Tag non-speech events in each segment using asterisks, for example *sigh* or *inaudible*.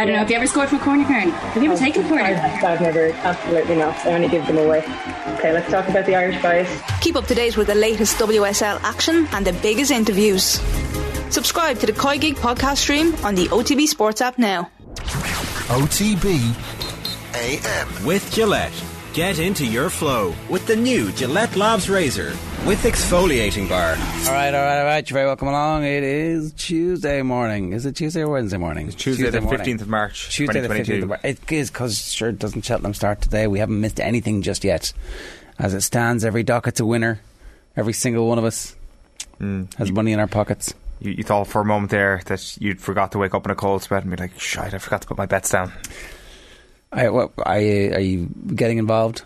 I don't know. Have you ever scored from a corner, Karen? Have you ever oh, taken a corner? I've, I've never, absolutely not. I only give them away. Okay, let's talk about the Irish guys. Keep up to date with the latest WSL action and the biggest interviews. Subscribe to the COYGIG podcast stream on the OTB Sports app now. OTB AM. With Gillette. Get into your flow with the new Gillette Labs Razor with exfoliating bar. All right, all right, all right. You're very welcome along. It is Tuesday morning. Is it Tuesday or Wednesday morning? It's Tuesday, the 15th of March, Tuesday the 15th of March. It is because, sure, it doesn't Cheltenham start today. We haven't missed anything just yet. As it stands, every docket's a winner. Every single one of us hmm. has money in our pockets. You, you thought for a moment there that you'd forgot to wake up in a cold sweat and be like, shite, I forgot to put my bets down. I, what, I, are you getting involved?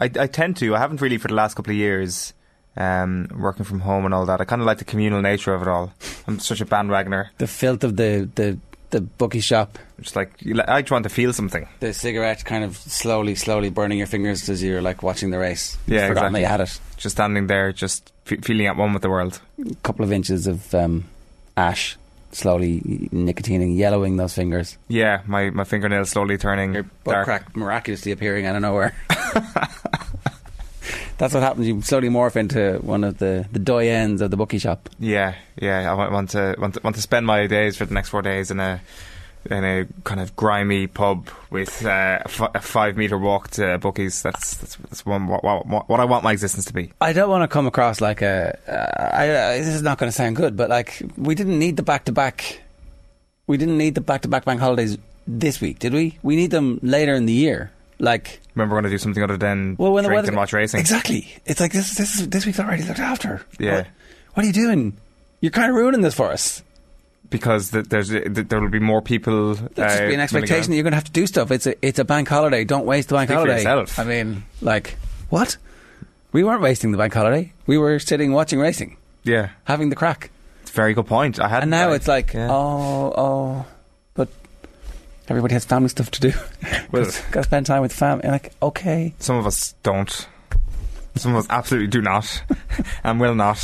I, I tend to. I haven't really for the last couple of years, um, working from home and all that. I kind of like the communal nature of it all. I'm such a bandwagoner. The filth of the, the, the bookie shop. Just like, I just want to feel something. The cigarette kind of slowly, slowly burning your fingers as you're like watching the race. You've Yeah, forgotten exactly. that you had it. Just standing there, just f- feeling at one with the world. A couple of inches of um, ash, slowly nicotining, yellowing those fingers. Yeah, my, my fingernails slowly turning Your butt dark. crack miraculously appearing out of nowhere. *laughs* *laughs* That's what happens. You slowly morph into one of the the doyens of the bookie shop. Yeah, yeah. I want, want to want to want to spend my days for the next four days in a in a kind of grimy pub with uh, a, five meter walk to bookies. That's that's, that's one, what, what, what I want my existence to be. I don't want to come across like a. Uh, I, uh, this is not going to sound good, but like we didn't need the back to back. We didn't need the back to back bank holidays this week, did we? We need them later in the year. Like Remember, we're going to do something other than well, when the drink weather and watch racing. Exactly. It's like this. This this week's already looked after. Yeah. What, what are you doing? You're kind of ruining this for us. because th- there's th- there will be more people. There'll just uh, be an expectation that you're going to have to do stuff. It's a it's a bank holiday. Don't waste the bank Speak for holiday. yourself. I mean, like what? We weren't wasting the bank holiday. We were sitting watching racing, Yeah, having the crack. it's a very good point. I had, And now I- it's like, yeah. oh, oh, everybody has family stuff to do. Well- got to spend time with family. Like, okay, some of us don't. Some of us absolutely do not, *laughs* and will not.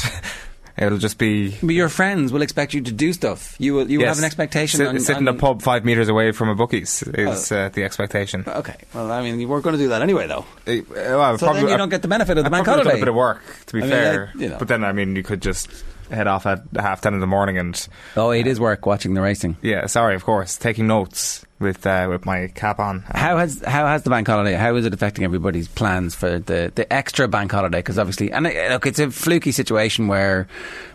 It'll just be but your friends will expect you to do stuff. You will, you will have an expectation. Sit, on, sit in a pub five meters away from a bookies is uh, the expectation. Okay, well, I mean, you weren't going to do that anyway, though. Uh, well, So then you don't get the benefit of the I'd bank probably done holiday. a bit of work, to be I mean, fair. you know. But then, I mean, you could just head off at half ten in the morning and Oh, it is work watching the racing. yeah, sorry, of course, taking notes with uh, with my cap on. How has how has the bank holiday? How is it affecting everybody's plans for the, the extra bank holiday? Because obviously, and uh, look, it's a fluky situation where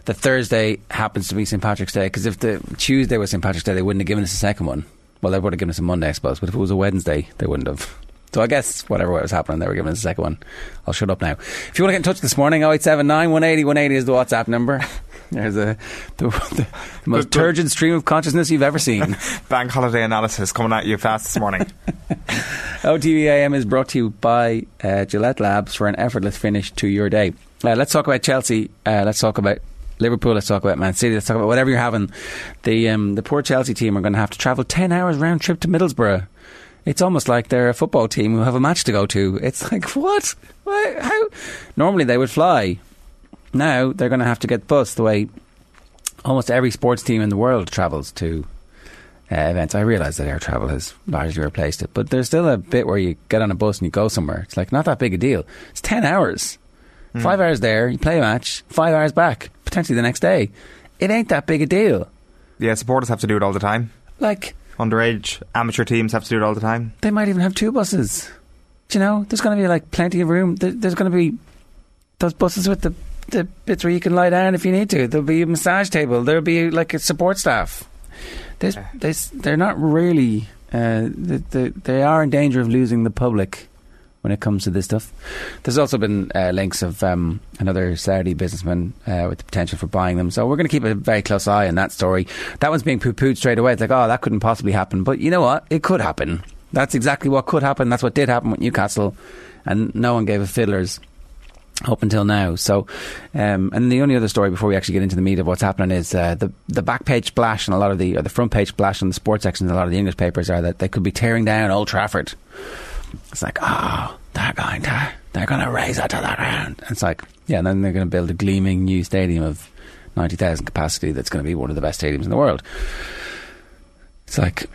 the Thursday happens to be St Patrick's Day. Because if the Tuesday was St Patrick's Day, they wouldn't have given us a second one. Well, they would have given us a Monday, I suppose. But if it was a Wednesday, they wouldn't have. So I guess whatever was happening, they were giving us a second one. I'll shut up now. If you want to get in touch this morning, 0879 180 180 is the WhatsApp number. *laughs* There's a the, the most turgid stream of consciousness you've ever seen. *laughs* Bank holiday analysis coming at you fast this morning. *laughs* OTBAM is brought to you by uh, Gillette Labs for an effortless finish to your day. Uh, let's talk about Chelsea. Uh, let's talk about Liverpool. Let's talk about Man City. Let's talk about whatever you're having. The um, the poor Chelsea team are going to have to travel ten hours round trip to Middlesbrough. It's almost like they're a football team who have a match to go to. It's like *laughs* what? Why? How? Normally they would fly. Now they're going to have to get bus the way almost every sports team in the world travels to uh, events. I realise that air travel has largely replaced it, but there's still a bit where you get on a bus and you go somewhere. It's like not that big a deal. It's 10 hours. Five hours there, you play a match, five hours back, potentially the next day. It ain't that big a deal. yeah, supporters have to do it all the time. Like, Underage amateur teams have to do it all the time. they might even have two buses. Do you know? There's going to be like plenty of room. There's going to be those buses with the, the bits where you can lie down if you need to. There'll be a massage table. There'll be like a support staff. There's, there's, they're not really. Uh, the, the, they are in danger of losing the public when it comes to this stuff. There's also been uh, links of um, another Saudi businessman uh, with the potential for buying them. So we're going to keep a very close eye on that story. That one's being poo-pooed straight away. It's like, oh, that couldn't possibly happen. But you know what? It could happen. That's exactly what could happen. That's what did happen with Newcastle, and no one gave a fiddler's up until now. So, um, and the only other story before we actually get into the meat of what's happening is uh, the the back page splash and a lot of the or the front page splash in the sports section in a lot of the English papers are that they could be tearing down Old Trafford. It's like, oh, they're going to they're going to raise it to the ground. It's like, yeah, and then they're going to build a gleaming new stadium of ninety thousand capacity that's going to be one of the best stadiums in the world. It's like,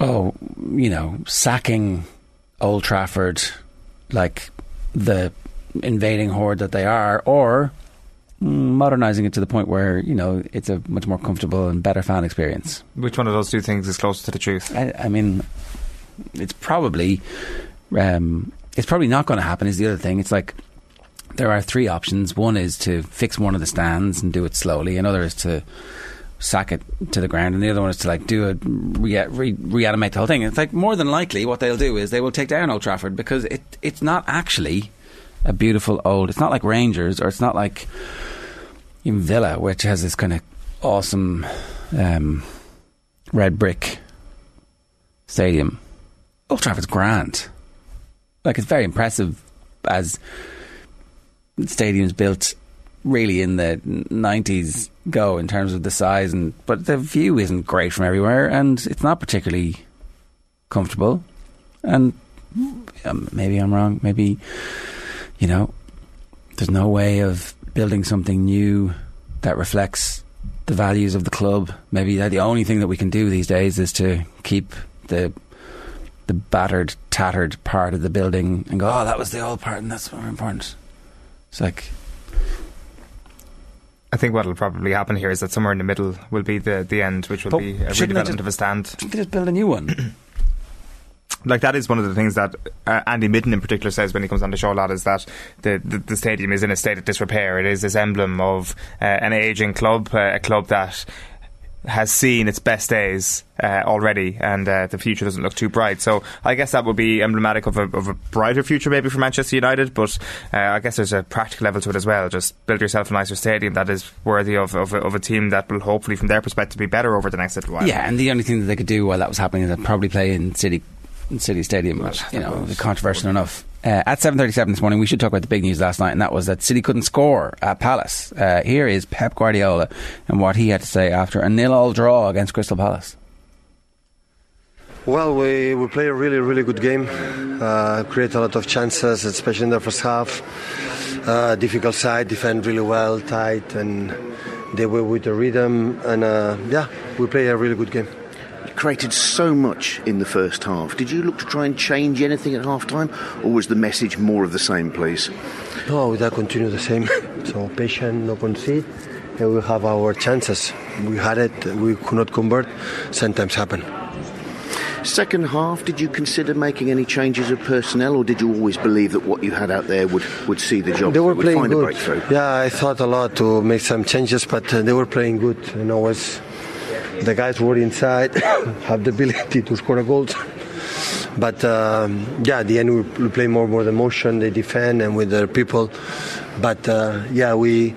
oh, you know, sacking Old Trafford like the invading horde that they are, or modernising it to the point where you know it's a much more comfortable and better fan experience. Which one of those two things is closer to the truth? I, I mean, it's probably um, it's probably not going to happen. Is the other thing? It's like there are three options. One is to fix one of the stands and do it slowly. Another is to sack it to the ground, and the other one is to like do a re- re- reanimate the whole thing. It's like more than likely what they'll do is they will take down Old Trafford because it it's not actually a beautiful old. It's not like Rangers or it's not like even Villa, which has this kind of awesome um, red brick stadium. Old Trafford's grand. Like it's very impressive as stadiums built really in the 90s go in terms of the size and but the view isn't great from everywhere and it's not particularly comfortable. And um, maybe I'm wrong. Maybe you know there's no way of building something new that reflects the values of the club. Maybe the only thing that we can do these days is to keep the the battered tattered part of the building and go oh that was the old part and that's more important it's like I think what will probably happen here is that somewhere in the middle will be the, the end, which will But be a shouldn't redevelopment just- of a stand. you could just build a new one *clears throat* Like that is one of the things that uh, Andy Mitten in particular says when he comes on the show a lot is that the, the the stadium is in a state of disrepair. It is this emblem of uh, an aging club, uh, a club that has seen its best days uh, already, and uh, the future doesn't look too bright. So I guess that would be emblematic of a, of a brighter future maybe for Manchester United. But uh, I guess there's a practical level to it as well. Just build yourself a nicer stadium that is worthy of of a, of a team that will hopefully, from their perspective, be better over the next little while. Yeah, and the only thing that they could do while that was happening is they'd probably play in City City Stadium, but, you know, controversial enough. Uh, at 7.37 this morning, we should talk about the big news last night, and that was that City couldn't score at Palace. Uh, here is Pep Guardiola and what he had to say after a nil-all draw against Crystal Palace. Well, we, we play a really, really good game. Uh, create a lot of chances, especially in the first half. Uh, difficult side, defend really well, tight, and they were with the rhythm. And uh, yeah, we play a really good game. Created so much in the first half. Did you look to try and change anything at half time, or was the message more of the same, please? No, we continue the same. *laughs* So patient, no concede, and we have our chances. We had it, we could not convert. Sometimes happen. Second half, did you consider making any changes of personnel, or did you always believe that what you had out there would, would see the job? They were would playing good. breakthrough? Yeah, I thought a lot to make some changes, but uh, they were playing good. and was the guys who were inside, *coughs* have the ability to score a goal. But um, yeah, at the end we, we play more more the motion, they defend, and with their people. But uh, yeah, we.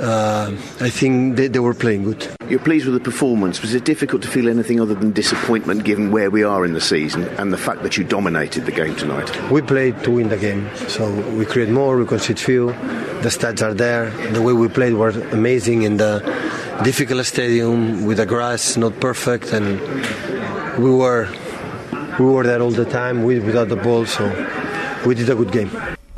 Uh, I think they, they were playing good. You're pleased with the performance. Was it difficult to feel anything other than disappointment given where we are in the season and the fact that you dominated the game tonight? We played to win the game, so we create more, we concede few. The stats are there. The way we played was amazing in the difficult stadium with the grass not perfect, and we were we were there all the time with without the ball. So we did a good game.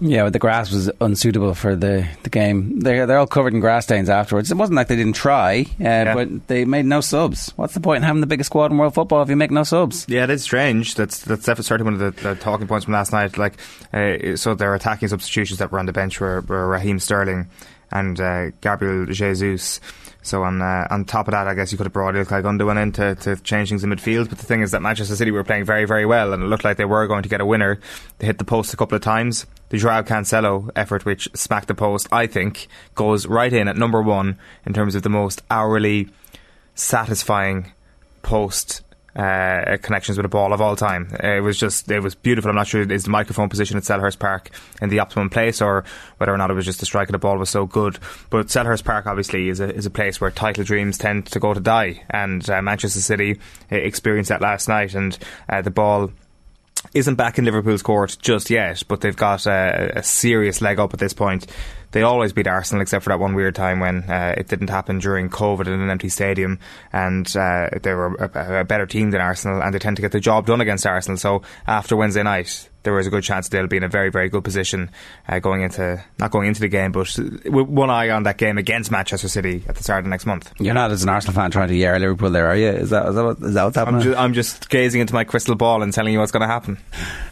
Yeah, but the grass was unsuitable for the, the game. They're, they're all covered in grass stains afterwards. It wasn't like they didn't try, uh, but they made no subs. What's the point in having the biggest squad in world football if you make no subs? Yeah, it is strange. That's that's definitely certainly one of the, the talking points from last night. Like, uh, so their attacking substitutions that were on the bench were, were Raheem Sterling and uh, Gabriel Jesus. So on uh, on top of that, I guess you could have brought Ilkay Gundogan in to, to change things in midfield. But the thing is that Manchester City were playing very, very well, and it looked like they were going to get a winner. They hit the post a couple of times. The Joao Cancelo effort, which smacked the post, I think, goes right in at number one in terms of the most hourly satisfying post uh, connections with a ball of all time. It was just, it was beautiful. I'm not sure is the microphone position at Selhurst Park in the optimum place or whether or not it was just the strike of the ball was so good. But Selhurst Park obviously is a, is a place where title dreams tend to go to die. And uh, Manchester City uh, experienced that last night and uh, the ball isn't back in Liverpool's court just yet, but they've got a, a serious leg up at this point. They always beat Arsenal, except for that one weird time when uh, it didn't happen during COVID in an empty stadium, and uh, they were a, a better team than Arsenal, and they tend to get the job done against Arsenal. So after Wednesday night, there is a good chance they'll be in a very, very good position uh, going into not going into the game, but with one eye on that game against Manchester City at the start of next month. You're not as an Arsenal fan trying to yell Liverpool there, are you? Is that is that, what, is that what's happening? I'm just, I'm just gazing into my crystal ball and telling you what's going to happen.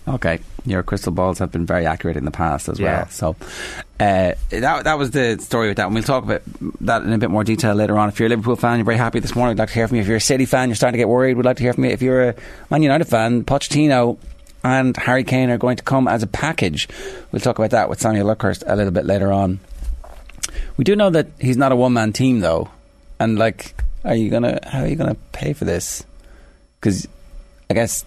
Okay, your crystal balls have been very accurate in the past as Yeah. well. So uh, that that was the story with that. And we'll talk about that in a bit more detail later on. If you're a Liverpool fan, you're very happy this morning. We'd like to hear from you. If you're a City fan, you're starting to get worried. We'd like to hear from you. If you're a Man United fan, Pochettino and Harry Kane are going to come as a package. We'll talk about that with Sonia Luckhurst a little bit later on. We do know that he's not a one man team though, and like, are you gonna how are you gonna pay for this? Because I guess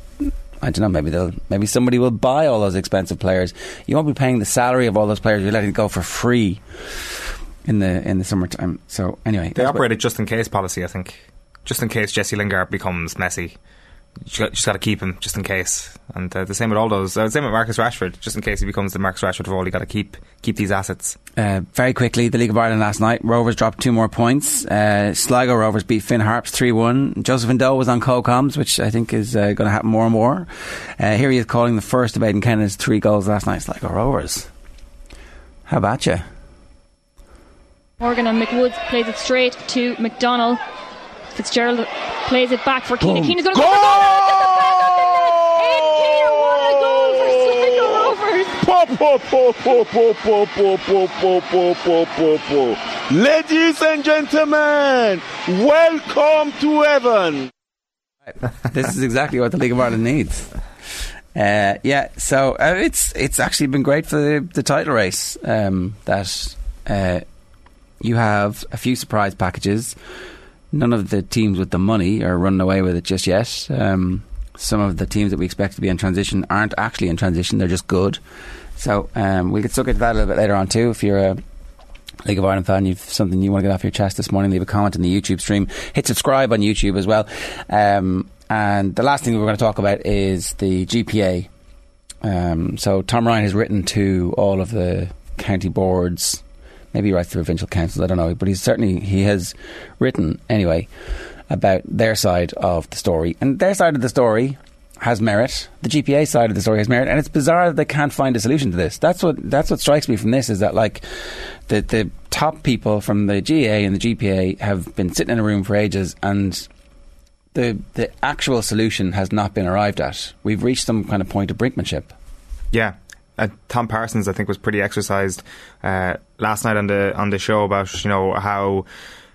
I don't know. Maybe they'll maybe somebody will buy all those expensive players. You won't be paying the salary of all those players. You're letting it go for free in the in the summertime. So anyway, They operate a just in case policy, I think. Just in case Jesse Lingard becomes Messi. You just got, to keep him just in case, and uh, the same with all those. Uh, same with Marcus Rashford, just in case he becomes the Marcus Rashford of all. You got to keep keep these assets. Uh, very quickly, the League of Ireland last night. Rovers dropped two more points. Uh, Sligo Rovers beat Finn Harps 3 1. Joseph Doe was on co-coms, which I think is uh, going to happen more and more. Uh, here he is calling the first of Aidan Keena's three goals last night. Sligo Rovers. How about you? Morgan and McWoods plays it straight to McDonald. Fitzgerald plays it back for Keena. Keena is going to go for goal. Ladies and gentlemen, welcome to heaven. this is exactly what the League of Ireland needs. Uh, yeah, so uh, it's it's actually been great for the, the title race um, that uh, you have a few surprise packages. None of the teams with the money are running away with it just yet. Um, some of the teams that we expect to be in transition aren't actually in transition; they're just good. So um, we'll get stuck into that a little bit later on too. If you're a League of Ireland fan, you've something you want to get off your chest this morning, leave a comment in the YouTube stream. Hit subscribe on YouTube as well. Um, and the last thing we're going to talk about is the GPA. Um, so Tom Ryan has written to all of the county boards, maybe he writes to provincial councils, I don't know, but he's certainly he has written anyway about their side of the story, and their side of the story has merit. The GPA side of the story has merit, and it's bizarre that they can't find a solution to this. That's what that's what strikes me from this is that like the the top people from the GAA and the GPA have been sitting in a room for ages, and the the actual solution has not been arrived at. We've reached some kind of point of brinkmanship. Yeah. Uh, Tom Parsons, I think, was pretty exercised uh, last night on the on the show about you know how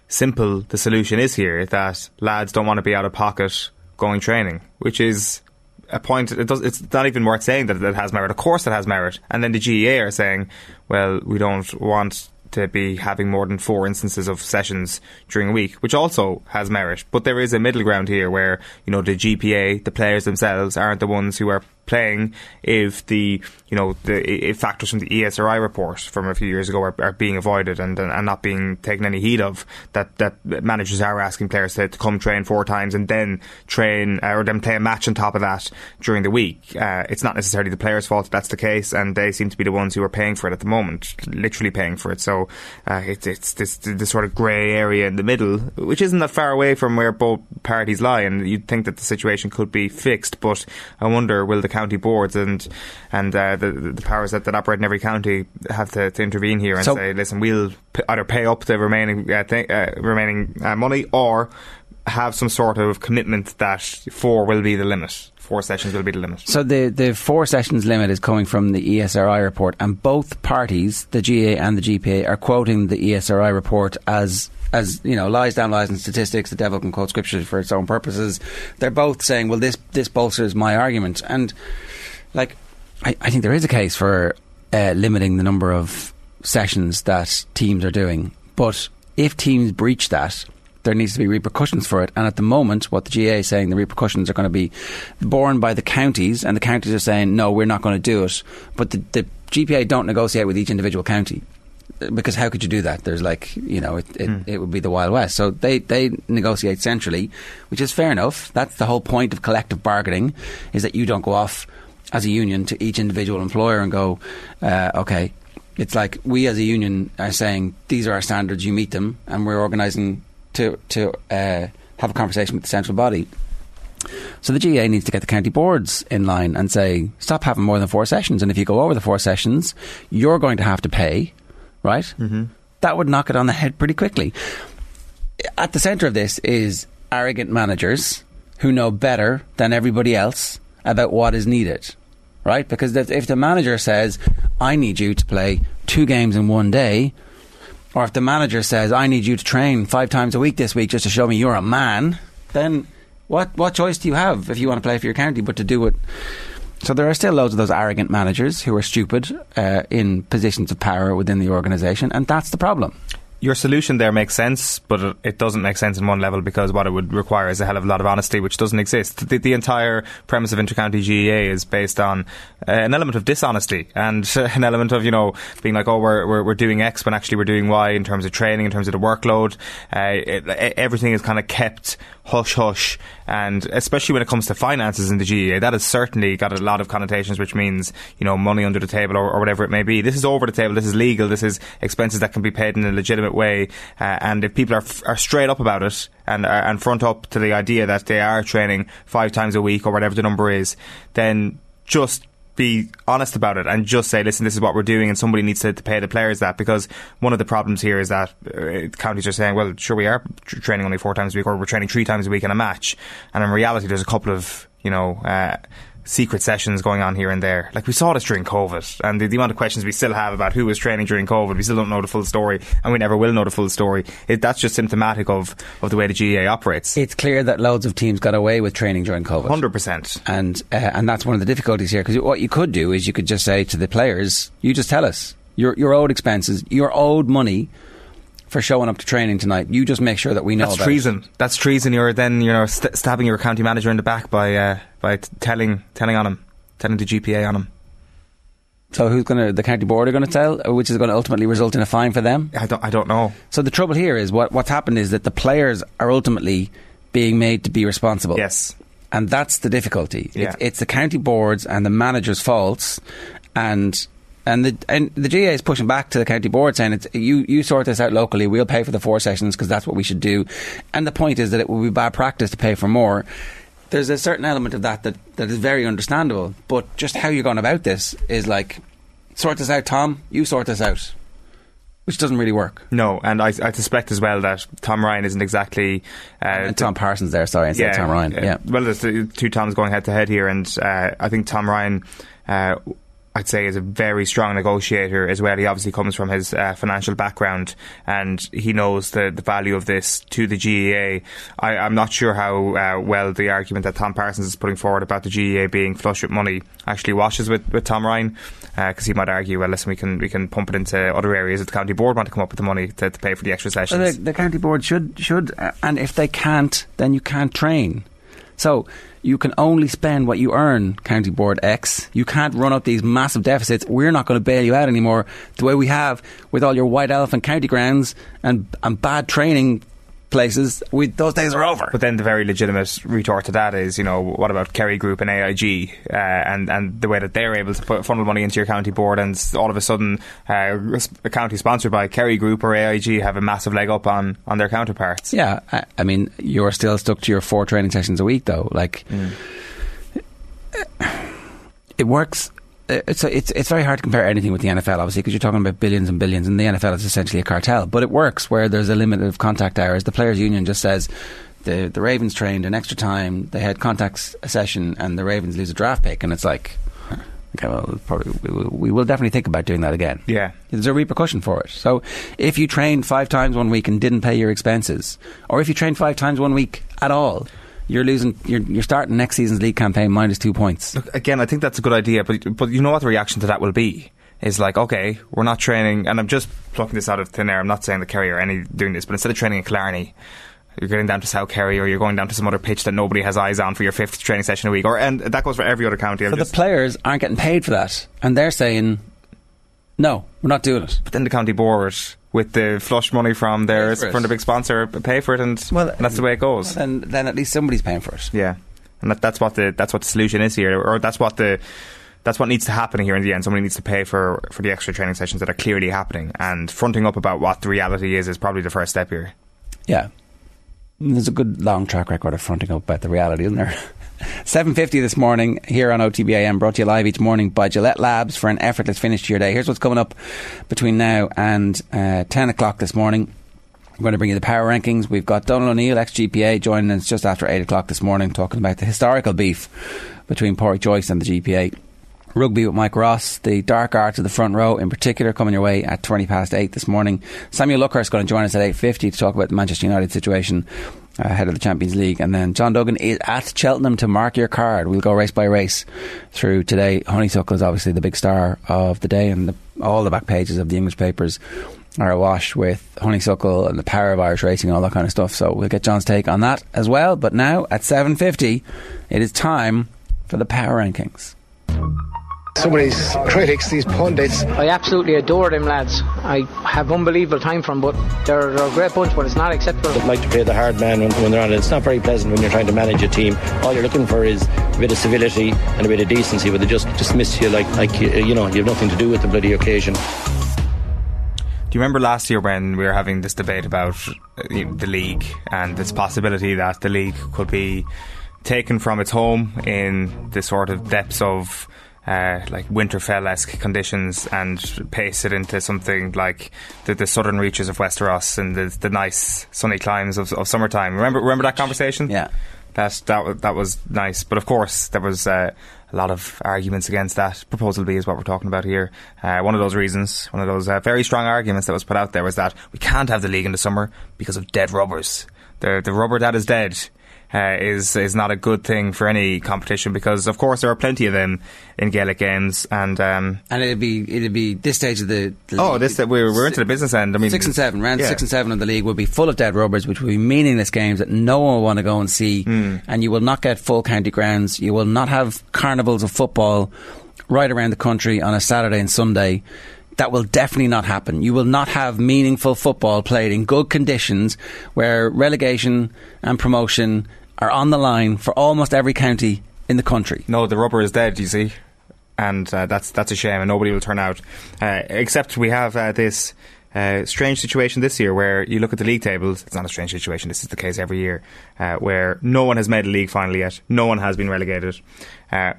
simple the solution is here. That lads don't want to be out of pocket going training, which is a point. It does. It's not even worth saying that it has merit. Of course, it has merit. And then the GAA are saying, well, we don't want to be having more than four instances of sessions during a week, which also has merit. But there is a middle ground here where, you know, the GPA, the players themselves aren't the ones who are playing if the, you know, the if factors from the ESRI report from a few years ago are, are being avoided and, and not being taken any heed of, that, that managers are asking players to, to come train four times and then train uh, or then play a match on top of that during the week. Uh, it's not necessarily the players' fault that that's the case, and they seem to be the ones who are paying for it at the moment, literally paying for it. So uh, it's it's this, this sort of grey area in the middle, which isn't that far away from where both parties lie, and you'd think that the situation could be fixed. But I wonder, will the county boards and and uh, the, the powers that, that operate in every county have to, to intervene here and So- say, listen, we'll p- either pay up the remaining uh, th- uh, remaining uh, money or have some sort of commitment that four will be the limit. Four sessions will be the limit. So the the four sessions limit is coming from the ESRI report, and both parties, the GAA and the GPA, are quoting the ESRI report as as you know lies down lies and statistics. The devil can quote scripture for its own purposes. They're both saying, well, this this bolsters my argument, and like I, I think there is a case for uh, limiting the number of sessions that teams are doing, but if teams breach that. There needs to be repercussions for it, and at the moment, what the GAA is saying, the repercussions are going to be borne by the counties, and the counties are saying, no, we're not going to do it. But the, the GPA don't negotiate with each individual county because how could you do that? There's like you know it, it, it would be the wild west. So they they negotiate centrally, which is fair enough. That's the whole point of collective bargaining, is that you don't go off as a union to each individual employer and go, uh, okay. It's like we as a union are saying these are our standards, you meet them, and we're organising to to uh, have a conversation with the central body. So the GAA needs to get the county boards in line and say, stop having more than four sessions. And if you go over the four sessions, you're going to have to pay, right? Mm-hmm. That would knock it on the head pretty quickly. At the centre of this is arrogant managers who know better than everybody else about what is needed, right? Because if if the manager says, I need you to play two games in one day, or if the manager says, I need you to train five times a week this week just to show me you're a man, then what, what choice do you have if you want to play for your county but to do it? So there are still loads of those arrogant managers who are stupid uh, in positions of power within the organisation, and that's the problem. your solution there makes sense, but it- doesn't make sense in one level because what it would require is a hell of a lot of honesty, which doesn't exist. The, the entire premise of intercounty GAA is based on uh, an element of dishonesty and *laughs* an element of you know being like, oh, we're, we're we're doing X when actually we're doing Y in terms of training, in terms of the workload. Uh, it, everything is kind of kept hush hush, and especially when it comes to finances in the GAA, that has certainly got a lot of connotations, which means you know money under the table or, or whatever it may be. This is over the table. This is legal. This is expenses that can be paid in a legitimate way. Uh, and if people are are straight up about it and uh, and front up to the idea that they are training five times a week or whatever the number is, then just be honest about it and just say, listen, this is what we're doing, and somebody needs to, to pay the players that because one of the problems here is that uh, counties are saying, well, sure, we are tr- training only four times a week, or we're training three times a week in a match, and in reality, there's a couple of you know. Uh, Secret sessions going on here and there. Like we saw this during COVID, and the, the amount of questions we still have about who was training during COVID, we still don't know the full story, and we never will know the full story. It, that's just symptomatic of, of the way the GAA operates. It's clear that loads of teams got away with training during COVID. Hundred percent, and uh, and that's one of the difficulties here. Because what you could do is you could just say to the players, "You just tell us your your owed expenses, your owed money for showing up to training tonight. You just make sure that we know." That's treason. That's treason. You're then you know st- stabbing your county manager in the back by uh, by t- telling telling on him, telling the GPA on him. So who's going to the county board are going to tell, uh, which is going to ultimately result in a fine for them? I don't I don't know. So the trouble here is what what's happened is that the players are ultimately being made to be responsible. Yes. And that's the difficulty. Yeah. It's, it's the county boards and the managers' faults, and and the and the GAA is pushing back to the county board saying it's you you sort this out locally. We'll pay for the four sessions because that's what we should do. And the point is that it would be bad practice to pay for more. There's a certain element of that that, that is very understandable, but just how you're going about this is like sort this out, Tom. You sort this out, which doesn't really work. No, and I, I suspect as well that Tom Ryan isn't exactly. Uh, Tom Parsons there, sorry, instead of Tom Ryan. Yeah. Well, there's two Toms going head to head here, and uh, I think Tom Ryan. Uh, I'd say is a very strong negotiator as well. He obviously comes from his uh, financial background and he knows the, the value of this to the GAA. I, I'm not sure how uh, well the argument that Tom Parsons is putting forward about the GAA being flush with money actually washes with, with Tom Ryan because he might argue, well, listen, we can we can pump it into other areas if the county board want to come up with the money to, to pay for the extra sessions. Well, the, the county board should should, uh, and if they can't, then you can't train. So you can only spend what you earn, county board X. You can't run up these massive deficits. We're not going to bail you out anymore the way we have with all your white elephant county grounds and and bad training places. We, those days are over. But then the very legitimate retort to that is, you know, what about Kerry Group and AIG uh, and and the way that they're able to put funnel money into your county board, and all of a sudden, uh, a county sponsored by Kerry Group or AIG have a massive leg up on on their counterparts. Yeah, I, I mean, you're still stuck to your four training sessions a week, though. Like, it works. Uh, It's it's it's very hard to compare anything with the NFL, obviously, because you're talking about billions and billions, and the NFL is essentially a cartel. But it works where there's a limit of contact hours. The players' union just says the the Ravens trained an extra time. They had contacts a session, and the Ravens lose a draft pick, and it's like. Okay, well, probably we will, we will definitely think about doing that again. Yeah. There's a repercussion for it. So if you trained five times one week and didn't pay your expenses, or if you trained five times one week at all, you're losing. You're, you're starting next season's league campaign minus two points. Look, again, I think that's a good idea, but but you know what the reaction to that will be is like, okay, we're not training, and I'm just plucking this out of thin air. I'm not saying the Kerry or any doing this, but instead of training in Killarney. You're getting down to South Kerry, or you're going down to some other pitch that nobody has eyes on for your fifth training session a week, or and that goes for every other county. I'm So the players aren't getting paid for that, and they're saying, "No, we're not doing it." But then the county board, with the flush money from their Pay for it. from the big sponsor, pay for it, and, and that's the way it goes. Then, then at least somebody's paying for it. Yeah, and that, that's what the that's what the solution is here, or that's what the that's what needs to happen here in the end. Somebody needs to pay for for the extra training sessions that are clearly happening, and fronting up about what the reality is is probably the first step here. Yeah. There's a good long track record of fronting up about the reality, isn't there? *laughs* 7.50 this morning here on OTBAM, brought to you live each morning by Gillette Labs for an effortless finish to your day. Here's what's coming up between now and uh, 10 o'clock this morning. We're going to bring you the power rankings. We've got Donald O'Neill, ex-GPA, joining us just after 8 o'clock this morning, talking about the historical beef between Pádraic Joyce and the GPA. Rugby with Mike Ross, the dark arts of the front row in particular, coming your way at 20 past 8 this morning. Samuel Luckhurst is going to join us at 8.50 to talk about the Manchester United situation Uh, ahead of the Champions League. And then John Duggan is at Cheltenham to mark your card. We'll go race by race through today. Honeysuckle is obviously the big star of the day, and the, all the back pages of the English papers are awash with honeysuckle and the power of Irish racing and all that kind of stuff. So we'll get John's take on that as well. But now at 7.50, it is time for the power rankings. Some of these critics, these pundits. I absolutely adore them lads. I have unbelievable time from them, but they're, they're a great bunch, but it's not acceptable. I'd like to play the hard man when, when they're on it. It's not very pleasant when you're trying to manage a team. All you're looking for is a bit of civility and a bit of decency, but they just dismiss you like, like you, you know, you have nothing to do with the bloody occasion. Do you remember last year when we were having this debate about uh, the league and this possibility that the league could be taken from its home in the sort of depths of uh, like Winterfell-esque conditions and paste it into something like the, the southern reaches of Westeros and the, the nice sunny climes of, of summertime. Remember, remember that conversation? Yeah, that that that was nice. But of course, there was uh, a lot of arguments against that. Proposal B is what we're talking about here. Uh, one of those reasons, one of those uh, very strong arguments that was put out there was that we can't have the league in the summer because of dead rubbers. The the rubber that is dead uh, is is not a good thing for any competition because, of course, there are plenty of them in Gaelic games, and um, and it'd be it'd be this stage of the, the oh, this we're we're into the business end. I mean, six and seven round yeah. six and seven of the league will be full of dead rubbers, which will be meaningless games that no one will want to go and see, mm. and you will not get full county grounds. You will not have carnivals of football right around the country on a Saturday and Sunday that will definitely not happen. You will not have meaningful football played in good conditions where relegation and promotion are on the line for almost every county in the country. No, the rubber is dead, you see. And uh, that's that's a shame, and nobody will turn out. Uh, except we have uh, this uh, strange situation this year where you look at the league tables. It's not a strange situation. This is the case every year, uh, where no one has made a league final yet. No one has been relegated. Uh,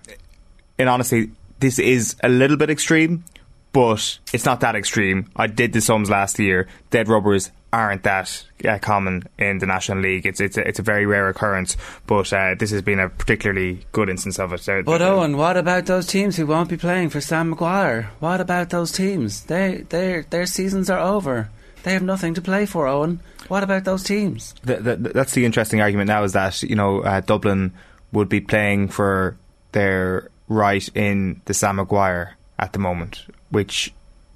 and honestly, this is a little bit extreme, but it's not that extreme. I did the sums last year. Dead rubbers aren't that uh, common in the National League. It's it's a, it's a very rare occurrence, but uh, this has been a particularly good instance of it. So but Owen, what about those teams who won't be playing for Sam Maguire? What about those teams? They their their seasons are over. They have nothing to play for, Owen. What about those teams? The, the, that's the interesting argument now is that you know uh, Dublin would be playing for their right in the Sam Maguire at the moment, which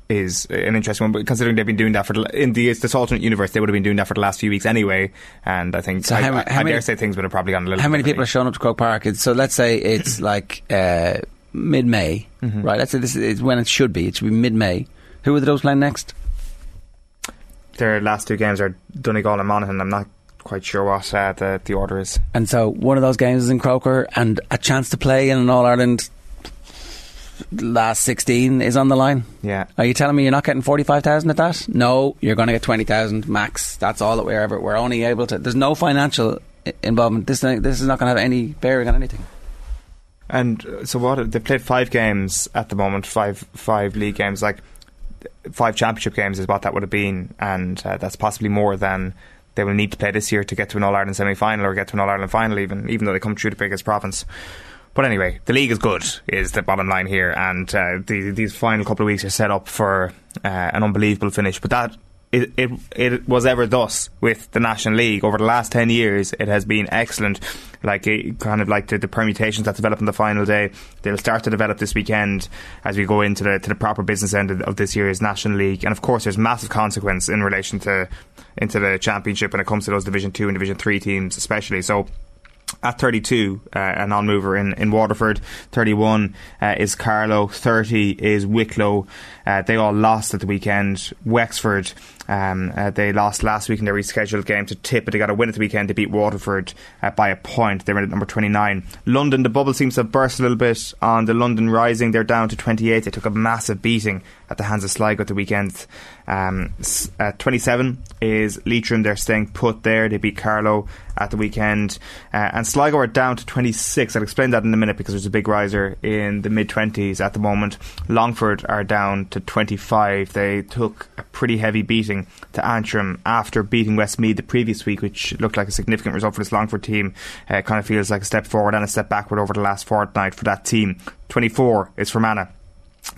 is an interesting one, but considering they've been doing that for the, in the this alternate universe, they would have been doing that for the last few weeks anyway. And I think so I, how, how I, many, dare say things would have probably gone a little. How many people are showing up to Croke Park? So let's say it's *clears throat* like uh, mid May, mm-hmm. right? Let's say this is when it should be. It should be mid May. Who are the those playing next? Their last two games are Donegal and Monaghan. I'm not quite sure what uh, the the order is. And so one of those games is in Croker, and a chance to play in an All Ireland last 16 is on the line. Yeah. Are you telling me you're not getting 45,000 at that? No, you're going to get 20,000 max. That's all that we're ever, we're only able to, there's no financial involvement. This, this is not going to have any bearing on anything. And uh, so what, they've played five games at the moment, five, five league games, like five championship games is what that would have been. And uh, that's possibly more than they will need to play this year to get to an All Ireland semi final or get to an All Ireland final, even, even though they come through the biggest province. But anyway, the league is good, is the bottom line here, and uh, the, these final couple of weeks are set up for uh, an unbelievable finish. But that it, it, it was ever thus with the National League over the last ten years. It has been excellent, like kind of like the, the, permutations that develop on the final day. They'll start to develop this weekend as we go into the to the proper business end of, of this year's National League. And of course, there's massive consequence in relation to into the championship when it comes to those Division Two and Division Three teams, especially. So at 32, uh, a non-mover in, in Waterford. 31 uh, is Carlow. 30 is Wicklow. Uh, they all lost at the weekend. Wexford Um, uh, they lost last week in their rescheduled game to Tip, but they got a win at the weekend. They beat Waterford uh, by a point. They're in at number 29. London, the bubble seems to have burst a little bit on the London Rising. They're down to 28. They took a massive beating at the hands of Sligo at the weekend. Um, uh, 27 is Leitrim. They're staying put there. They beat Carlow at the weekend. Uh, and Sligo are down to 26. I'll explain that in a minute because there's a big riser in the mid 20s at the moment. Longford are down to 25. They took a pretty heavy beating to Antrim after beating Westmeath the previous week, which looked like a significant result for this Longford team. Uh, it kind of feels like a step forward and a step backward over the last fortnight for that team. 24 is Fermanagh.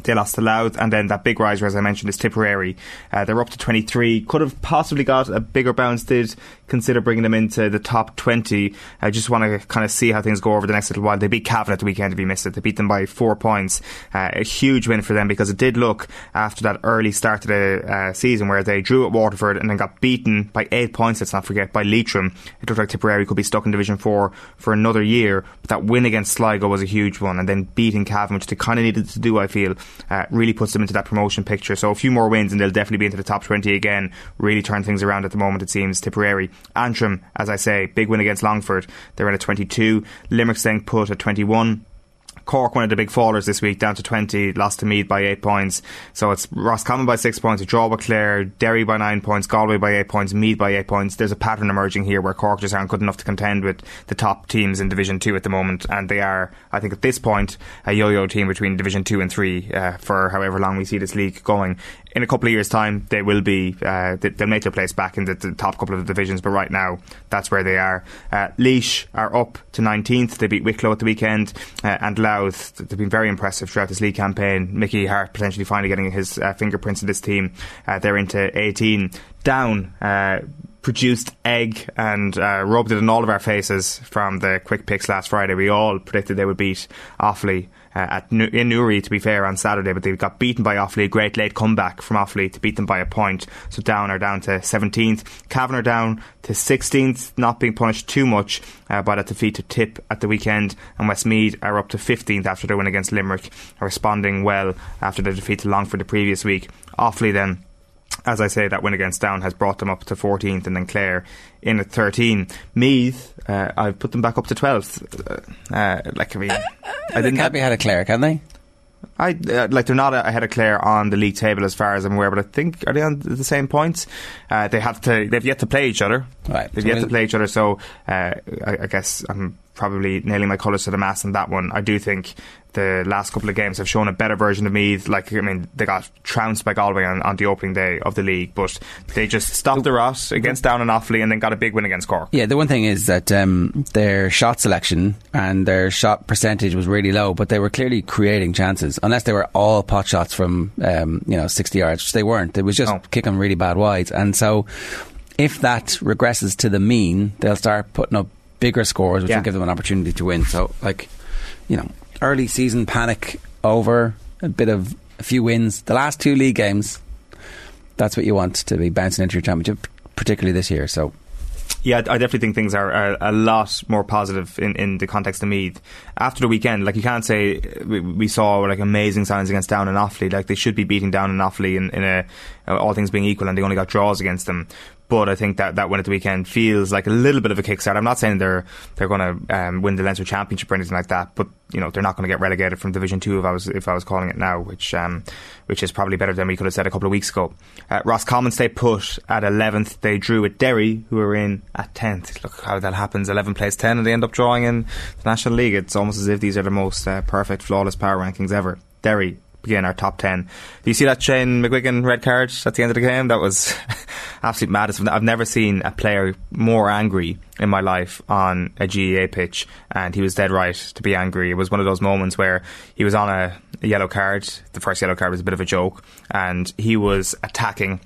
They lost to Louth, and then that big riser, as I mentioned, is Tipperary. Uh, they're up to 23. Could have possibly got a bigger bounce. Did consider bringing them into the top 20. I just want to kind of see how things go over the next little while. They beat Cavan at the weekend if you missed it. They beat them by four points. Uh, a huge win for them because it did look after that early start to the uh, season where they drew at Waterford and then got beaten by eight points, let's not forget, by Leitrim. It looked like Tipperary could be stuck in Division 4 for another year. But that win against Sligo was a huge one. And then beating Cavan, which they kind of needed to do, I feel, uh, really puts them into that promotion picture. So a few more wins and they'll definitely be into the top 20 again. Really turn things around at the moment, it seems. Tipperary. Antrim, as I say, big win against Longford. They're in at 22. Limerick staying put at 21. Cork, one of the big fallers this week, down to 20, lost to Meath by 8 points. So it's Roscommon by 6 points, a draw with Clare, Derry by 9 points, Galway by 8 points, Meath by 8 points. There's a pattern emerging here where Cork just aren't good enough to contend with the top teams in Division 2 at the moment. And they are, I think, at this point, a yo yo team between Division 2 and 3 uh, for however long we see this league going in a couple of years' time, they will be uh, they'll make their place back in the, the, top couple of the divisions. But right now, that's where they are. Uh, Laois are up to 19th. They beat Wicklow at the weekend, uh, and Louth. They've been very impressive throughout this league campaign. Mickey Harte potentially finally getting his uh, fingerprints in this team. Uh, they're into 18. Down uh, produced egg and uh, rubbed it in all of our faces from the quick picks last Friday. We all predicted they would beat Offaly uh, at New- in Newry, to be fair, on Saturday, but they got beaten by Offaly. Great late comeback from Offaly to beat them by a point. So Down are down to 17th. Cavan are down to 16th, not being punished too much uh, by that defeat to Tip at the weekend. And Westmeath are up to 15th after their win against Limerick, are responding well after the defeat to Longford the previous week. Offaly then as I say, that win against Down has brought them up to 14th, and then Clare in at 13. Meath, uh, I've put them back up to 12th. Uh, uh, like I mean, I didn't can't be ahead of Clare, can they? I uh, like they're not ahead of Clare on the league table as far as I'm aware, but I think are they on the same points? Uh, they have to. They've yet to play each other. Right. They've So yet to play each other. So uh, I, I guess I'm probably nailing my colours to the mast on that one. I do think the last couple of games have shown a better version of Meath. Like I mean, they got trounced by Galway on, on the opening day of the league, but they just stopped the rot against Down and Offaly, and then got a big win against Cork. Yeah, the one thing is that um, their shot selection and their shot percentage was really low, but they were clearly creating chances. Unless they were all pot shots from um, you know sixty yards, which they weren't. It was just kicking really bad wides, and so if that regresses to the mean, they'll start putting up bigger scores, which Yeah. will give them an opportunity to win. So, like, you know, early season panic over, a bit of a few wins. The last two league games, that's what you want to be bouncing into your championship, particularly this year. So. Yeah, I definitely think things are, are a lot more positive in, in the context of Meath. After the weekend, like you can't say we, we saw like amazing signs against Down and Offaly. Like they should be beating Down and Offaly in, in a all things being equal, and they only got draws against them. But I think that that win at the weekend feels like a little bit of a kickstart. I'm not saying they're they're going to um, win the Leinster Championship or anything like that, but you know they're not going to get relegated from Division Two if I was if I was calling it now, which um, which is probably better than we could have said a couple of weeks ago. Uh, Roscommon stay put at 11th. They drew with Derry, who are in at 10th. Look how that happens. 11 plays 10, and they end up drawing in the National League. It's almost as if these are the most uh, perfect, flawless power rankings ever. Derry begin our top 10. Do you see that Shane McGuigan red card at the end of the game? That was *laughs* absolute madness. I've never seen a player more angry in my life on a GAA pitch, and he was dead right to be angry. It was one of those moments where he was on a, a yellow card. The first yellow card was a bit of a joke, and he was attacking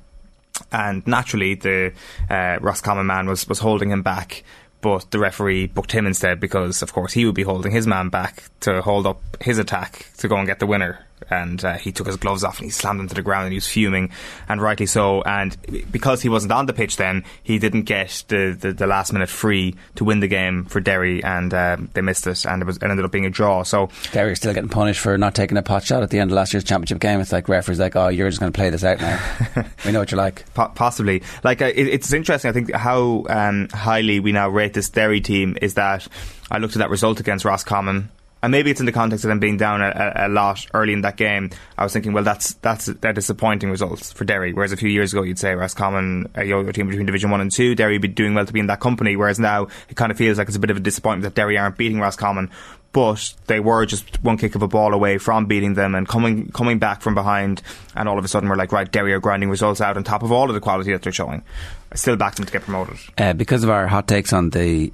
and naturally the uh, Roscommon man was, was holding him back. But the referee booked him instead because, of course, he would be holding his man back to hold up his attack to go and get the winner. And uh, he took his gloves off and he slammed them to the ground and he was fuming, and rightly so. And because he wasn't on the pitch then, he didn't get the, the, the last minute free to win the game for Derry, and uh, they missed it, and it was it ended up being a draw. So Derry are still getting punished for not taking a pot shot at the end of last year's championship game. It's like referees like, oh, you're just going to play this out now. *laughs* we know what you're like. Po- possibly, like uh, it, it's interesting. I think how um, highly we now rate this Derry team is that I looked at that result against Roscommon and maybe it's in the context of them being down a, a, lot early in that game. I was thinking, well, that's that's they're disappointing results for Derry. Whereas a few years ago, you'd say Roscommon, a younger team between Division One and Two, Derry would be doing well to be in that company. Whereas now it kind of feels like it's a bit of a disappointment that Derry aren't beating Roscommon. But they were just one kick of a ball away from beating them and coming coming back from behind, and all of a sudden we're like, right, Derry are grinding results out on top of all of the quality that they're showing. I still back them to get promoted. Uh, because of our hot takes on the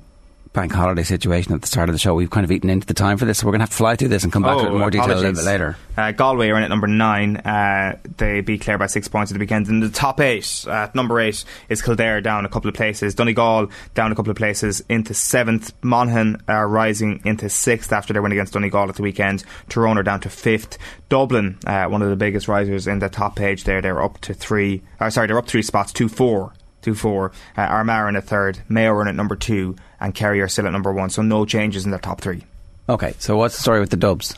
bank holiday situation at the start of the show. We've kind of eaten into the time for this, so we're going to have to fly through this and come back oh, to it in more detail a little bit later. Uh, Galway are in at number nine. Uh, they beat Clare by six points at the weekend. In the top eight, uh, number eight is Kildare down a couple of places. Donegal down a couple of places into seventh. Monaghan are rising into sixth after their win against Donegal at the weekend. Tyrone are down to fifth. Dublin, uh, one of the biggest risers in the top page there, they're up to three. Uh, sorry, they're up three spots, two four two four. Uh, Armagh in a third, Mayo are in at number two, and Kerry are still at number one. So no changes in the top three. Okay, so what's the story with the Dubs?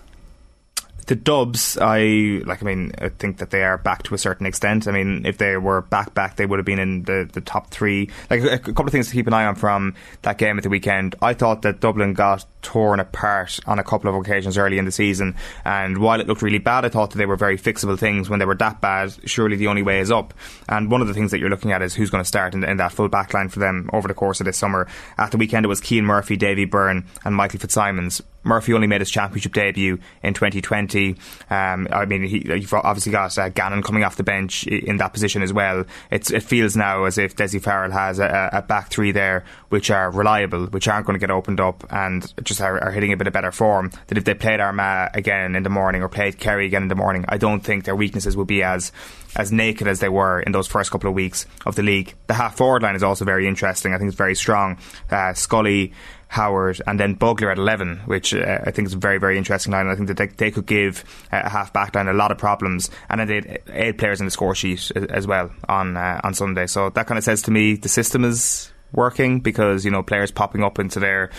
The Dubs, I like. I mean, I think that they are back to a certain extent. I mean, if they were back, back, they would have been in the, the top three. Like a couple of things to keep an eye on from that game at the weekend. I thought that Dublin got torn apart on a couple of occasions early in the season, and while it looked really bad, I thought that they were very fixable things. When they were that bad, surely the only way is up. And one of the things that you're looking at is who's going to start in, in that full back line for them over the course of this summer. At the weekend, it was Cian Murphy, Davy Byrne, and Michael Fitzsimons. Murphy only made his championship debut in 2020. Um, I mean, he, you've obviously got uh, Gannon coming off the bench in that position as well. It's, it feels now as if Dessie Farrell has a, a, back three there which are reliable, which aren't going to get opened up and just are, are, hitting a bit of better form. That if they played Armagh again in the morning or played Kerry again in the morning, I don't think their weaknesses would be as as naked as they were in those first couple of weeks of the league. The half forward line is also very interesting. I think it's very strong. Uh, Scully Howard, and then Bugler at 11, which uh, I think is a very, very interesting line. I think that they, they could give uh, a half back line a lot of problems. And then they had eight players in the score sheet as well on uh, on Sunday. So that kind of says to me the system is working because, you know, players popping up into their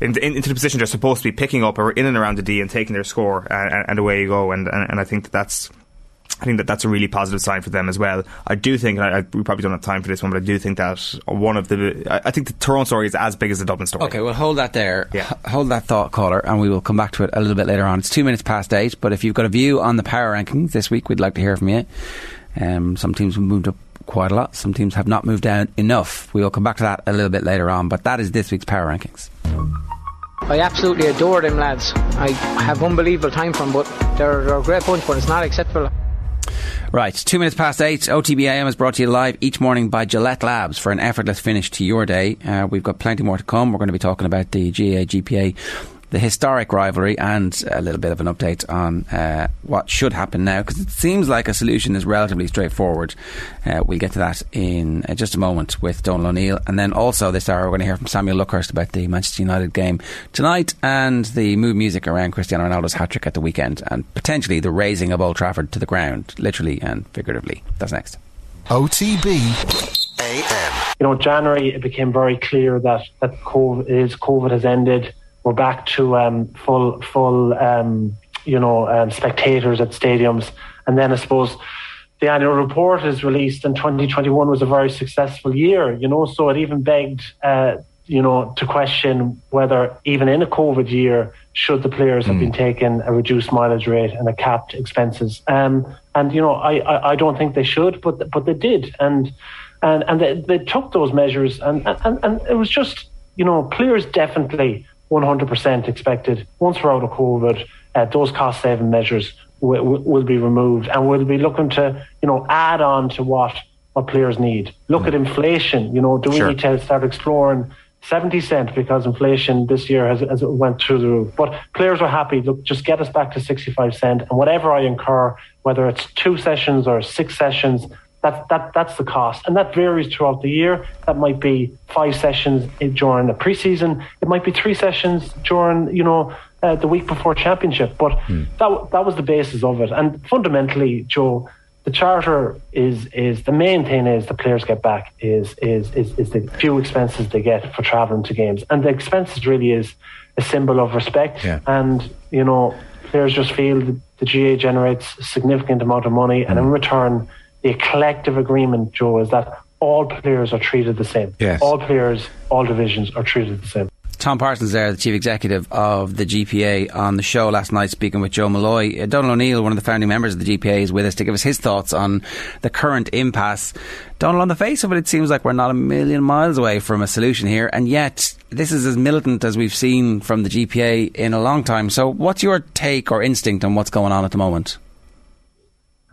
in, in, into the position they're supposed to be picking up or in and around the D and taking their score, and, and away you go. And, and, and I think that that's I think that that's a really positive sign for them as well. I do think, I, I, we probably don't have time for this one, but I do think that one of the, I, I think the Toronto story is as big as the Dublin story. Okay, well, hold that there. Yeah. H- hold that thought, caller, and we will come back to it a little bit later on. It's two minutes past eight, but if you've got a view on the power rankings this week, we'd like to hear from you. Um, some teams have moved up quite a lot. Some teams have not moved down enough. We will come back to that a little bit later on, but that is this week's power rankings. I absolutely adore them lads. I have unbelievable time for them, but they're, they're a great bunch, but it's not acceptable. Right, two minutes past eight. OTBAM is brought to you live each morning by Gillette Labs for an effortless finish to your day. Uh, we've got plenty more to come. We're going to be talking about the GAA GPA the historic rivalry and a little bit of an update on uh, what should happen now because it seems like a solution is relatively straightforward. Uh, we'll get to that in uh, just a moment with Donal O'Neill. And then also this hour, we're going to hear from Samuel Luckhurst about the Manchester United game tonight and the mood music around Cristiano Ronaldo's hat trick at the weekend and potentially the raising of Old Trafford to the ground, literally and figuratively. That's next. OTB AM. You know, January it became very clear that that COVID, is COVID has ended we're back to um, full full um, you know um, spectators at stadiums, and then I suppose the annual report is released, and 2021 was a very successful year. You know, so it even begged. Uh, you know, to question whether even in a COVID year, should the players have mm. been taking a reduced mileage rate and a capped expenses? Um, and you know, I, I, I, don't think they should, but but they did, and and and they, they took those measures, and, and and it was just you know, players definitely 100% expected once we're out of COVID, uh, those cost saving measures will, will be removed, and we'll be looking to you know add on to what what players need. Look mm. at inflation. You know, do we sure. need to start exploring 70 cent because inflation this year has, has went through the roof. But players are happy. Look, just get us back to 65 cent, and whatever I incur, whether it's two sessions or six sessions, that, that, that's the cost. And that varies throughout the year. That might be five sessions during the preseason. It might be three sessions during, you know, uh, the week before championship. But Hmm. that that was the basis of it. And fundamentally, Joe, the charter is is the main thing is the players get back is is is, is the few expenses they get for travelling to games, and the expenses really is a symbol of respect. Yeah. And you know, players just feel that the GAA generates a significant amount of money, and in Hmm. return, the collective agreement, Joe, is that all players are treated the same. Yes. All players, all divisions are treated the same. Tom Parsons there, the chief executive of the GPA, on the show last night speaking with Joe Molloy. Uh, Donal O'Neill, one of the founding members of the GPA, is with us to give us his thoughts on the current impasse. Donal, on the face of it, it seems like we're not a million miles away from a solution here, and yet this is as militant as we've seen from the GPA in a long time. So, what's your take or instinct on what's going on at the moment?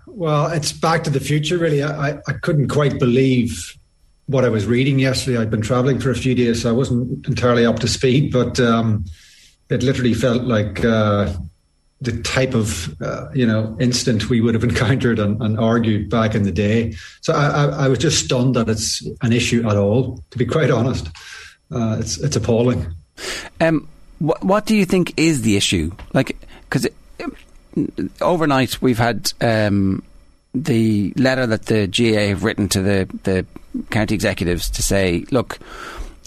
Well, it's back to the future, really. I, I couldn't quite believe what I was reading yesterday. I'd been traveling for a few days, so I wasn't entirely up to speed, but um, it literally felt like uh, the type of uh, you know instant we would have *laughs* encountered and, and argued back in the day. So I, I, I, was just stunned that it's an issue at all. To be *laughs* quite honest, uh, it's it's appalling. Um, wh- what do you think is the issue? Like, because overnight we've had um, the letter that the GAA have written to the, the county executives to say, look,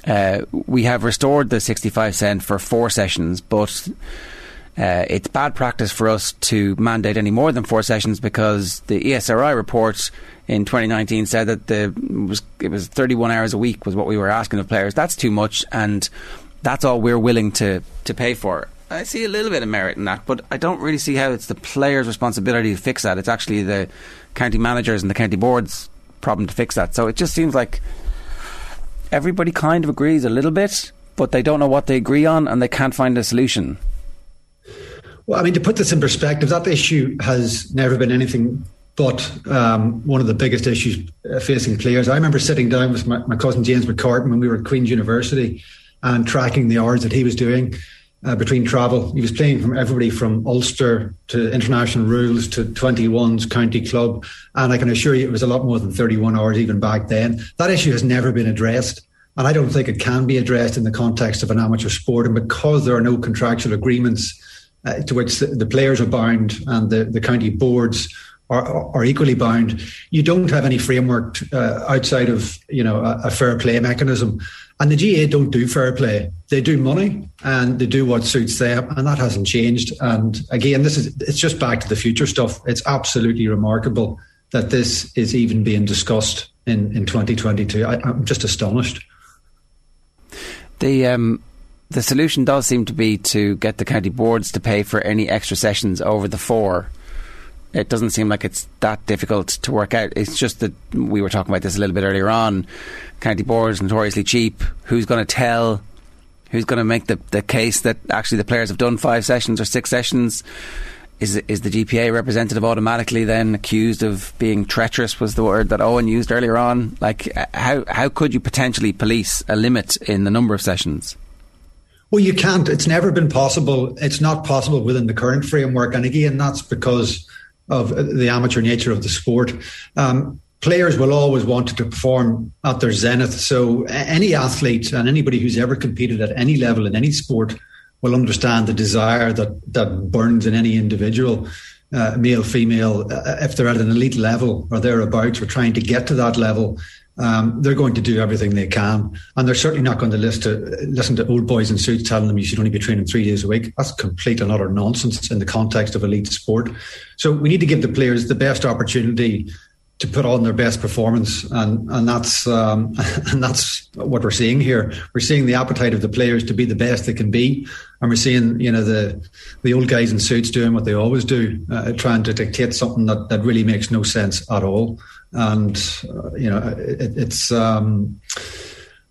uh, we have restored the 65 cent for four sessions, but uh, it's bad practice for us to mandate any more than four sessions because the ESRI report in 2019 said that the it was it was 31 hours a week was what we were asking of players. That's too much, and that's all we're willing to to pay for. I see a little bit of merit in that, but I don't really see how it's the players' responsibility to fix that. It's actually the county managers and the county boards' problem to fix that. So it just seems like everybody kind of agrees a little bit, but they don't know what they agree on and they can't find a solution. Well, I mean, to put this in perspective, that issue has never been anything but um, one of the biggest issues uh, facing players. I remember sitting down with my, my cousin James McCartan when we were at Queen's University and tracking the hours that he was doing. Uh, between travel. He was playing from everybody from Ulster to international rules to 21s county club. And I can assure you it was a lot more than 31 hours even back then. That issue has never been addressed. And I don't think it can be addressed in the context of an amateur sport. And because there are no contractual agreements uh, to which the, the, players are bound and the, the county boards are, are, equally bound, you don't have any framework uh, outside of you know a, a fair play mechanism. And the GAA don't do fair play. They do money and they do what suits them. And that hasn't changed. And again, this is, it's just back to the future stuff. It's absolutely remarkable that this is even being discussed in, in 2022. I, am just astonished. The, um, the solution does seem to be to get the county boards to pay for any extra sessions over the four. It doesn't seem like it's that difficult to work out. It's just that we were talking about this a little bit earlier on. County boards notoriously cheap. Who's going to tell? Who's going to make the, the case that actually the players have done five sessions or six sessions? Is is the GPA representative automatically then accused of being treacherous? Was the word that Owen used earlier on? Like uh, how how could you potentially police a limit in the number of sessions? Well, you can't. It's never been possible. It's not possible within the current framework, and again, that's because of the amateur nature of the sport. Um, players will always want to perform at their zenith. So any athlete and anybody who's ever competed at any level in any sport will understand the desire that that burns in any individual, uh, male, female. Uh, if they're at an elite level or thereabouts, or trying to get to that level. Um, they're going to do everything they can, and they're certainly not going to listen to listen to old boys in suits telling them you should only be training three days a week. That's complete and utter nonsense in the context of elite sport. So we need to give the players the best opportunity to put on their best performance, and and that's um, *laughs* and that's what we're seeing here. We're seeing the appetite of the players to be the best they can be, and we're seeing you know the the old guys in suits doing what they always do, uh, trying to dictate something that that really makes no sense at all. And uh, you know it, it's. Um,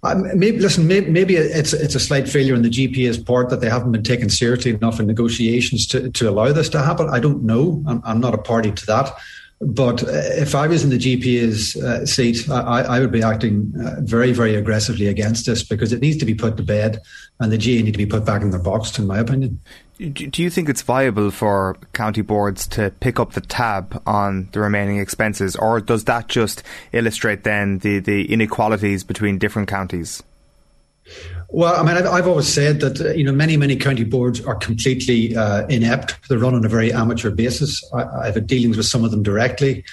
listen. Maybe, it's it's a slight failure on the GPA's part that they haven't been taken seriously enough in negotiations to, to allow this to happen. I don't know. I'm, I'm not a party to that. But if I was in the GPA's uh, seat, I, I, would be acting uh, very, very aggressively against this because it needs to be put to bed, and the GAA need to be put back in their box, in my opinion. Do you think it's viable for county boards to pick up the tab on the remaining expenses, or does that just illustrate then the, the inequalities between different counties? Well, I mean, I've, I've always said that uh, you know many many county boards are completely uh, inept. They're run on a very amateur basis. I, I've had dealings with some of them directly,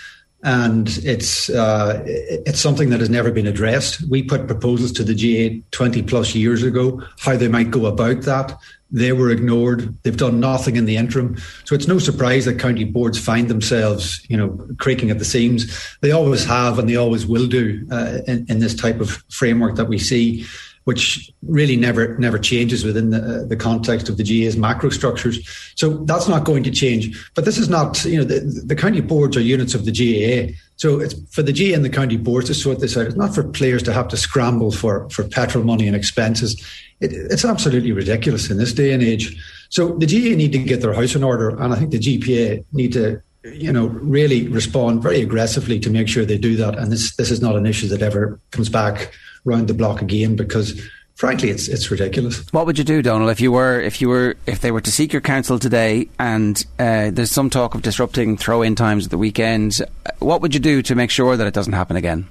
and it's uh, it's something that has never been addressed. We put proposals to the GAA twenty plus years ago how they might go about that. They were ignored. They've done nothing in the interim. So it's no surprise that county boards find themselves, you know, creaking at the seams. They always have, and they always will do uh, in, in this type of framework that we see which really never never changes within the, uh, the context of the GAA's macro structures. So that's not going to change. But this is not, you know, the, the county boards are units of the GAA. So it's for the GAA and the county boards to sort this out. It's not for players to have to scramble for, for petrol money and expenses. It, it's absolutely ridiculous in this day and age. So the GAA need to get their house in order, and I think the GPA need to you know, really respond very aggressively to make sure they do that. And this this is not an issue that ever comes back round the block again because frankly it's it's ridiculous. What would you do, Donal, if you were if you were if they were to seek your counsel today and uh, there's some talk of disrupting throw-in times at the weekend? What would you do to make sure that it doesn't happen again?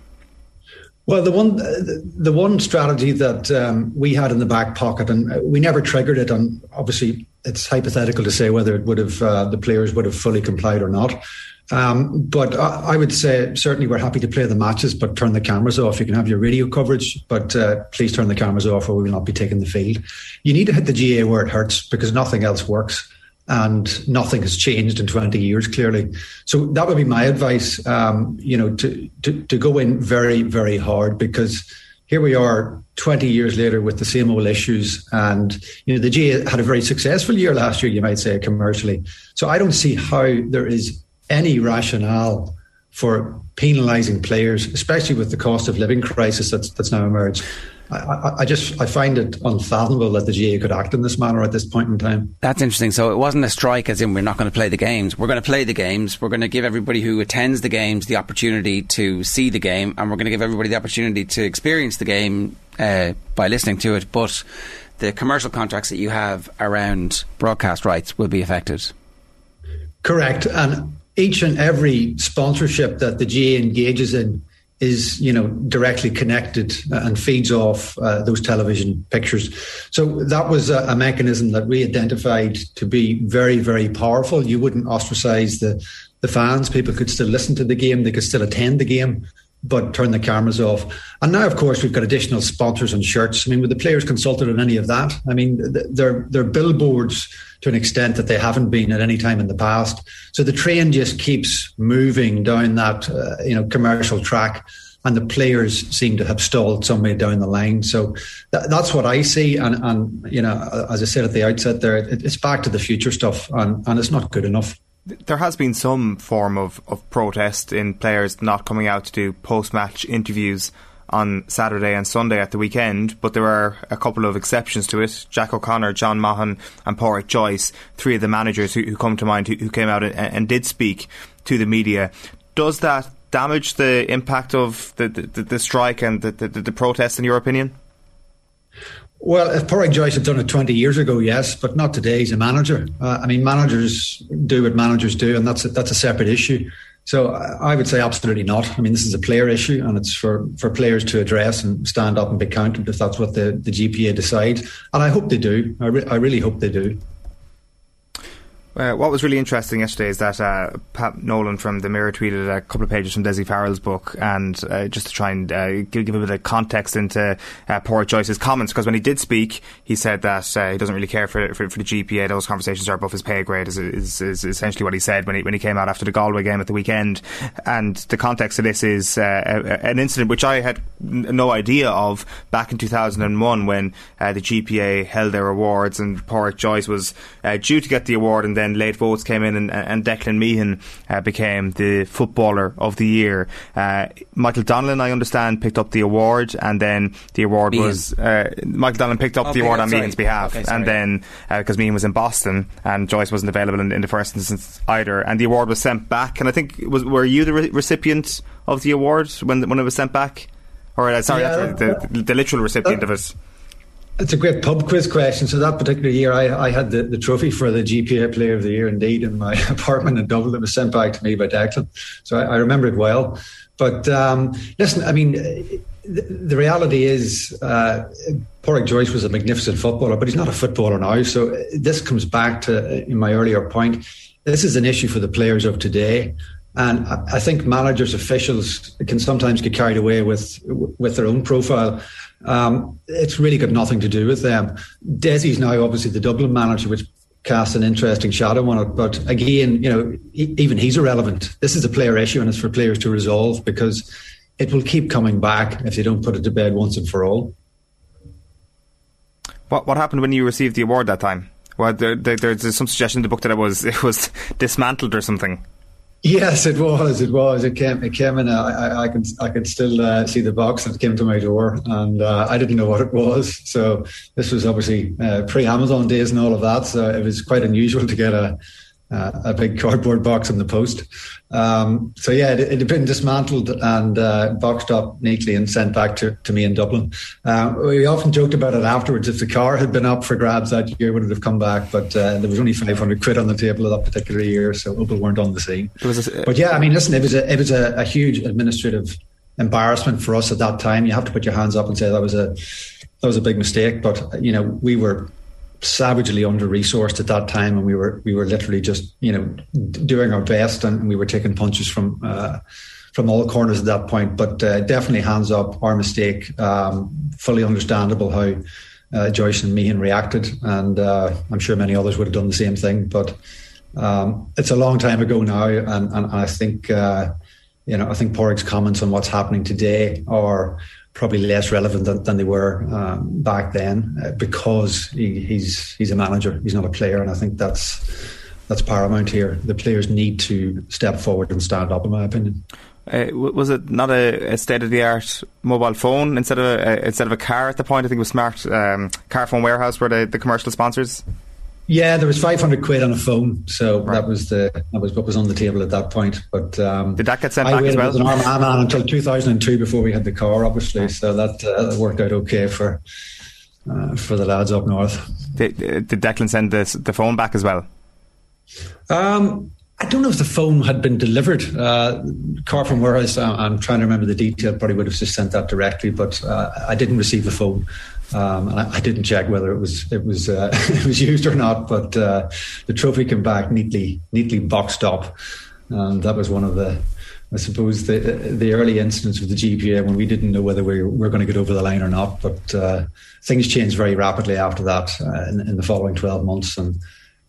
Well, the one the one strategy that um, we had in the back pocket, and we never triggered it, and obviously it's hypothetical to say whether it would have uh, the players would have fully complied or not. Um, but I, I, would say certainly we're happy to play the matches, but turn the cameras off. You can have your radio coverage, but uh, please turn the cameras off, or we will not be taking the field. You need to hit the GAA where it hurts because nothing else works, and nothing has changed in 20 years clearly. So that would be my advice. Um, you know, to, to to go in very very hard because here we are 20 years later with the same old issues and you know the GAA had a very successful year last year you might say commercially so i don't see how there is any rationale for penalising players, especially with the cost of living crisis that's that's now emerged. I, I, just I find it unfathomable that the GAA could act in this manner at this point in time. That's interesting. So it wasn't a strike, as in we're not going to play the games. We're going to play the games. We're going to give everybody who attends the games the opportunity to see the game, and we're going to give everybody the opportunity to experience the game uh, by listening to it. But the commercial contracts that you have around broadcast rights will be affected. Correct, and each and every sponsorship that the GAA engages in is you know directly connected and feeds off uh, those television pictures. So that was a, a, mechanism that we identified to be very very powerful. You wouldn't ostracize the the fans. People could still listen to the game. They could still attend the game but turn the cameras off. And now, of course, we've got additional sponsors and shirts. I mean, were the players consulted on any of that? I mean, they're, they're billboards to an extent that they haven't been at any time in the past. So the train just keeps moving down that, uh, you know, commercial track. And the players seem to have stalled somewhere down the line. So that's what I see. And, and, you know, as I said at the outset there, it, it's back to the future stuff and, and it's not good enough there has been some form of, of protest in players not coming out to do post match interviews on Saturday and Sunday at the weekend, but there are a couple of exceptions to it. Jack O'Connor, John Mahon, and Pádraic Joyce, three of the managers who, who come to mind, who, who came out and, and, did speak to the media. Does that damage the impact of the, the, the strike and the, the, the protest, in your opinion? Well, if Pádraic Joyce had done it 20 years ago, yes, but not today. He's a manager. Uh, I mean, managers do what managers do, and that's a, that's a separate issue. So I would say absolutely not. I mean, this is a player issue, and it's for, for players to address and stand up and be counted if that's what the, the GPA decides. And I hope they do. I, re- I really hope they do. Uh, what was really interesting yesterday is that uh, Pat Nolan from the Mirror tweeted a couple of pages from Dessie Farrell's book, and uh, just to try and uh, give, give, a bit of context into uh, Pádraic Joyce's comments, because when he did speak, he said that uh, he doesn't really care for, for, for the GPA. Those conversations are above his pay grade. Is, is, is essentially what he said when he when he came out after the Galway game at the weekend. And the context of this is an incident which I had no idea of back in 2001 when the GPA held their awards, and Pádraic Joyce was due to get the award, and then then late votes came in, and, and Declan Meehan uh, became the footballer of the year. Uh, Michael Donnellan, I understand, picked up the award, and then the award Meehan. was uh, Michael Donnellan picked up okay, the award on sorry. Meehan's behalf, okay, and then because uh, Meehan was in Boston and Joyce wasn't available in, in, the first instance either, and the award was sent back. And I think was were you the re- recipient of the award when when it was sent back? Or uh, sorry, yeah, the, the, the, literal recipient of it. It's a great pub quiz question. So that particular year, I, I had the, the trophy for the GPA Player of the Year, indeed, in my *laughs* apartment in Dublin. It was sent back to me by Declan, so I, I remember it well. But um, listen, I mean, the, the reality is, uh, Pádraic Joyce was a magnificent footballer, but he's not a footballer now. So this comes back to uh, in my earlier point. This is an issue for the players of today. And I think managers, officials can sometimes get carried away with with their own profile. Um, it's really got nothing to do with them. Dessie's now obviously the Dublin manager, which casts an interesting shadow on it. But again, you know, even he's irrelevant. This is a player issue, and it's for players to resolve because it will keep coming back if they don't put it to bed once and for all. What what happened when you received the award that time? Well, there, there, there's some suggestion in the book that it was it was *laughs* dismantled or something. Yes, it was. It was. It came. It came in. I, I can. I could still uh, see the box that came to my door, and uh, I didn't know what it was. So this was obviously uh, pre-Amazon days and all of that. So it was quite unusual to get a uh, a big cardboard box in the post. Um, so yeah, it, it, had been dismantled and uh, boxed up neatly and sent back to, to me in Dublin. Uh, we often joked about it afterwards. If the car had been up for grabs that year, would it have come back? But uh, there was only 500 quid on the table that particular year, so people weren't on the scene. A, but yeah, I mean, listen, it was a, it was a, a huge administrative embarrassment for us at that time. You have to put your hands up and say that was a that was a big mistake. But you know, we were savagely under resourced at that time, and we were we were literally just you know doing our best, and we were taking punches from uh, from all corners at that point. But uh, definitely hands up, our mistake. Um, fully understandable how uh, Joyce and Meehan reacted, and uh, I'm sure many others would have done the same thing. But um, it's a long time ago now, and, and I think uh, you know I think Pádraic's comments on what's happening today are probably less relevant than, than they were um, back then uh, because he, he's he's a manager, he's not a player, and I think that's that's paramount here. The players need to step forward and stand up, in my opinion. Uh, was it not a, a state of the art mobile phone instead of a, instead of a car at the point? I think it was smart um, Carphone Warehouse were the, the commercial sponsors. Yeah, there was 500 quid on a phone, so right. that was the that was what was on the table at that point. But um, did that get sent I back as well? As an Armagh man until 2002 before we had the car, obviously. So that, uh, worked out okay for uh, for the lads up north. Did, did Declan send the the phone back as well? Um, I don't know if the phone had been delivered. Uh, from Warehouse, I'm trying to remember the detail, probably would have just sent that directly, but uh, I didn't receive the phone. Um, and I, I, didn't check whether it was it was uh, *laughs* it was used or not, but uh, the trophy came back neatly neatly boxed up, and that was one of the I suppose the the early incidents of the GPA when we didn't know whether we were going to get over the line or not. But uh, things changed very rapidly after that uh, in, in, the following twelve months, and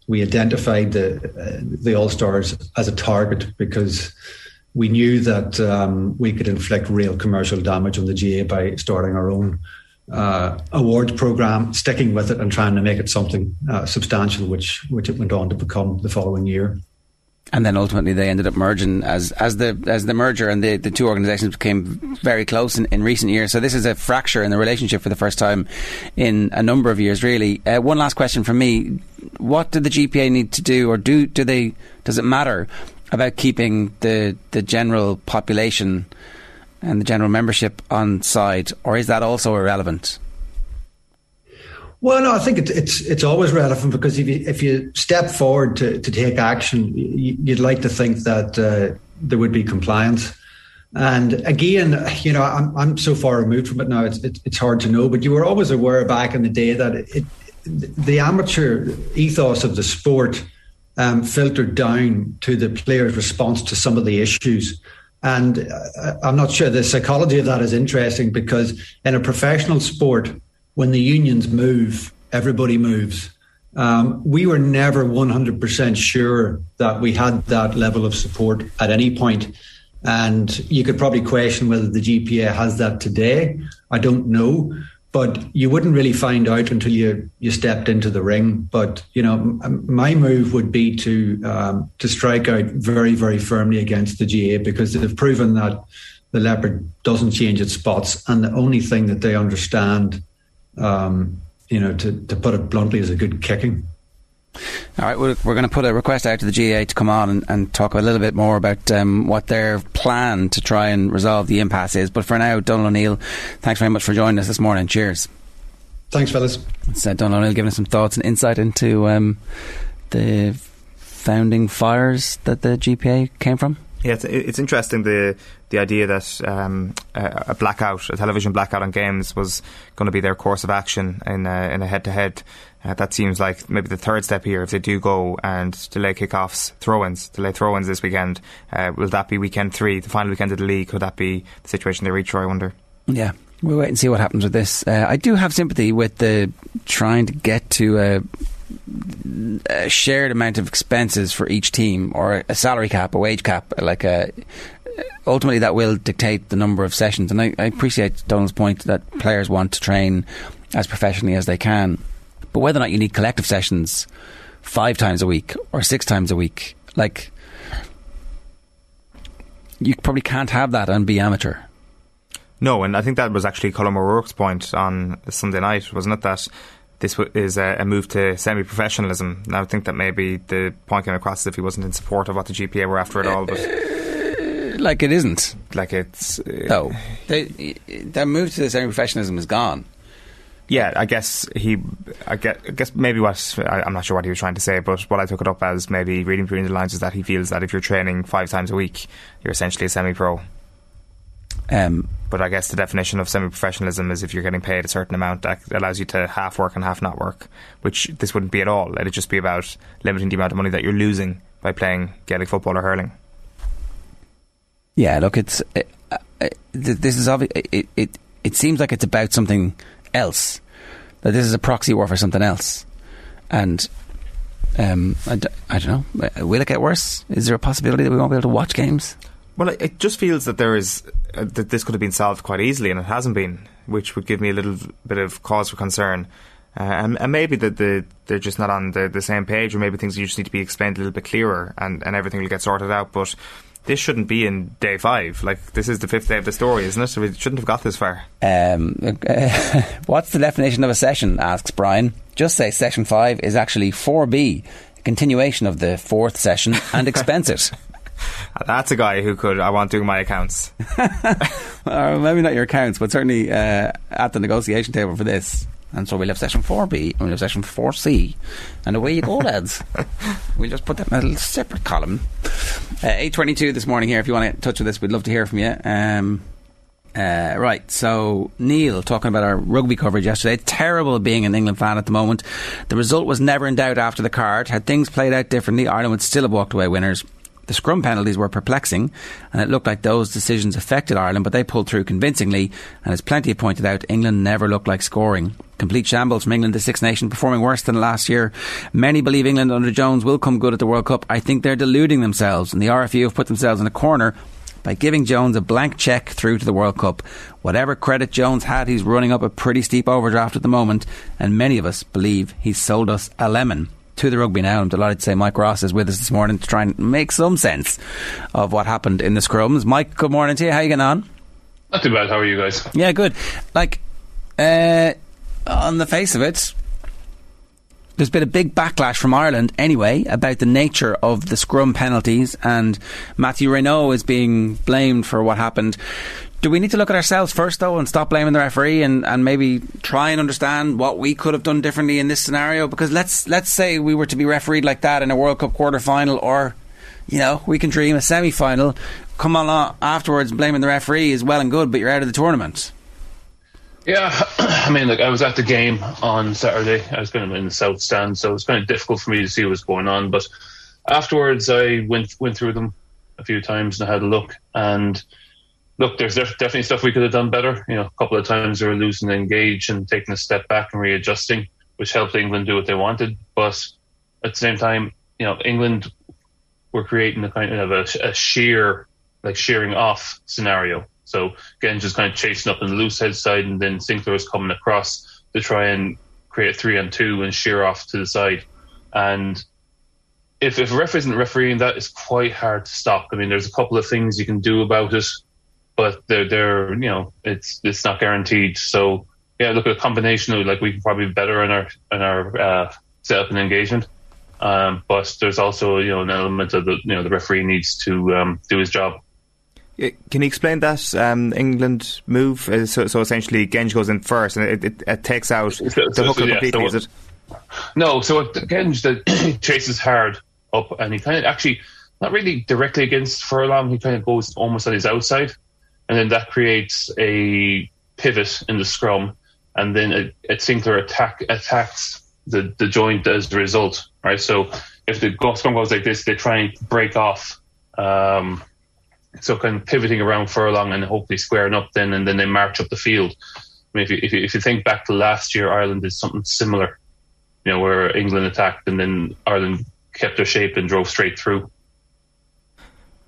we identified the uh, the All Stars as a target because we knew that um, we could inflict real commercial damage on the GAA by starting our own uh, program, sticking with it and trying to make it something uh, substantial, which which it went on to become the following year. And then ultimately they ended up merging as as the as the merger and the, the two organisations became very close in, in recent years. So this is a fracture in the relationship for the first time in a number of years, really. Uh, one last question from me: What do the GPA need to do, or do do they? Does it matter about keeping the the general population? And the general membership on side, or is that also irrelevant? Well, no, I think it, it's it's always relevant because if you if you step forward to, to take action, you'd like to think that uh, there would be compliance. And again, you know, I'm I'm so far removed from it now; it's it, it's hard to know. But you were always aware back in the day that it, the amateur ethos of the sport um, filtered down to the players' response to some of the issues. And uh, I'm not sure the psychology of that is interesting because in a professional sport, when the unions move, everybody moves. Um, we were never 100% sure that we had that level of support at any point. And you could probably question whether the GPA has that today. I don't know but you wouldn't really find out until you you stepped into the ring. But you know, my move would be to um, to strike out very very firmly against the GAA because they've proven that the leopard doesn't change its spots, and the only thing that they understand, um, you know, to to put it bluntly, is a good kicking. All right, we're, we're going to put a request out to the GAA to come on and, and talk a little bit more about um, what their plan to try and resolve the impasse is. But for now, Donal O'Neill, thanks very much for joining us this morning. Cheers. Thanks, fellas. It's uh, Donal O'Neill giving us some thoughts and insight into um, the founding fires that the GPA came from. Yeah, it's, it's interesting the the idea that um, a, a blackout, a television blackout on games, was going to be their course of action in a, in a head to head head. That seems like maybe the third step here. If they do go and delay kickoffs, throw-ins, delay throw-ins this weekend, uh, will that be weekend three, the final weekend of the league? Could that be the situation they reach? I wonder. Yeah, we'll wait and see what happens with this. Uh, I do have sympathy with the trying to get to a, a, shared amount of expenses for each team, or a salary cap, a wage cap, like a. Ultimately, that will dictate the number of sessions, and I, I appreciate Donal's point that players want to train as professionally as they can. But whether or not you need collective sessions five times a week or six times a week, like you probably can't have that and be amateur. No, and I think that was actually Colm O'Rourke's point on Sunday night, wasn't it? That this is a, move to semi-professionalism. Now, I think that maybe the point came across as if he wasn't in support of what the GPA were after at all, but uh, like it isn't. Like it's uh, no. that move to the semi-professionalism is gone yeah, I guess he, I guess, I guess maybe what I, am not sure what he was trying to say, but what I took it up as maybe reading between the lines is that he feels that if you're training five times a week, you're essentially a semi-pro. Um, but I guess the definition of semi-professionalism is if you're getting paid a certain amount that allows you to half work and half not work, which this wouldn't be at all. It'd just be about limiting the amount of money that you're losing by playing Gaelic football or hurling. Yeah, look, it's uh, uh, this is obvious. It, it it seems like it's about something else. That this is a proxy war for something else. And um, I d- I don't know. Will it get worse? Is there a possibility that we won't be able to watch games? Well, it just feels that there is uh, that this could have been solved quite easily, and it hasn't been, which would give me a little bit of cause for concern. Uh, and, and, maybe that the, they're just not on the, the same page, or maybe things just need to be explained a little bit clearer, and, and everything will get sorted out. But this shouldn't be in day five. Like this is the fifth day of the story, isn't it? So we shouldn't have got this far. Um, uh, *laughs* what's the definition of a session? asks Brian. Just say session five is actually four B, continuation of the fourth session, and expense it. *laughs* *laughs* That's a guy who could. I want doing my accounts. or maybe not your accounts, but certainly uh, at the negotiation table for this. And so we'll have session 4B and we'll have session 4C. And away you go, *laughs* lads. we'll just put that in a little separate column. Uh, 8.22 this morning here. If you want to get in touch with us, we'd love to hear from you. Um, uh, right, so Neil talking about our rugby coverage yesterday. It's terrible being an England fan at the moment. The result was never in doubt after the card. Had things played out differently, Ireland would still have walked away winners. The scrum penalties were perplexing, and it looked like those decisions affected Ireland, but they pulled through convincingly. And as plenty have pointed out, England never looked like scoring. Complete shambles from England, the Six Nations performing worse than last year. Many believe England under Jones will come good at the World Cup. I think they're deluding themselves, and the RFU have put themselves in a corner by giving Jones a blank cheque through to the World Cup. Whatever credit Jones had, he's running up a pretty steep overdraft at the moment, and many of us believe he's sold us a lemon to the rugby now. I'm delighted to say Mike Ross is with us this morning to try and make some sense of what happened in the scrums. Mike, good morning to you. How you getting on? Not too bad. How are you guys? Yeah, good. Like, uh, on the face of it, there's been a big backlash from Ireland anyway about the nature of the scrum penalties, and Matthew Raynal is being blamed for what happened. Do we need to look at ourselves first, though, and stop blaming the referee, and, and maybe try and understand what we could have done differently in this scenario? Because let's let's say we were to be refereed like that in a World Cup quarter final, or you know, we can dream a semi final. Come on uh, afterwards, blaming the referee is well and good, but you're out of the tournament. Yeah, *clears throat* I mean, like I was at the game on Saturday. I was kind of in the south stand, so it was kind of difficult for me to see what was going on. But afterwards, I went went through them a few times and I had a look. And look, there's definitely stuff we could have done better. You know, a couple of times they were losing the engage and taking a step back and readjusting, which helped England do what they wanted. But at the same time, you know, England were creating a kind of a, a sheer, like shearing off scenario so again, just kind of chasing up on the loose head side, and then Sinckler was coming across to try and create three on two and shear off to the side. And if if a ref isn't refereeing that, it's quite hard to stop. I mean, there's a couple of things you can do about it, but they're they're you know it's it's not guaranteed. So yeah, look at a combination of like we can probably be better in our in our uh, setup and engagement. Um, but there's also you know an element of the you know the referee needs to um, do his job. Can you explain that um, England move? Uh, so, so, essentially, Genge goes in first, and it, it, it takes out so, the so, hooker so, yeah, completely. is it? No. So Genge that *clears throat* chases hard up, and he kind of actually not really directly against Furlong. He kind of goes almost on his outside, and then that creates a pivot in the scrum, and then a, a Sinckler attack attacks the, the joint as a result. Right, so if the scrum goes like this, they try and break off. Um, so kind of pivoting around Furlong and hopefully squaring up then, and then they march up the field. I mean, if you, if you, if you think back to last year, Ireland did something similar, you know, where England attacked and then Ireland kept their shape and drove straight through.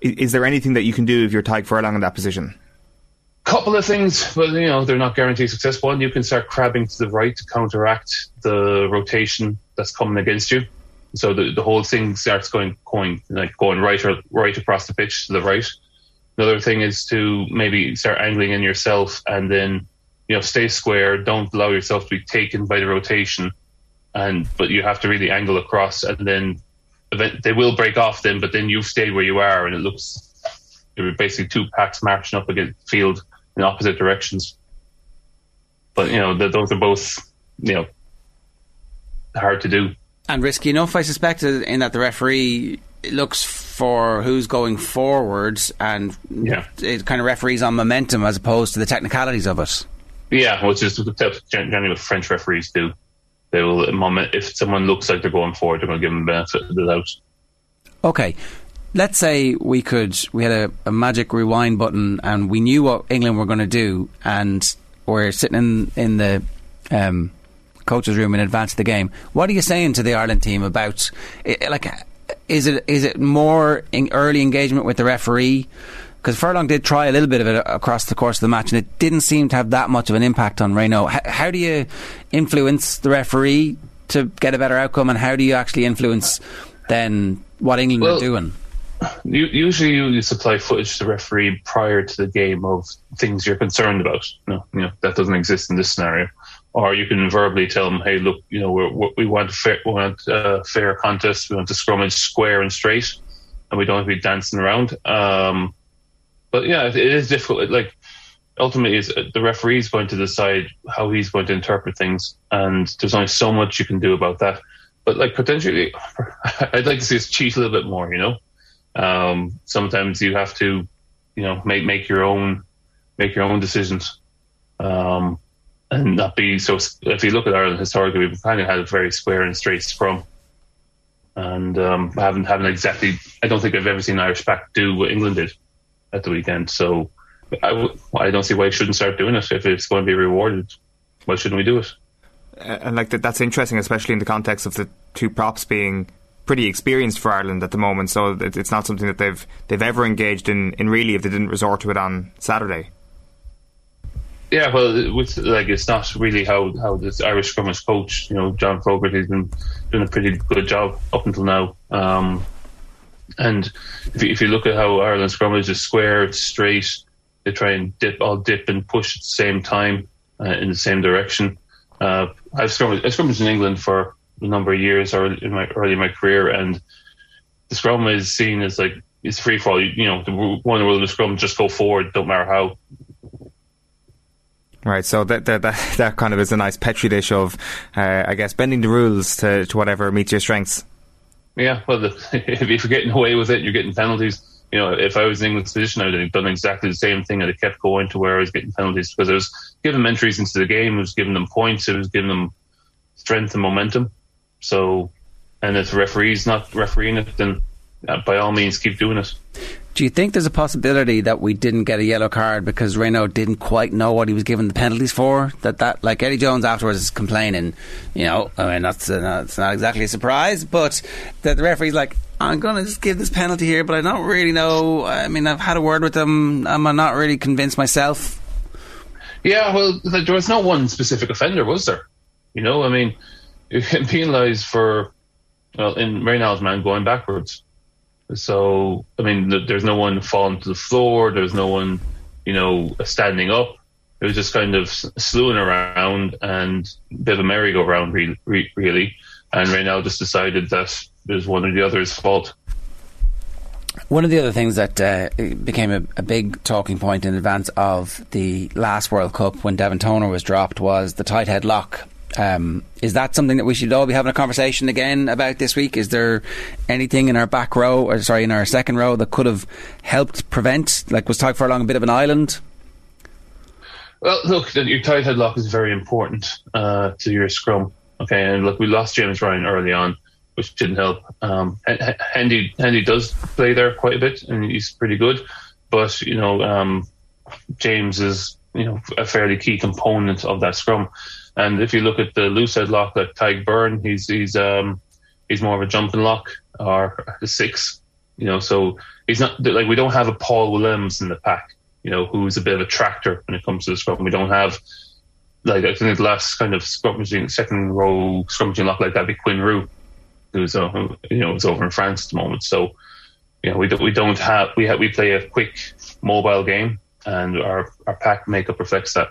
Is, there anything that you can do if you're Tadhg Furlong in that position? Couple of things, but you know they're not guaranteed success. One, you can start crabbing to the right to counteract the rotation that's coming against you. So the, the whole thing starts going going like going right or right across the pitch to the right. Another thing is to maybe start angling in yourself and then you know stay square. Don't allow yourself to be taken by the rotation, and but you have to really angle across and then they will break off then. But then you stay where you are, and it looks there were basically two packs marching up against the field in opposite directions. But you know the, those are both you know hard to do and risky enough, I suspect, uh, in that the referee looks for who's going forwards and yeah. it kind of referees on momentum as opposed to the technicalities of it. Yeah, which is generally what French referees do. They will moment if someone looks like they're going forward, they're going to give them the benefit of the doubt. Okay, let's say we could we had a, a magic rewind button and we knew what England were going to do, and we're sitting in in the um, coach's room in advance of the game. What are you saying to the Ireland team about eh, eh, like? Is it is it more early engagement with the referee? Because Furlong did try a little bit of it uh, across the course of the match, and it didn't seem to have that much of an impact on Raynal. How, how do you influence the referee to get a better outcome, and how do you actually influence then what England well, are doing? Usually, you supply footage to the referee prior to the game of things you're concerned about. No, you know that doesn't exist in this scenario or you can verbally tell them, "Hey, look, you know, we're, we want a fair, we want a fair contest. We want to scrummage square and straight, and we don't want to be dancing around." Um, but yeah, it, it is difficult. Like ultimately, is uh, the referee is going to decide how he's going to interpret things, and there's only so much you can do about that. But like potentially, *laughs* I'd like to see us cheat a little bit more. You know, um, sometimes you have to, you know, make make your own make your own decisions. Um, and not be so. If you look at Ireland historically, we've kind of had a very square and straight scrum, and um, haven't haven't exactly. I don't think I've ever seen Irish back do what England did at the weekend. So I w- I don't see why we shouldn't start doing it if it's going to be rewarded. Why shouldn't we do it? And like that, that's interesting, especially in the context of the two props being pretty experienced for Ireland at the moment. So it's not something that they've they've ever engaged in, in really if they didn't resort to it on Saturday. Yeah, well, with, like it's not really how how this Irish scrum is coached. You know, John Fogarty has been doing a pretty good job up until now. Um, and if you, if you look at how Ireland scrum is, it's square, it's straight. They try and dip, all dip and push at the same time uh, in the same direction. Uh, I've scrummaged, I've scrummaged in England for number of years, or in my early in my career, and the scrum is seen as like it's free fall. You, you know, the one rule of the scrum just go forward, don't matter how. Right, so that, that that *laughs* that kind of is a nice petri dish of, uh, I guess, bending the rules to, to whatever meets your strengths. Yeah, well, the, *laughs* if you're getting away with it, you're getting penalties. You know, if I was in England's position, I would have done exactly the same thing. I'd have kept going to where I was getting penalties because I was giving them entries into the game, it was giving them points, it was giving them strength and momentum. So, and if the referee's not refereeing it, then uh, by all means, keep doing it. Do you think there's a possibility that we didn't get a yellow card because Raynal didn't quite know what he was given the penalties for? That that like Eddie Jones afterwards is complaining. You know, I mean that's uh, that's not exactly a surprise, but that the referee's like, I'm going to just give this penalty here, but I don't really know. I mean, I've had a word with them. I'm not really convinced myself. Yeah, well, there was no one specific offender, was there? You know, I mean, you get *laughs* penalised for, well, in Raynal's man going backwards. So, I mean, there's no one falling to the floor. There's no one, you know, standing up. It was just kind of slewing around and a bit of a merry-go-round, really. And Raynal just decided that it was one or the other's fault. One of the other things that uh, became a, a, big talking point in advance of the last World Cup when Devin Toner was dropped was the tight head lock Um, is that something that we should all be having a conversation again about this week? Is there anything in our back row, or sorry, in our second row that could have helped prevent? Like was Tadhg Furlong a bit of an island? Well, look, your tight headlock is very important uh, to your scrum. Okay, and look, we lost James Ryan early on, which didn't help. Um, Hendy Hendy does play there quite a bit, and he's pretty good. But you know, um, James is you know a fairly key component of that scrum. And if you look at the loose headlock, like Tadhg Beirne, he's he's um, he's more of a jumping lock or a six. You know, so he's not like we don't have a Paul Willemse in the pack you know, who's a bit of a tractor when it comes to the scrum. We don't have, like, I think the last kind of scrummaging, second row scrummaging lock like that be Quinn Roux, who's, uh, you know, is over in France at the moment. So, you know, we don't, we don't have, we have, we play a quick mobile game and our, our pack makeup reflects that.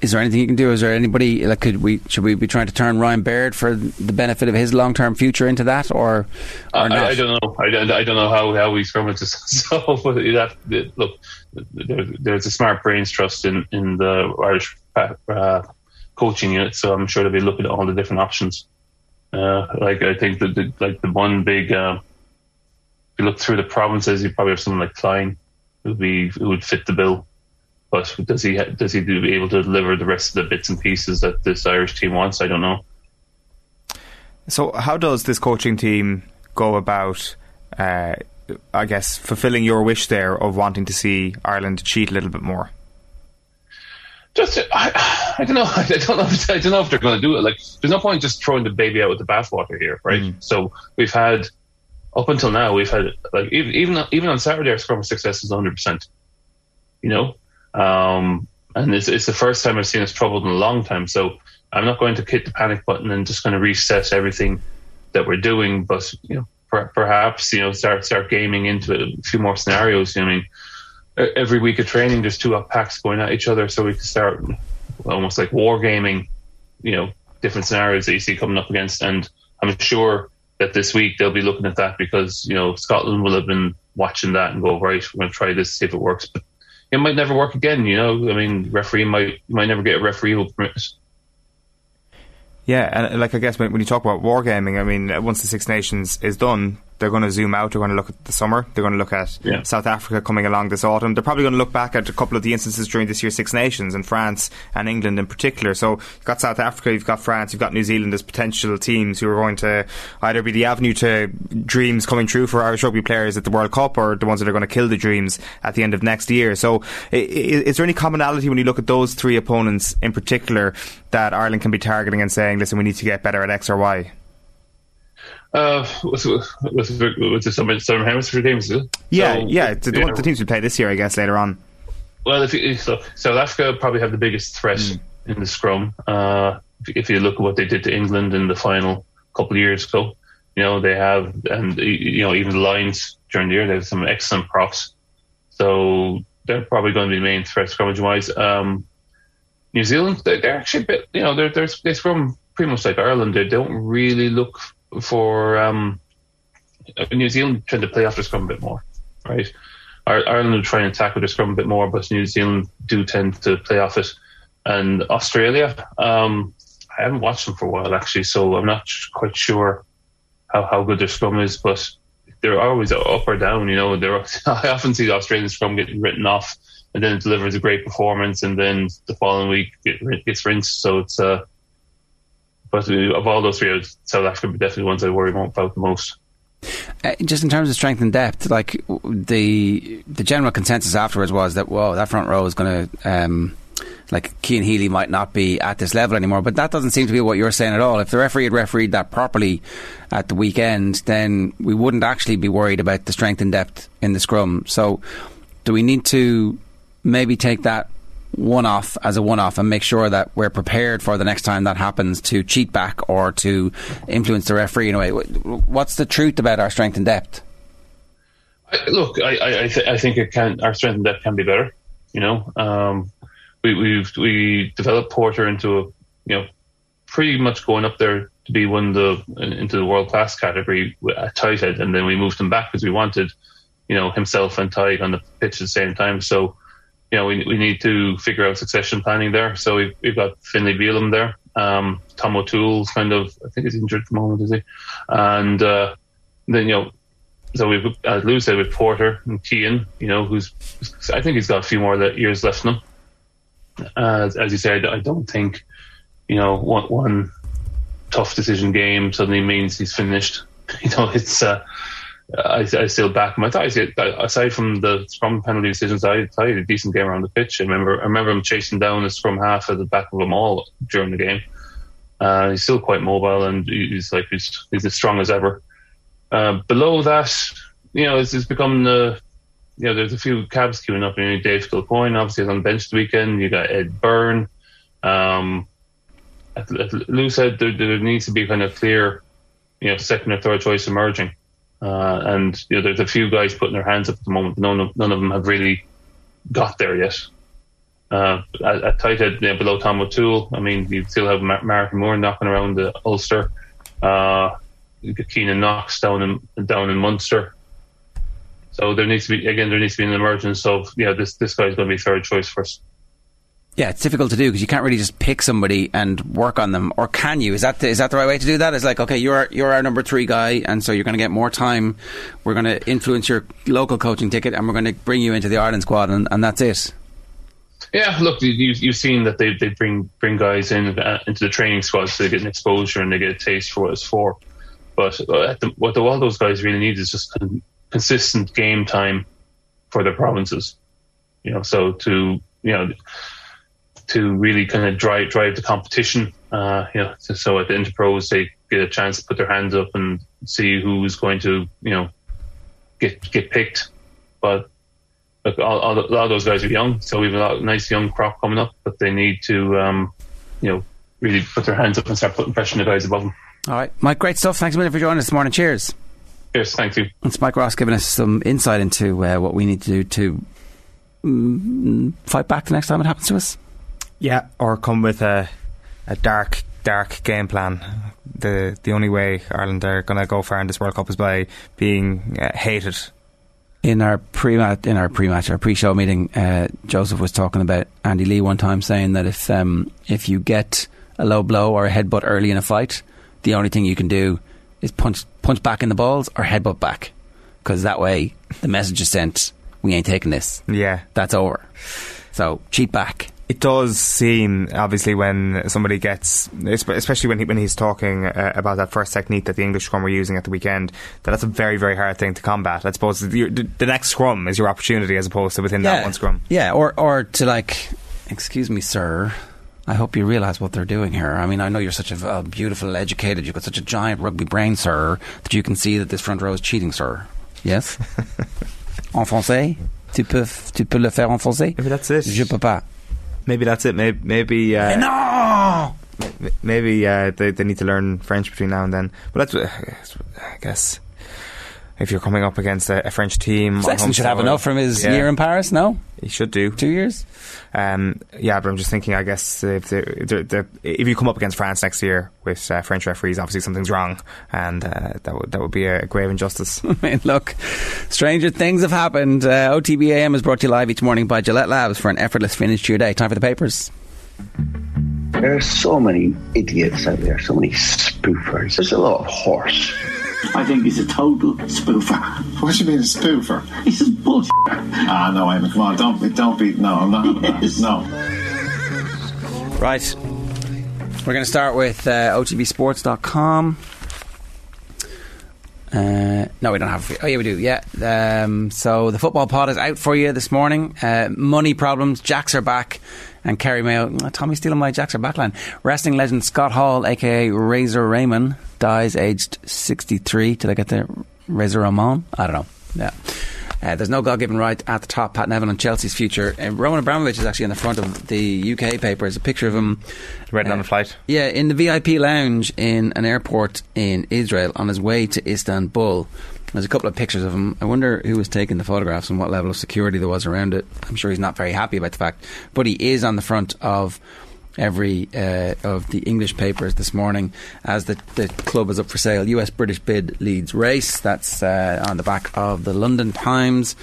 Is there anything you can do? Is there anybody like could we should we be trying to turn Ryan Baird for the benefit of his long term future into that or, or I, not? I, don't know. I, I don't know how how we scrummage this. *laughs* So that, look, there, there's a smart brains trust in in the Irish uh, coaching unit, so I'm sure they'll be looking at all the different options. Uh, like I think that the, like the one big, uh, if you look through the provinces, you probably have someone like Kleyn who would be who would fit the bill. But does he does he be able to deliver the rest of the bits and pieces that this Irish team wants? I don't know. So, how does this coaching team go about, uh, I guess, fulfilling your wish there of wanting to see Ireland cheat a little bit more? Just, I, I don't know. *laughs* I don't know. If, I don't know if they're going to do it. Like, there's no point just throwing the baby out with the bathwater here, right? Mm. So we've had up until now, we've had like even even even on Saturday, our scrum success is 100. percent You know, um, and it's, it's the first time I've seen us troubled in a long time. So I'm not going to hit the panic button and just going to reset everything that we're doing. But you know, per, perhaps you know, start start gaming into a few more scenarios. You know, I mean, every week of training, there's two packs going at each other, so we can start almost like war gaming. You know, different scenarios that you see coming up against, and I'm sure that this week they'll be looking at that because you know Scotland will have been watching that and go right, we're going to try this, see if it works. But it might never work again. You know, I mean, referee might might never get a referee who permits. Yeah, and like I guess when, when you talk about wargaming, I mean, once the Six Nations is done, they're going to zoom out. They're going to look at the summer. They're going to look at yeah. South Africa coming along this autumn. They're probably going to look back at a couple of the instances during this year's Six Nations and France and England in particular. So you've got South Africa, you've got France, you've got New Zealand as potential teams who are going to either be the avenue to dreams coming true for Irish rugby players at the World Cup or the ones that are going to kill the dreams at the end of next year. So is, is there any commonality when you look at those three opponents in particular that Ireland can be targeting and saying, listen, we need to get better at X or Y? Uh, with, with, with the Southern, Southern Hemisphere teams, Yeah, so, yeah, the, the, the, teams we play this year, I guess, later on. Well, if you, look, South Africa probably have the biggest threat mm. in the scrum. Uh, if, if, you look at what they did to England in the final couple of years ago, you know they have, and you know even the Lions during the year they have some excellent props. So they're probably going to be the main threat scrummage wise. Um, New Zealand, they're, they're, actually a bit, you know, they're, they're they scrum pretty much like Ireland. They don't really look for um, New Zealand trying to play off the scrum a bit more, right? Ireland will try and tackle the scrum a bit more, but New Zealand do tend to play off it. And Australia, um, I haven't watched them for a while actually, so I'm not quite sure how, how good their scrum is, but they're always up or down. You know, they're, *laughs* I often see the Australian scrum getting written off, and then it delivers a great performance, and then the following week it gets rinsed. So it's uh, but of all those three, South Africa would be definitely the ones I worry about the most. Uh, just in terms of strength and depth, like the the general consensus afterwards was that whoa, that front row is going to. Um, like Cian Healy might not be at this level anymore, but that doesn't seem to be what you're saying at all. If the referee had refereed that properly at the weekend, then we wouldn't actually be worried about the strength and depth in the scrum. So, do we need to maybe take that one off as a one off and make sure that we're prepared for the next time that happens to cheat back or to influence the referee in a way. What's the truth about our strength and depth? Look, I, I, th- I, think it can. Our strength and depth can be better. You know, um, we we've we developed Porter into a you know pretty much going up there to be one of the into the world class category at tight and then we moved him back because we wanted you know himself and Tadhg on the pitch at the same time. So you know, we, we need to figure out succession planning there. So we've, we've got Finlay Bealham there. Um, Tom O'Toole's kind of, I think he's injured at the moment, is he? And uh, then, you know, so we've, as Lou said, with Porter and Keane, you know, who's, I think he's got a few more years left in him. Uh, as you said, I don't think, you know, one, one tough decision game suddenly means he's finished. *laughs* You know, it's, uh, I, I still back him. I thought aside from the scrum penalty decisions, I thought he had a decent game around the pitch. I remember, I remember him chasing down a scrum half at the back of them all during the game. Uh, he's still quite mobile and he's like he's, he's as strong as ever. Uh, below that, you know, it's, it's become the you know there's a few cabs queuing up. You know, Dave Kilcoyne obviously is on the bench the weekend. You got Ed Byrne. Um, Lou said there, there needs to be kind of clear, you know, second or third choice emerging. Uh, and you know, there's a few guys putting their hands up at the moment. None of none of them have really got there yet. Uh, at, at tight you know, below Tom O'Toole, I mean, you still have Mar- Martin Moore knocking around the Ulster. Uh, Keynan Knox down in down in Munster. So there needs to be again, there needs to be an emergence of yeah, this this guy's going to be third choice first. Yeah, it's difficult to do because you can't really just pick somebody and work on them, or can you? Is that the, is that the right way to do that? It's like, okay, you're you're our number three guy, and so you're going to get more time. We're going to influence your local coaching ticket, and we're going to bring you into the Ireland squad, and, and that's it. Yeah, look, you, you've seen that they, they bring bring guys in uh, into the training squad so they get an exposure and they get a taste for what it's for. But uh, the, what the, all those guys really need is just con- consistent game time for their provinces. You know, so to you know to really kind of drive drive the competition. Uh, you know, so, so at the Interpros they get a chance to put their hands up and see who's going to you know get get picked. But look, all, all, a lot of those guys are young, so we have a lot, nice young crop coming up. But they need to um, you know really put their hands up and start putting pressure on the guys above them. All right, Mike, great stuff. Thanks a million for joining us this morning. Cheers. Cheers, thank you. It's Mike Ross giving us some insight into uh, what we need to do to mm, fight back the next time it happens to us. Yeah, or come with a a dark, dark game plan. The the only way Ireland are going to go far in this World Cup is by being uh, hated. In our pre in our pre match our pre show meeting, uh, Joseph was talking about Andy Lee one time saying that if um, if you get a low blow or a headbutt early in a fight, the only thing you can do is punch punch back in the balls or headbutt back, because that way the message is sent: we ain't taking this. Yeah, that's over. So cheat back it does seem obviously when somebody gets, especially when he, when he's talking uh, about that first technique that the English scrum were using at the weekend, that that's a very very hard thing to combat. I suppose the, the next scrum is your opportunity as opposed to within yeah. that one scrum. Yeah, or or to like, excuse me, sir. I hope you realise what they're doing here. I mean, I know you're such a uh, beautiful, educated, you've got such a giant rugby brain, sir, that you can see that this front row is cheating, sir. Yes? *laughs* en français? Tu peux, tu peux le faire en français? Maybe that's it. Je peux pas maybe that's it. Maybe maybe uh, no. Maybe uh, they they need to learn French between now and then. But that's I guess if you're coming up against a, a French team, Sexton should have enough from his yeah. year in Paris. No, he should do two years. Um, yeah, but I'm just thinking. I guess if they're, they're, they're, if you come up against France next year with uh, French referees, obviously something's wrong, and uh, that would that would be a grave injustice. *laughs* I mean, look, stranger things have happened. Uh, OTBAM is brought to you live each morning by Gillette Labs for an effortless finish to your day. Time for the papers. There are so many idiots out there, so many spoofers. There's a lot of horse. I think he's a total spoofer. What do you mean a spoofer? He's just bullshit. Ah, no, Eamon, come on, don't be, don't be, no, I'm not, yes. no. Right. We're going to start with uh, OTBSports.com. Uh, no, we don't have. Oh, yeah, we do. Yeah. Um, so the football pod is out for you this morning. Uh, money problems. Jacks are back. And Kerry Mayo. Oh, Tommy stealing my Jacks are backline. Wrestling legend Scott Hall, aka Razor Raymond, dies aged 63. Did I get the Razor Ramon? I don't know. Yeah. Uh, there's no God given right at the top. Pat Nevin on Chelsea's future. Uh, Roman Abramovich is actually in the front of the UK paper. There's a picture of him. Waiting uh, on a flight? Yeah, in the VIP lounge in an airport in Israel on his way to Istanbul. There's a couple of pictures of him. I wonder who was taking the photographs and what level of security there was around it. I'm sure he's not very happy about the fact. But he is on the front of every uh, of the English papers this morning as the, the club is up for sale. US British bid leads race. That's uh, on the back of the London Times.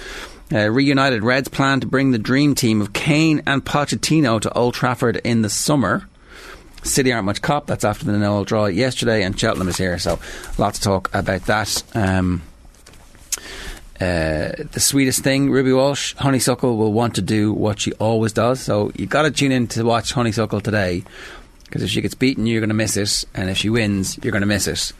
Uh, reunited Reds plan to bring the dream team of Kane and Pochettino to Old Trafford in the summer. City aren't much cop. That's after the nil draw yesterday, and Cheltenham is here, so lots to talk about that. Um, uh, the sweetest thing, Ruby Walsh, Honeysuckle will want to do what she always does. So you got to tune in to watch Honeysuckle today, because if she gets beaten, you're going to miss it, and if she wins, you're going to miss it.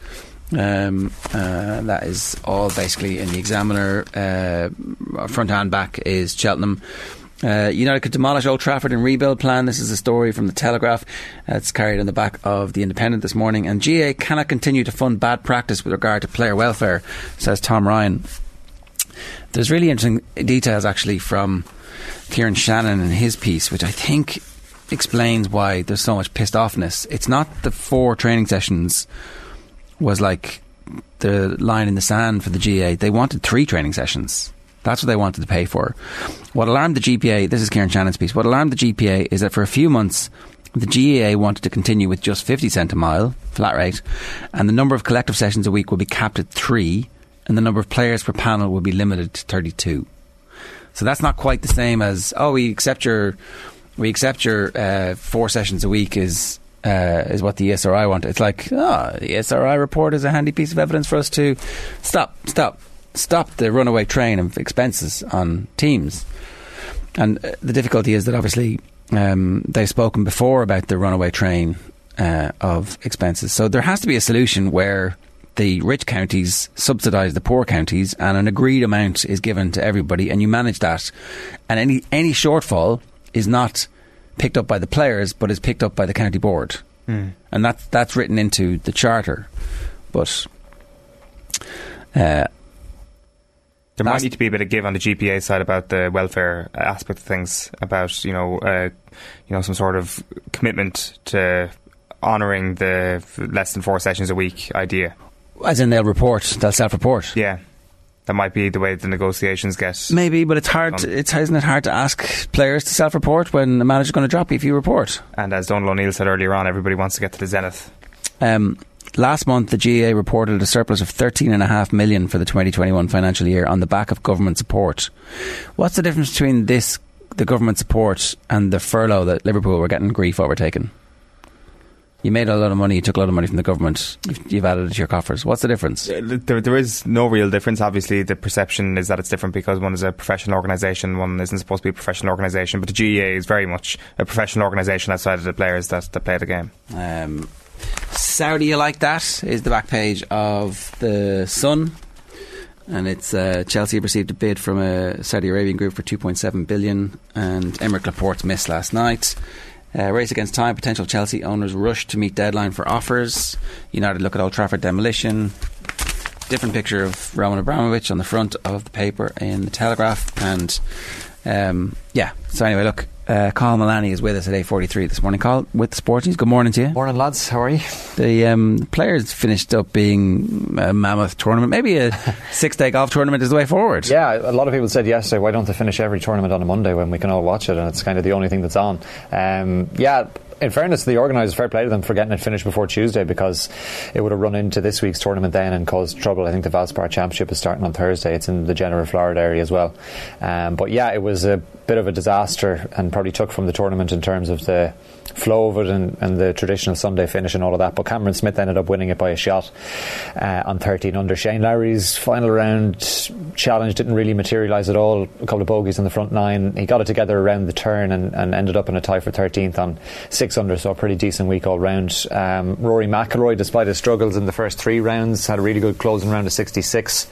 Um, uh, that is all basically in the Examiner. Uh, front and back is Cheltenham. Uh, United could demolish Old Trafford and rebuild plan. This is a story from the Telegraph. It's carried on the back of the Independent this morning. And GAA cannot continue to fund bad practice with regard to player welfare, says Tom Ryan. There's really interesting details actually from Kieran Shannon and his piece, which I think explains why there's so much pissed offness. It's not the four training sessions was like the line in the sand for the GAA. They wanted three training sessions. That's what they wanted to pay for. What alarmed the GPA, this is Kieran Shannon's piece, what alarmed the GPA is that for a few months, the GAA wanted to continue with just 50 cent a mile, flat rate, and the number of collective sessions a week will be capped at three, and the number of players per panel will be limited to 32. So that's not quite the same as, oh, we accept your, we accept your uh, four sessions a week is uh, is what the ESRI want. It's like, ah, the ESRI report is a handy piece of evidence for us to stop, stop, stop the runaway train of expenses on teams. And uh, the difficulty is that obviously um, they've spoken before about the runaway train uh, of expenses. So there has to be a solution where the rich counties subsidise the poor counties, and an agreed amount is given to everybody, and you manage that. And any any shortfall is not picked up by the players, but is picked up by the county board, Mm. and that's that's written into the charter. But uh, There might need to be a bit of give on the GPA side about the welfare aspect of things, about you know, uh, you know, some sort of commitment to honouring the less than four sessions a week idea. As in they'll report, they'll self-report. Yeah, that might be the way the negotiations get. Maybe, but it's hard. To, it's isn't it hard to ask players to self-report when the manager's going to drop you if you report? And as Donal O'Neill said earlier on, everybody wants to get to the zenith. Um, last month, the GAA reported a surplus of 13.5 million for the 2021 financial year on the back of government support. What's the difference between this, the government support, and the furlough that Liverpool were getting grief overtaken? You made a lot of money. You took a lot of money from the government. You've, you've added it to your coffers. What's the difference? Uh, There, there is no real difference. Obviously, the perception is that it's different because one is a professional organisation, one isn't supposed to be a professional organisation. But the GAA is very much a professional organisation outside of the players that, that play the game. Um, Saudi, you like that? Is the back page of the Sun, and it's uh, Chelsea received a bid from a Saudi Arabian group for 2.7 billion, and Aymeric Laporte missed last night. Uh, race against time. Potential Chelsea owners rush to meet deadline for offers. United look at Old Trafford demolition. Different picture of Roman Abramovich on the front of the paper in the Telegraph, and um, yeah. So anyway, look. Uh, Carl Milani is with us at 8.43 this morning. Carl, with the Sports News. Good morning to you. Morning, lads. How are you? The um, players finished up being a mammoth tournament. Maybe a *laughs* six-day golf tournament is the way forward. Yeah, a lot of people said yesterday, why don't they finish every tournament on a Monday when we can all watch it and it's kind of the only thing that's on? Um, yeah, in fairness to the organisers, fair play to them for getting it finished before Tuesday because it would have run into this week's tournament then and caused trouble. I think the Valspar Championship is starting on Thursday. It's in the General Florida area as well. Um, but yeah, it was a bit of a disaster and probably took from the tournament in terms of the flow of it and, and the traditional Sunday finish and all of that. But Cameron Smith ended up winning it by a shot uh, on 13 under. Shane Lowry's final round challenge didn't really materialise at all. A couple of bogeys in the front nine. He got it together around the turn and, and ended up in a tie for 13th on six under. So a pretty decent week all round. Um, Rory McIlroy, despite his struggles in the first three rounds, had a really good closing round of 66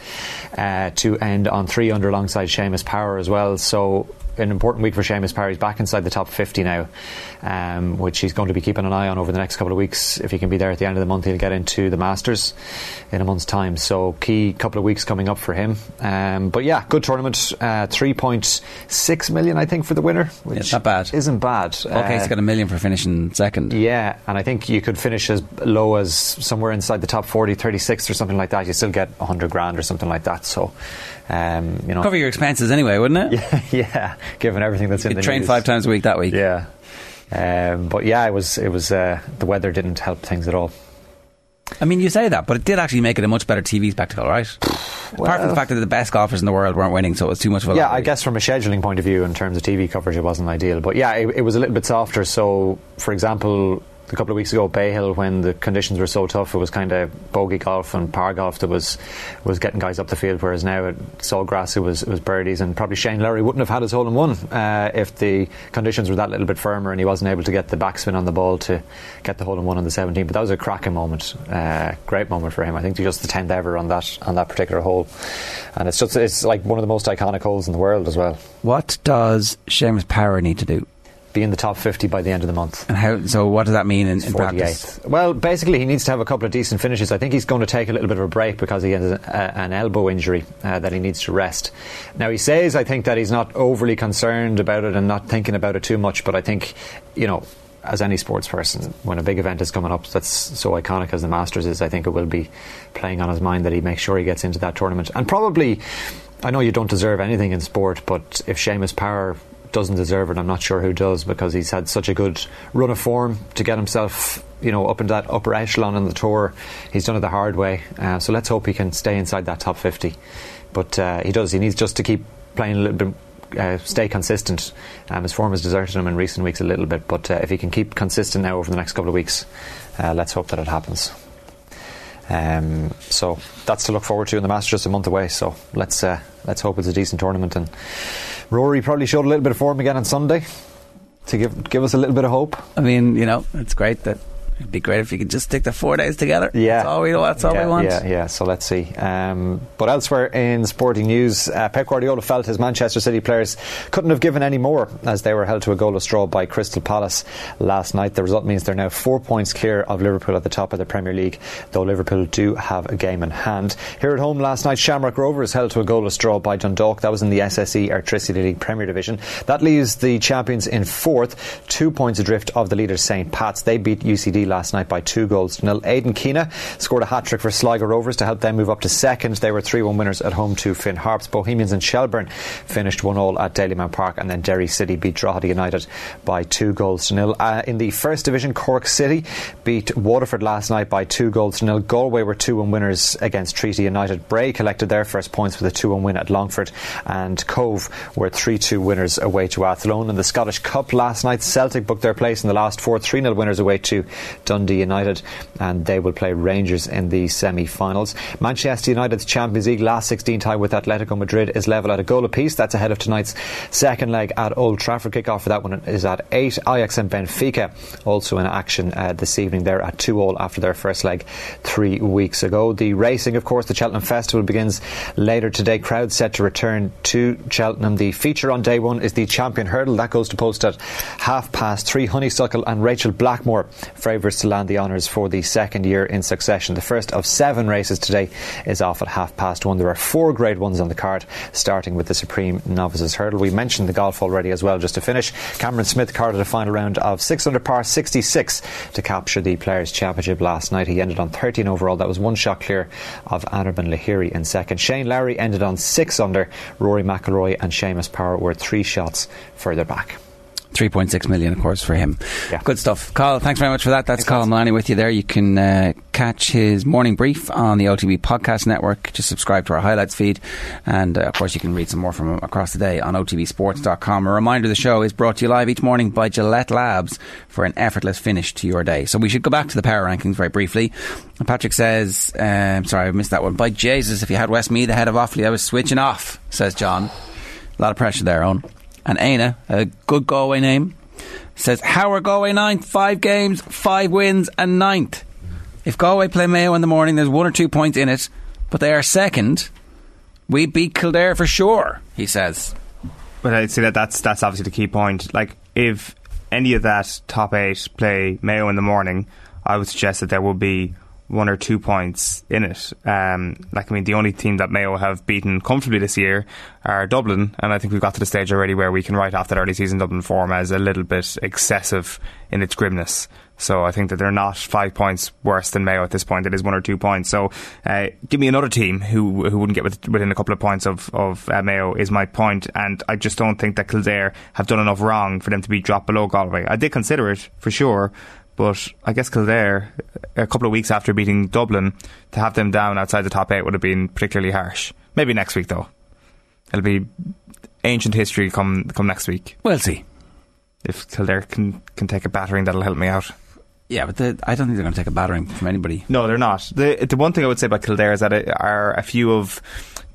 uh, to end on three under alongside Seamus Power as well. So an important week for Seamus Power. He's back inside the top 50 now, um, which he's going to be keeping an eye on over the next couple of weeks. If he can be there at the end of the month, he'll get into the Masters in a month's time. So key couple of weeks coming up for him. Um, but yeah, good tournament. Uh, 3.6 million, I think, for the winner, which not bad. isn't bad. Okay, he's got a million for finishing second. yeah, and I think you could finish as low as somewhere inside the top 40, 36 or something like that. You still get 100 grand or something like that. So, um, you know. Cover your expenses anyway, wouldn't it? *laughs* Yeah, yeah, given everything that's in the train news. five times a week that week. Yeah. Um, but yeah, it was it was uh, the weather didn't help things at all. I mean, you say that, but it did actually make it a much better TV spectacle, right? *sighs* Apart from the fact that the best golfers in the world weren't winning, so it was too much of a Yeah, I guess from a scheduling point of view, in terms of TV coverage, it wasn't ideal. But yeah, it, it was a little bit softer. So, for example, a couple of weeks ago, Bay Hill, when the conditions were so tough, it was kind of bogey golf and par golf that was was getting guys up the field. Whereas now at Sawgrass, it was it was birdies, and probably Shane Lowry wouldn't have had his hole in one uh, if the conditions were that little bit firmer and he wasn't able to get the backspin on the ball to get the hole in one on the 17th. But that was a cracking moment, uh, great moment for him. I think just the 10th ever on that on that particular hole, and it's just it's like one of the most iconic holes in the world as well. What does Seamus Power need to do? Be in the top 50 by the end of the month. And how? So what does that mean in, in practice? Well, basically, he needs to have a couple of decent finishes. I think he's going to take a little bit of a break because he has a, an elbow injury uh, that he needs to rest. Now, he says, I think, that he's not overly concerned about it and not thinking about it too much, but I think, you know, as any sports person, when a big event is coming up that's so iconic as the Masters is, I think it will be playing on his mind that he makes sure he gets into that tournament. And probably, I know you don't deserve anything in sport, but if Seamus Power doesn't deserve it, I'm not sure who does because he's had such a good run of form to get himself, you know, up in that upper echelon in the tour. He's done it the hard way, uh, so let's hope he can stay inside that top 50. But uh, he does. He needs just to keep playing a little bit uh, stay consistent. Um, his form has deserted him in recent weeks a little bit, but uh, if he can keep consistent now over the next couple of weeks, uh, let's hope that it happens. Um, so that's to look forward to in the Masters just a month away. So let's uh, let's hope it's a decent tournament. And Rory probably showed a little bit of form again on Sunday to give give us a little bit of hope. I mean, you know, it's great that It'd be great if you could just stick the four days together. Yeah, that's all we, that's all yeah, we want. Yeah, yeah. So let's see. Um, but elsewhere in sporting news, uh, Pep Guardiola felt his Manchester City players couldn't have given any more as they were held to a goalless draw by Crystal Palace last night. The result means they're now four points clear of Liverpool at the top of the Premier League, though Liverpool do have a game in hand. Here at home last night, Shamrock Rovers held to a goalless draw by Dundalk. That was in the SSE Airtricity League Premier Division. That leaves the champions in fourth, two points adrift of the leaders St Pat's. They beat UCD last night by two goals to nil. Aidan Keena scored a hat trick for Sligo Rovers to help them move up to second. They were 3 1 winners at home to Finn Harps. Bohemians and Shelburne finished 1 all at Dalymount Park, and then Derry City beat Drogheda United by two goals to nil. Uh, in the first division, Cork City beat Waterford last night by two goals to nil. Galway were 2 1 winners against Treaty United. Bray collected their first points with a 2 1 win at Longford, and Cove were 3 2 winners away to Athlone. In the Scottish Cup last night, Celtic booked their place in the last four 3 0 winners away to Dundee United and they will play Rangers in the semi-finals. Manchester United's Champions League last 16 tie with Atletico Madrid is level at a goal apiece. That's ahead of tonight's second leg at Old Trafford. Kickoff for that one is at 8. Ajax and Benfica also in action uh, this evening. They're at 2 all after their first leg three weeks ago. The racing, of course, the Cheltenham Festival begins later today. Crowds set to return to Cheltenham. The feature on day one is the Champion Hurdle. That goes to post at half past three. Honeysuckle and Rachel Blackmore favourites to land the honours for the second year in succession. The first of seven races today is off at half past one. There are four grade ones on the card, starting with the Supreme Novices Hurdle. We mentioned the golf already as well, just to finish. Cameron Smith carded a final round of 6 under par 66 to capture the Players' Championship last night. He ended on 13 overall. That was one shot clear of Anirban Lahiri in second. Shane Lowry ended on 6 under. Rory McIlroy and Seamus Power were three shots further back. 3.6 million, of course, for him. Yeah. Good stuff. Carl, thanks very much for that. That's Carl Malani with you there. You can uh, catch his morning brief on the OTB Podcast Network. Just subscribe to our highlights feed. And, uh, of course, you can read some more from him across the day on OTBSports.com. A reminder the show is brought to you live each morning by Gillette Labs for an effortless finish to your day. So we should go back to the power rankings very briefly. Patrick says, um, sorry, I missed that one. By Jesus, if you had Westmeath ahead of Offaly, I was switching off, says John. A lot of pressure there, Owen. And Aina, a good Galway name, says, How are Galway ninth? Five games, five wins, and ninth. If Galway play Mayo in the morning, there's one or two points in it, but they are second. We beat Kildare for sure, he says. But I'd say that that's, that's obviously the key point. Like, if any of that top eight play Mayo in the morning, I would suggest that there will be one or two points in it. Um, like I mean, the only team that Mayo have beaten comfortably this year are Dublin, and I think we've got to the stage already where we can write off that early season Dublin form as a little bit excessive in its grimness. So I think that they're not five points worse than Mayo at this point. It is one or two points. So uh, give me another team who who wouldn't get with, within a couple of points of of uh, Mayo is my point. And I just don't think that Kildare have done enough wrong for them to be dropped below Galway. I did consider it for sure. But I guess Kildare, a couple of weeks after beating Dublin, to have them down outside the top eight would have been particularly harsh. Maybe next week though. It'll be ancient history come come next week. We'll see. If Kildare can can take a battering, that'll help me out. Yeah, but the, I don't think they're going to take a battering from anybody. No, they're not. The the one thing I would say about Kildare is that it are a few of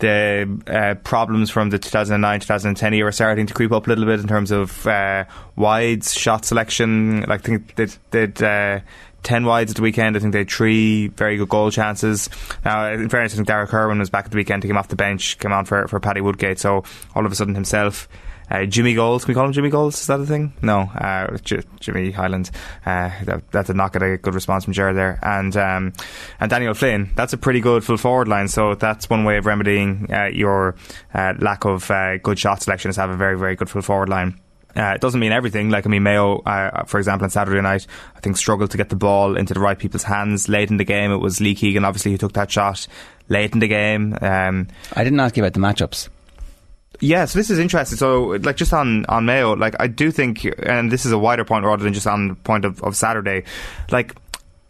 the uh, problems from the 2009 2010 era starting to creep up a little bit in terms of uh, wides, shot selection. Like, I think they did. Uh, 10 wides at the weekend. I think they had three very good goal chances. Now, in fairness, I think Darragh Kirwan was back at the weekend He came off the bench, came on for, for Paddy Woodgate. So, all of a sudden, himself uh, Jimmy Goals, can we call him Jimmy Goals? Is that a thing? No, uh, J- Jimmy Hyland. Uh, that, that, did not get a good response from Jared there. And um, and Daniel Flynn. That's a pretty good full forward line. So that's one way of remedying uh, your uh, lack of uh, good shot selection is have a very very good full forward line. Uh, it doesn't mean everything. Like I mean, Mayo, uh, for example, on Saturday night, I think struggled to get the ball into the right people's hands late in the game. It was Lee Keegan, obviously, who took that shot late in the game. Um, I didn't ask you about the matchups. Yeah, so this is interesting. So, like, just on, on Mayo, like, I do think, and this is a wider point rather than just on the point of, of Saturday, like,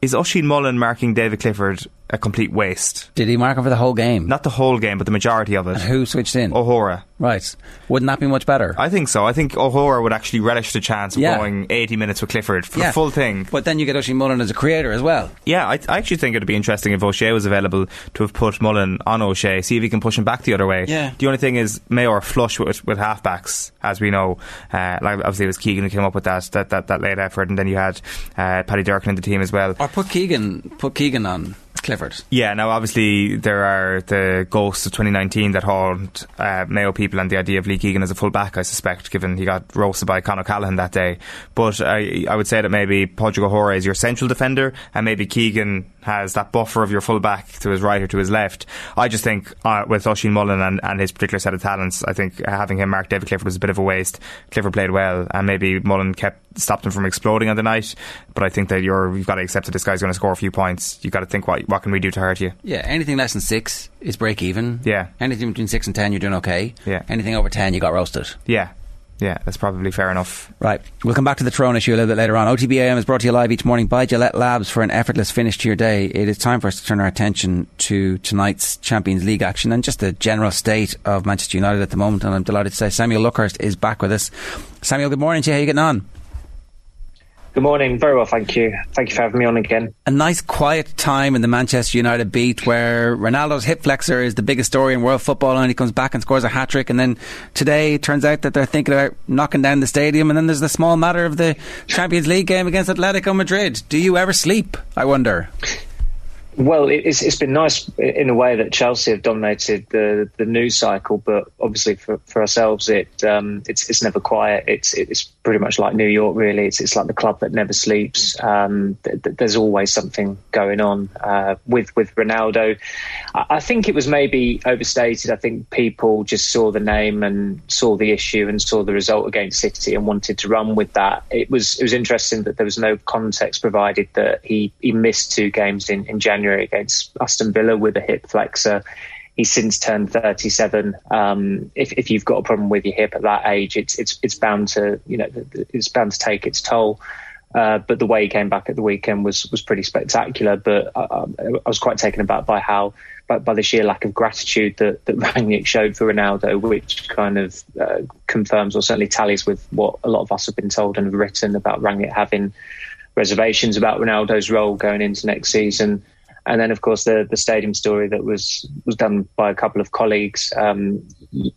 is Oisin Mullin marking David Clifford a complete waste? Did he mark him for the whole game? Not the whole game, but the majority of it. And who switched in? O'Hora. Right. Wouldn't that be much better? I think so. I think O'Hora would actually relish the chance of Yeah. going 80 minutes with Clifford for Yeah. the full thing. But then you get Oisin Mullin as a creator as well. Yeah, I, I actually think it'd be interesting if O'Shea was available to have put Mullin on O'Shea, see if he can push him back the other way. Yeah. The only thing is, Mayo are flush with, with halfbacks, as we know. Uh, like obviously, it was Keegan who came up with that that, that, that late effort, and then you had uh, Paddy Durcan in the team as well. Or put Keegan, put Keegan on Clifford. Yeah, now obviously there are the ghosts of 2019 that haunt uh, Mayo people and the idea of Lee Keegan as a full back, I suspect, given he got roasted by Con O'Callaghan that day. But I, I would say that maybe Pádraig O'Hora is your central defender and maybe Keegan has that buffer of your full back to his right or to his left. I just think uh, with Oisin Mullin and, and his particular set of talents, I think having him mark David Clifford was a bit of a waste. Clifford played well and maybe Mullin kept stopped him from exploding on the night. But I think that you're, you've got to accept that this guy's going to score a few points. You've got to think what, what can we do to hurt you. Yeah, anything less than six is break even. Yeah. Anything between six and ten, you're doing okay. Yeah. Anything over ten, you got roasted. Yeah. Yeah, that's probably fair enough. Right. We'll come back to the Tyrone issue a little bit later on. OTBAM is brought to you live each morning by Gillette Labs for an effortless finish to your day. It is time for us to turn our attention to tonight's Champions League action and just the general state of Manchester United at the moment. And I'm delighted to say Samuel Luckhurst is back with us. Samuel, good morning to you. How are you getting on? Good morning. Very well, thank you. Thank you for having me on again. A nice quiet time in the Manchester United beat where Ronaldo's hip flexor is the biggest story in world football and he comes back and scores a hat trick and then today it turns out that they're thinking about knocking down the stadium and then there's the small matter of the Champions League game against Atletico Madrid. Do you ever sleep? I wonder. Well, it- it's, it's been nice in a way that Chelsea have dominated the, the news cycle, but obviously for, for ourselves, it um, it's it's never quiet. It's it's pretty much like New York, really. It's it's like the club that never sleeps. Um, th- th- there's always something going on uh, with with Ronaldo. I, I think it was maybe overstated. I think people just saw the name and saw the issue and saw the result against City and wanted to run with that. It was it was interesting that there was no context provided that he he missed two games in in January against Aston Villa with a hip flexor. He's since turned 37. Um, if, if you've got a problem with your hip at that age, it's it's it's bound to you know it's bound to take its toll. Uh, but the way he came back at the weekend was was pretty spectacular. But I, I I was quite taken aback by how by, by the sheer lack of gratitude that that *laughs* Rangnick showed for Ronaldo, which kind of uh, confirms or certainly tallies with what a lot of us have been told and have written about Rangnick having reservations about Ronaldo's role going into next season. And then, of course, the the stadium story that was was done by a couple of colleagues. Um,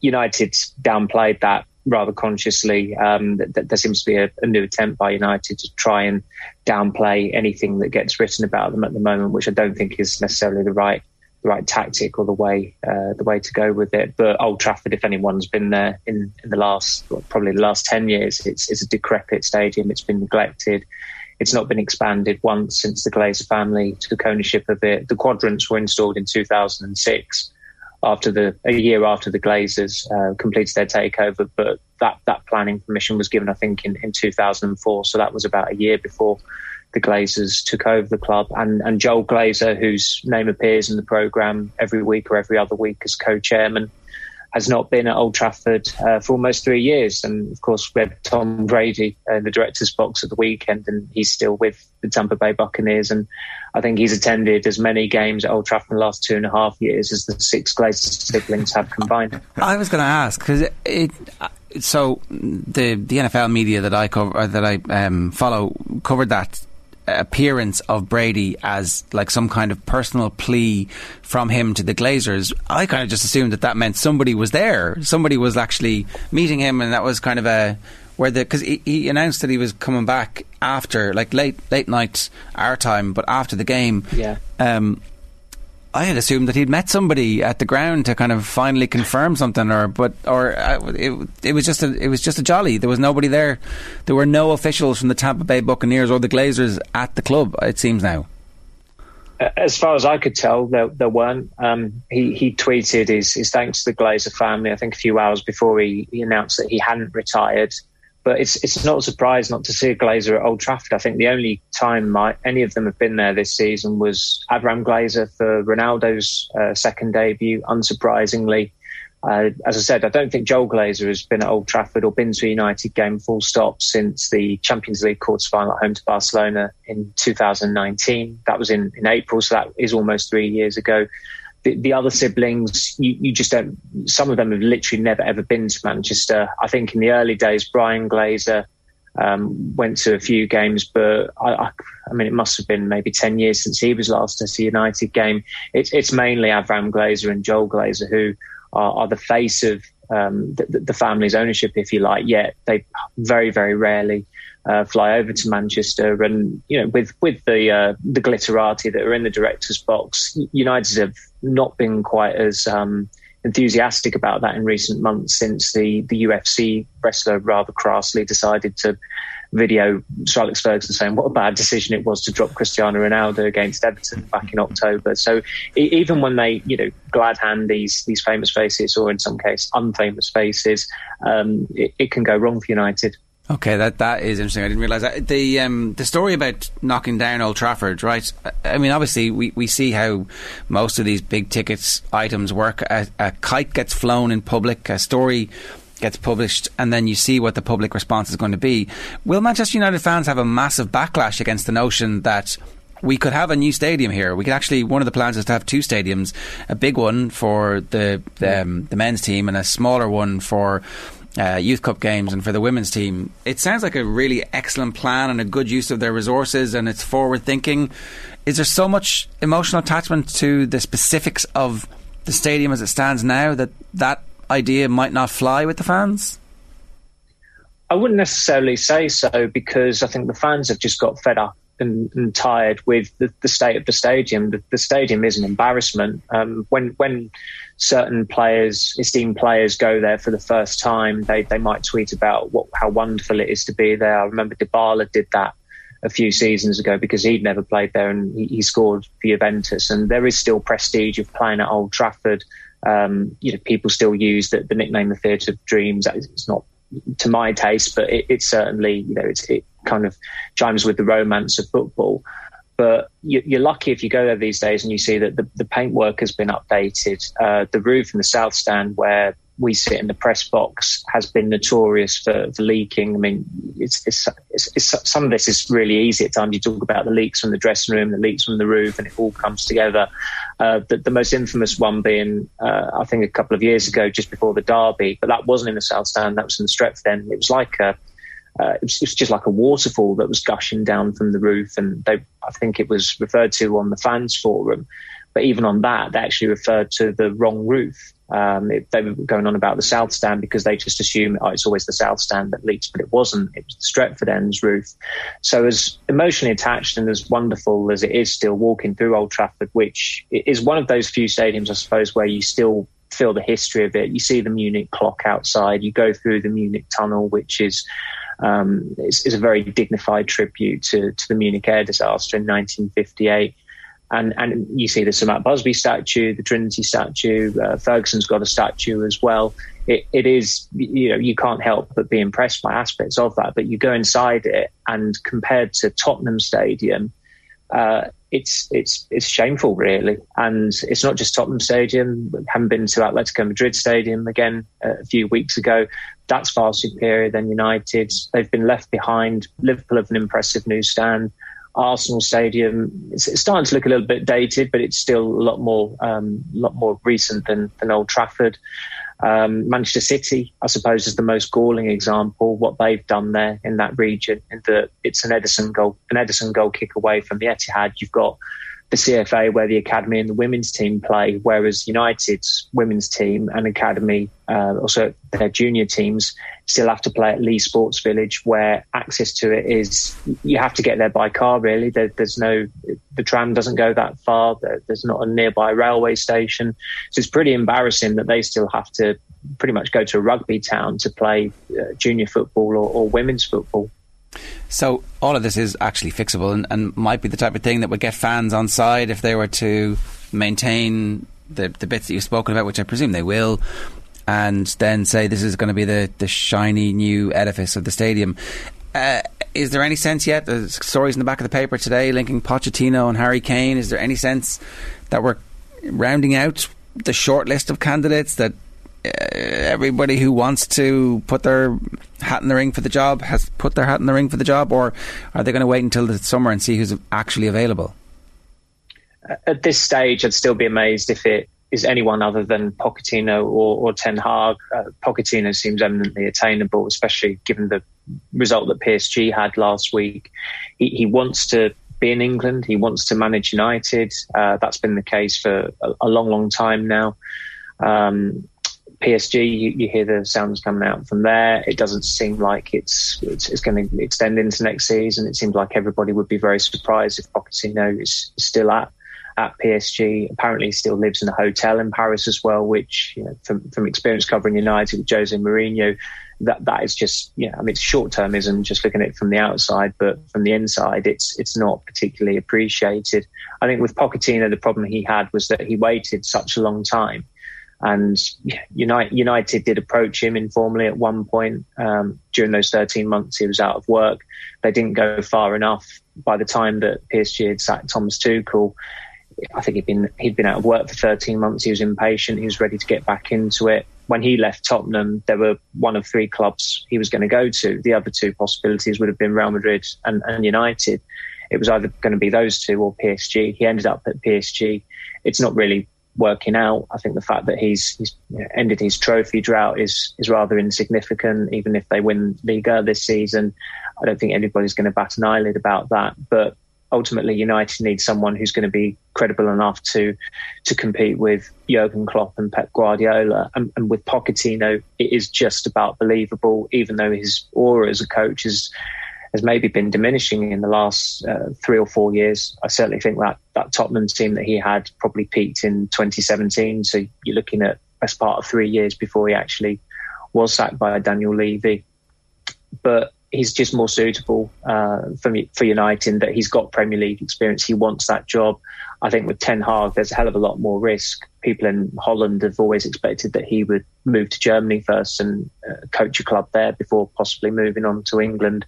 United downplayed that rather consciously. Um, th- th- there seems to be a, a new attempt by United to try and downplay anything that gets written about them at the moment, which I don't think is necessarily the right the right tactic or the way uh, the way to go with it. But Old Trafford, if anyone's been there in, in the last well, probably the last ten years, it's it's a decrepit stadium. It's been neglected. It's not been expanded once since the Glazer family took ownership of it. The quadrants were installed in 2006 after the a year after the Glazers uh, completed their takeover, but that that planning permission was given, I think, in, in 2004. So that was about a year before the Glazers took over the club. And, and Joel Glazer, whose name appears in the programme every week or every other week as co-chairman, has not been at Old Trafford uh, for almost three years. And of course, we had Tom Brady in the director's box at the weekend, and he's still with the Tampa Bay Buccaneers. And I think he's attended as many games at Old Trafford in the last two and a half years as the six Glazer siblings have combined. I was going to ask because it, it, so the the NFL media that I cover that I um, follow covered that appearance of Brady as like some kind of personal plea from him to the Glazers, I kind of just assumed that that meant somebody was there. Somebody was actually meeting him, and that was kind of a where the because he, he, announced that he was coming back after like late late night our time, but after the game. Yeah. Um, I had assumed that he'd met somebody at the ground to kind of finally confirm something, or but or uh, it, it was just a it was just a jolly. There was nobody there. There were no officials from the Tampa Bay Buccaneers or the Glazers at the club. It seems now. As far as I could tell, there, there weren't. Um, he, he tweeted his, his thanks to the Glazer family. I think a few hours before he, he announced that he hadn't retired but it's it's not a surprise not to see a Glazer at Old Trafford. I think the only time my, any of them have been there this season was Avram Glazer for Ronaldo's uh, second debut. Unsurprisingly, uh, as I said, I don't think Joel Glazer has been at Old Trafford or been to a United game full stop since the Champions League quarter final at home to Barcelona in 2019. That was in, in April, so that is almost three years ago the, the other siblings, you, you, just don't. Some of them have literally never ever been to Manchester. I think in the early days, Bryan Glazer um, went to a few games, but I, I, I, mean, it must have been maybe ten years since he was last at a United game. It, it's mainly Avram Glazer and Joel Glazer who are, are the face of um, the, the, family's ownership, if you like. Yet they very, very rarely uh, fly over to Manchester, and you know, with with the uh, the glitterati that are in the director's box, United have not been quite as um, enthusiastic about that in recent months since the the UFC wrestler rather crassly decided to video Sir Alex Ferguson saying what a bad decision it was to drop Cristiano Ronaldo against Everton back in October. So even when they, you know, glad hand these these famous faces, or in some case unfamous faces, um, it, it can go wrong for United. Okay, that that is interesting. I didn't realise that. the um, the story about knocking down Old Trafford, right? I mean, obviously, we, we see how most of these big tickets items work. A, a kite gets flown in public, a story gets published, and then you see what the public response is going to be. Will Manchester United fans have a massive backlash against the notion that we could have a new stadium here. We could actually one of the plans is to have two stadiums, a big one for the um, the men's team and a smaller one for uh, youth cup games and for the women's team. It sounds like a really excellent plan and a good use of their resources, and it's forward thinking. Is there so much emotional attachment to the specifics of the stadium as it stands now that that idea might not fly with the fans? I wouldn't necessarily say so because I think the fans have just got fed up and, and tired with the, the, state of the stadium. The, the stadium is an embarrassment. Um, when when certain players, esteemed players, go there for the first time, they they might tweet about what how wonderful it is to be there. I remember Dybala did that a few seasons ago because he'd never played there and he, he scored for Juventus. And there is still prestige of playing at Old Trafford. Um, you know, people still use the, the nickname the Theatre of Dreams. It's not to my taste, but it, it's certainly you know it kind of chimes with the romance of football. But you, are lucky if you go there these days and you see that the, the paintwork has been updated. Uh, the roof in the south stand where we sit in the press box has been notorious for, for leaking. I mean, it's, it's, it's, it's, some of this is really easy at times. You talk about the leaks from the dressing room, the leaks from the roof, and it all comes together. Uh, the, the, most infamous one being, uh, I think, a couple of years ago, just before the derby, but that wasn't in the South Stand. That was in the Stretford end. It was like a uh, it, was, it, was, just like a waterfall that was gushing down from the roof. And they, I think it was referred to on the fans forum. But even on that, they actually referred to the wrong roof. Um, it, they were going on about the south stand because they just assume oh, it's always the south stand that leaks, but it wasn't. It was the Stretford End's roof. So as emotionally attached and as wonderful as it is still walking through Old Trafford, which is one of those few stadiums, I suppose, where you still feel the history of it. You see the Munich clock outside. You go through the Munich tunnel, which is um, is, is, a very dignified tribute to, to the Munich air disaster in 1958. And, and you see the Sir Matt Busby statue, the Trinity statue. Uh, Ferguson's got a statue as well. It, it is, you know, you can't help but be impressed by aspects of that. But you go inside it, and compared to Tottenham Stadium, uh, it's it's it's shameful, really. And it's not just Tottenham Stadium. We haven't been to Atletico Madrid Stadium again uh, a few weeks ago. That's far superior than United. They've been left behind. Liverpool have an impressive new stand. Arsenal Stadium it's, it's starting to look a little bit dated, but it's still a lot more um, lot more recent than, than Old Trafford. Um, Manchester City, I suppose, is the most galling example. What they've done there in that region, in that it's an Ederson goal, an Ederson goal kick away from the Etihad. You've got the CFA where the academy and the women's team play, whereas United's women's team and academy, uh, also their junior teams, still have to play at Leigh Sports Village, where access to it is you have to get there by car. Really, there, there's no the tram doesn't go that far. There, there's not a nearby railway station, so it's pretty embarrassing that they still have to pretty much go to a rugby town to play uh, junior football or, or women's football. So all of this is actually fixable and, and, might be the type of thing that would get fans on side if they were to maintain the, the bits that you've spoken about, which I presume they will, and then say this is going to be the, the shiny new edifice of the stadium. Uh, is there any sense yet? There's stories in the back of the paper today linking Pochettino and Harry Kane. Is there any sense that we're rounding out the short list of candidates that uh, everybody who wants to put their hat in the ring for the job has put their hat in the ring for the job, or are they going to wait until the summer and see who's actually available? At this stage, I'd still be amazed if it is anyone other than Pochettino or, or Ten Hag. Uh, Pochettino seems eminently attainable, especially given the result that PSG had last week. He, he wants to be in England. He wants to manage United. Uh, that's been the case for a, a long, long time now. Um, PSG, you, you, hear the sounds coming out from there. It doesn't seem like it's it's, it's going to extend into next season. It seems like everybody would be very surprised if Pochettino is still at at PSG. Apparently, still lives in a hotel in Paris as well, which you know, from from experience covering United with Jose Mourinho, that that is just yeah. I mean, it's short termism just looking at it from the outside, but from the inside, it's it's not particularly appreciated. I think with Pochettino, the problem he had was that he waited such a long time and United, United did approach him informally at one point um, during those 13 months he was out of work. They didn't go far enough. By the time that PSG had sacked Thomas Tuchel, I think he'd been he'd been out of work for 13 months. He was impatient. He was ready to get back into it. When he left Tottenham, there were one of three clubs he was going to go to. The other two possibilities would have been Real Madrid and, and United. It was either going to be those two or PSG. He ended up at PSG. It's not really working out. I think the fact that he's, he's ended his trophy drought is is rather insignificant. Even if they win Liga this season, I don't think anybody's going to bat an eyelid about that. But ultimately, United need someone who's going to be credible enough to to compete with Jurgen Klopp and Pep Guardiola. And, and with Pochettino, it is just about believable, even though his aura as a coach is has maybe been diminishing in the last uh, three or four years. I certainly think that that Tottenham team that he had probably peaked in 2017. So you're looking at best part of three years before he actually was sacked by Daniel Levy. But he's just more suitable uh, for for United in that he's got Premier League experience. He wants that job. I think with Ten Hag, there's a hell of a lot more risk. People in Holland have always expected that he would move to Germany first and uh, coach a club there before possibly moving on to England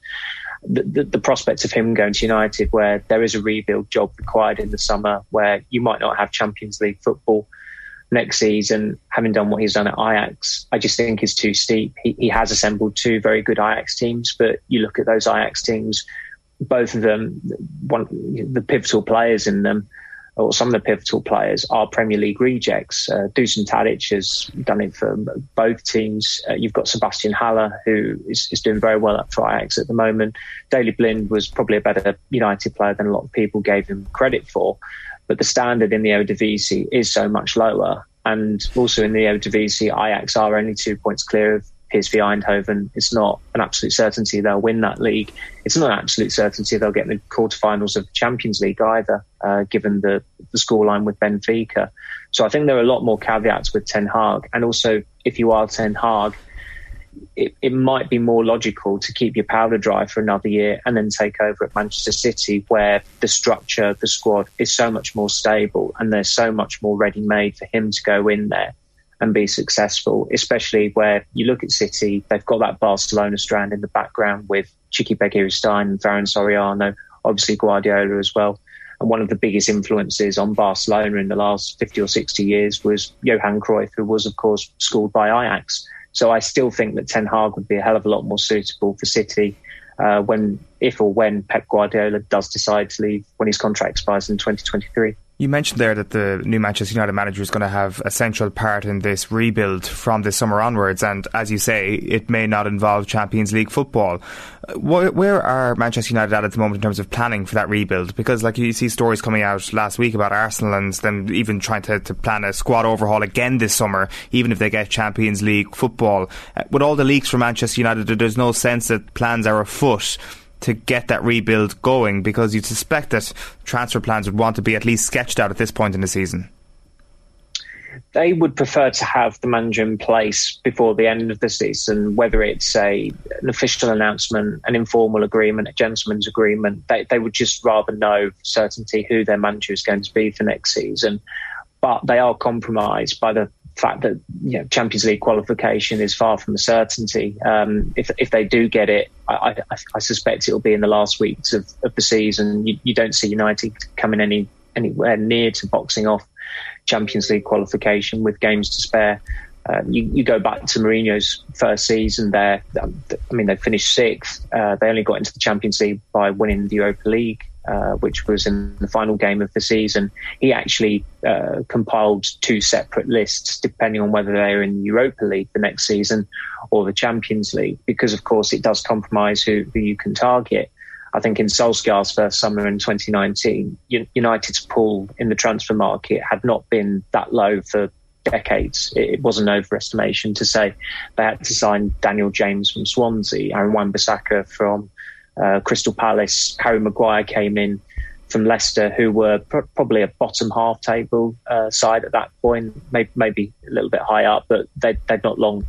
the, the, the prospects of him going to United, where there is a rebuild job required in the summer, where you might not have Champions League football next season, having done what he's done at Ajax, I just think is too steep. He, he has assembled two very good Ajax teams, but you look at those Ajax teams, both of them, one the pivotal players in them or some of the pivotal players are Premier League rejects. Uh, Dusan Tadic has done it for both teams. Uh, you've got Sebastian Haller, who is, is doing very well at Ajax at the moment. Daley Blind was probably a better United player than a lot of people gave him credit for. But the standard in the Eredivisie is so much lower. And also in the Eredivisie, Ajax are only two points clear of PSV Eindhoven. It's not an absolute certainty they'll win that league. It's not an absolute certainty they'll get in the quarterfinals of the Champions League either, uh, given the, the scoreline with Benfica. So I think there are a lot more caveats with Ten Hag. And also, if you are Ten Hag, it, it might be more logical to keep your powder dry for another year and then take over at Manchester City, where the structure, the squad is so much more stable and there's so much more ready made for him to go in there and be successful, especially where you look at City, they've got that Barcelona strand in the background with Txiki Begiristain and Ferran Soriano, obviously Guardiola as well. And one of the biggest influences on Barcelona in the last 50 or 60 years was Johan Cruyff, who was, of course, schooled by Ajax. So I still think that Ten Hag would be a hell of a lot more suitable for City uh, when, if or when Pep Guardiola does decide to leave when his contract expires in 2023. You mentioned there that the new Manchester United manager is going to have a central part in this rebuild from this summer onwards, and as you say, it may not involve Champions League football. Where are Manchester United at at the moment in terms of planning for that rebuild? Because, like you see stories coming out last week about Arsenal and them even trying to, to plan a squad overhaul again this summer, even if they get Champions League football. Uh, with all the leaks from Manchester United, there's no sense that plans are afoot to get that rebuild going because you'd suspect that transfer plans would want to be at least sketched out at this point in the season? They would prefer to have the manager in place before the end of the season, whether it's a an official announcement, an informal agreement, a gentleman's agreement. They, they would just rather know certainty who their manager is going to be for next season. But they are compromised by the fact that you know, Champions League qualification is far from a certainty. Um, if if they do get it, I, I, I suspect it will be in the last weeks of, of the season. You, you, don't see United coming any anywhere near to boxing off Champions League qualification with games to spare. Uh, you, you, go back to Mourinho's first season there. Um, I mean, they finished sixth. Uh, they only got into the Champions League by winning the Europa League uh, which was in the final game of the season, he actually uh, compiled two separate lists depending on whether they are in the Europa League the next season or the Champions League, because of course it does compromise who, who you can target. I think in Solskjaer's first summer in 2019, United's pull in the transfer market had not been that low for decades. It was an overestimation to say they had to sign Daniel James from Swansea, Aaron Wan-Bissaka from uh, Crystal Palace, Harry Maguire came in from Leicester, who were pr- probably a bottom half table uh, side at that point, maybe, maybe, a little bit high up, but they, they'd not long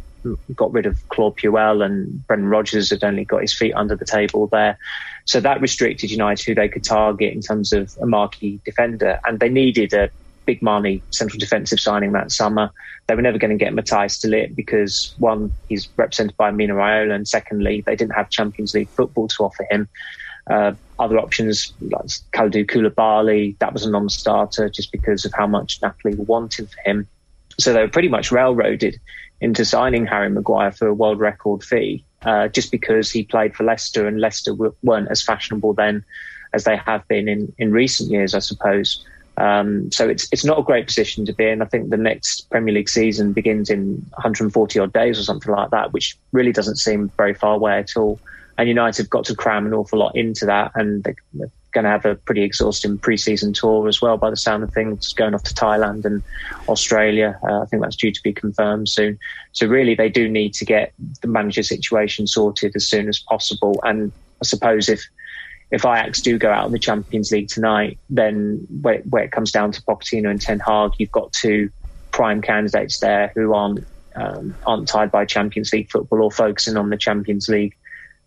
got rid of Claude Puel and Brendan Rodgers had only got his feet under the table there. So that restricted United who they could target in terms of a marquee defender. And they needed a big money central defensive signing that summer. They were never going to get Matthias de because one, he's represented by Mino Raiola, and secondly, they didn't have Champions League football to offer him. Uh, other options like Kalidou Koulibaly, that was a non-starter just because of how much Napoli were wanting for him. So they were pretty much railroaded into signing Harry Maguire for a world record fee, uh, just because he played for Leicester and Leicester weren't as fashionable then as they have been in, in recent years, I suppose. Um, so it's it's not a great position to be in. I think the next Premier League season begins in 140 odd days or something like that, which really doesn't seem very far away at all. And United have got to cram an awful lot into that, and they're going to have a pretty exhausting pre-season tour as well, by the sound of things, going off to Thailand and Australia. Uh, I think that's due to be confirmed soon. So really, they do need to get the manager situation sorted as soon as possible. And I suppose if if Ajax do go out of the Champions League tonight, then where, where, it comes down to Pochettino and Ten Hag, you've got two prime candidates there who aren't um, aren't tied by Champions League football or focusing on the Champions League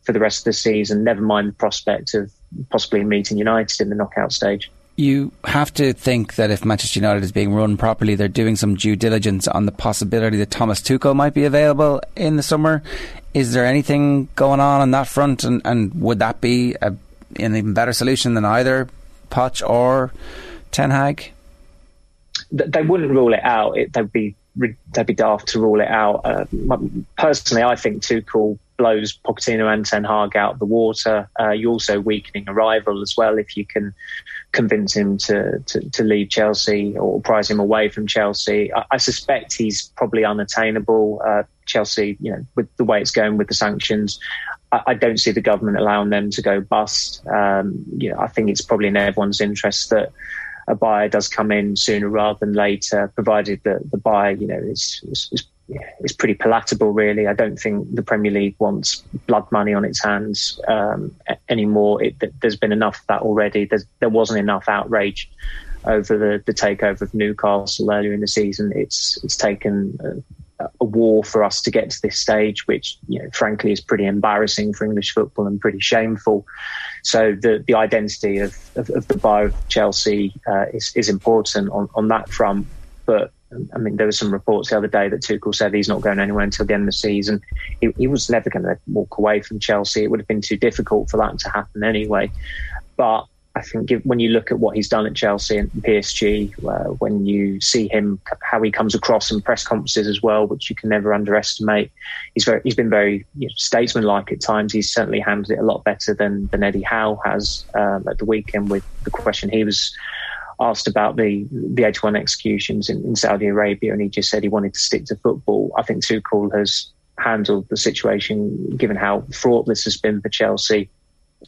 for the rest of the season. Never mind the prospect of possibly meeting United in the knockout stage. You have to think that if Manchester United is being run properly, they're doing some due diligence on the possibility that Thomas Tuchel might be available in the summer. Is there anything going on on that front, and, and would that be a an even better solution than either Poch or Ten Hag? They wouldn't rule it out. It, they'd be they'd be daft to rule it out. Uh, personally, I think Tuchel blows Pochettino and Ten Hag out of the water. Uh, you're also weakening a rival as well if you can convince him to, to, to leave Chelsea or prize him away from Chelsea. I, I suspect he's probably unattainable. Uh, Chelsea, you know, with the way it's going with the sanctions, I, I don't see the government allowing them to go bust. Um, you know, I think it's probably in everyone's interest that a buyer does come in sooner rather than later, provided that the buyer, you know, is, is, is is pretty palatable, really. I don't think the Premier League wants blood money on its hands um, anymore. It, there's been enough of that already. There's, there wasn't enough outrage over the, the takeover of Newcastle earlier in the season. It's it's taken a war for us to get to this stage, which you know, frankly is pretty embarrassing for English football and pretty shameful. So the the identity of of, of the bar of Chelsea uh, is is important on on that front, but. I mean, there were some reports the other day that Tuchel said he's not going anywhere until the end of the season. He, he was never going to walk away from Chelsea. It would have been too difficult for that to happen anyway. But I think if, when you look at what he's done at Chelsea and PSG, uh, when you see him how he comes across in press conferences as well, which you can never underestimate, he's very he's been very you know, statesmanlike at times. He's certainly handled it a lot better than than Eddie Howe has um, at the weekend with the question he was asked about the the 81 executions in, in Saudi Arabia, and he just said he wanted to stick to football. I think Tuchel has handled the situation, given how fraught this has been for Chelsea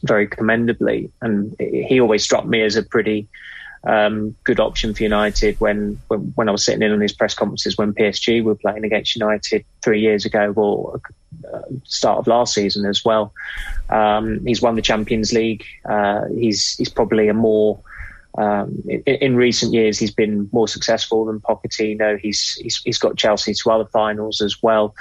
very commendably. And he always struck me as a pretty um, good option for United when, when, when I was sitting in on his press conferences when PSG were playing against United three years ago or uh, start of last season as well. Um, he's won the Champions League. Uh, he's he's probably a more um, in, in, recent years, he's been more successful than Pochettino. He's, he's he's got Chelsea to other finals as well.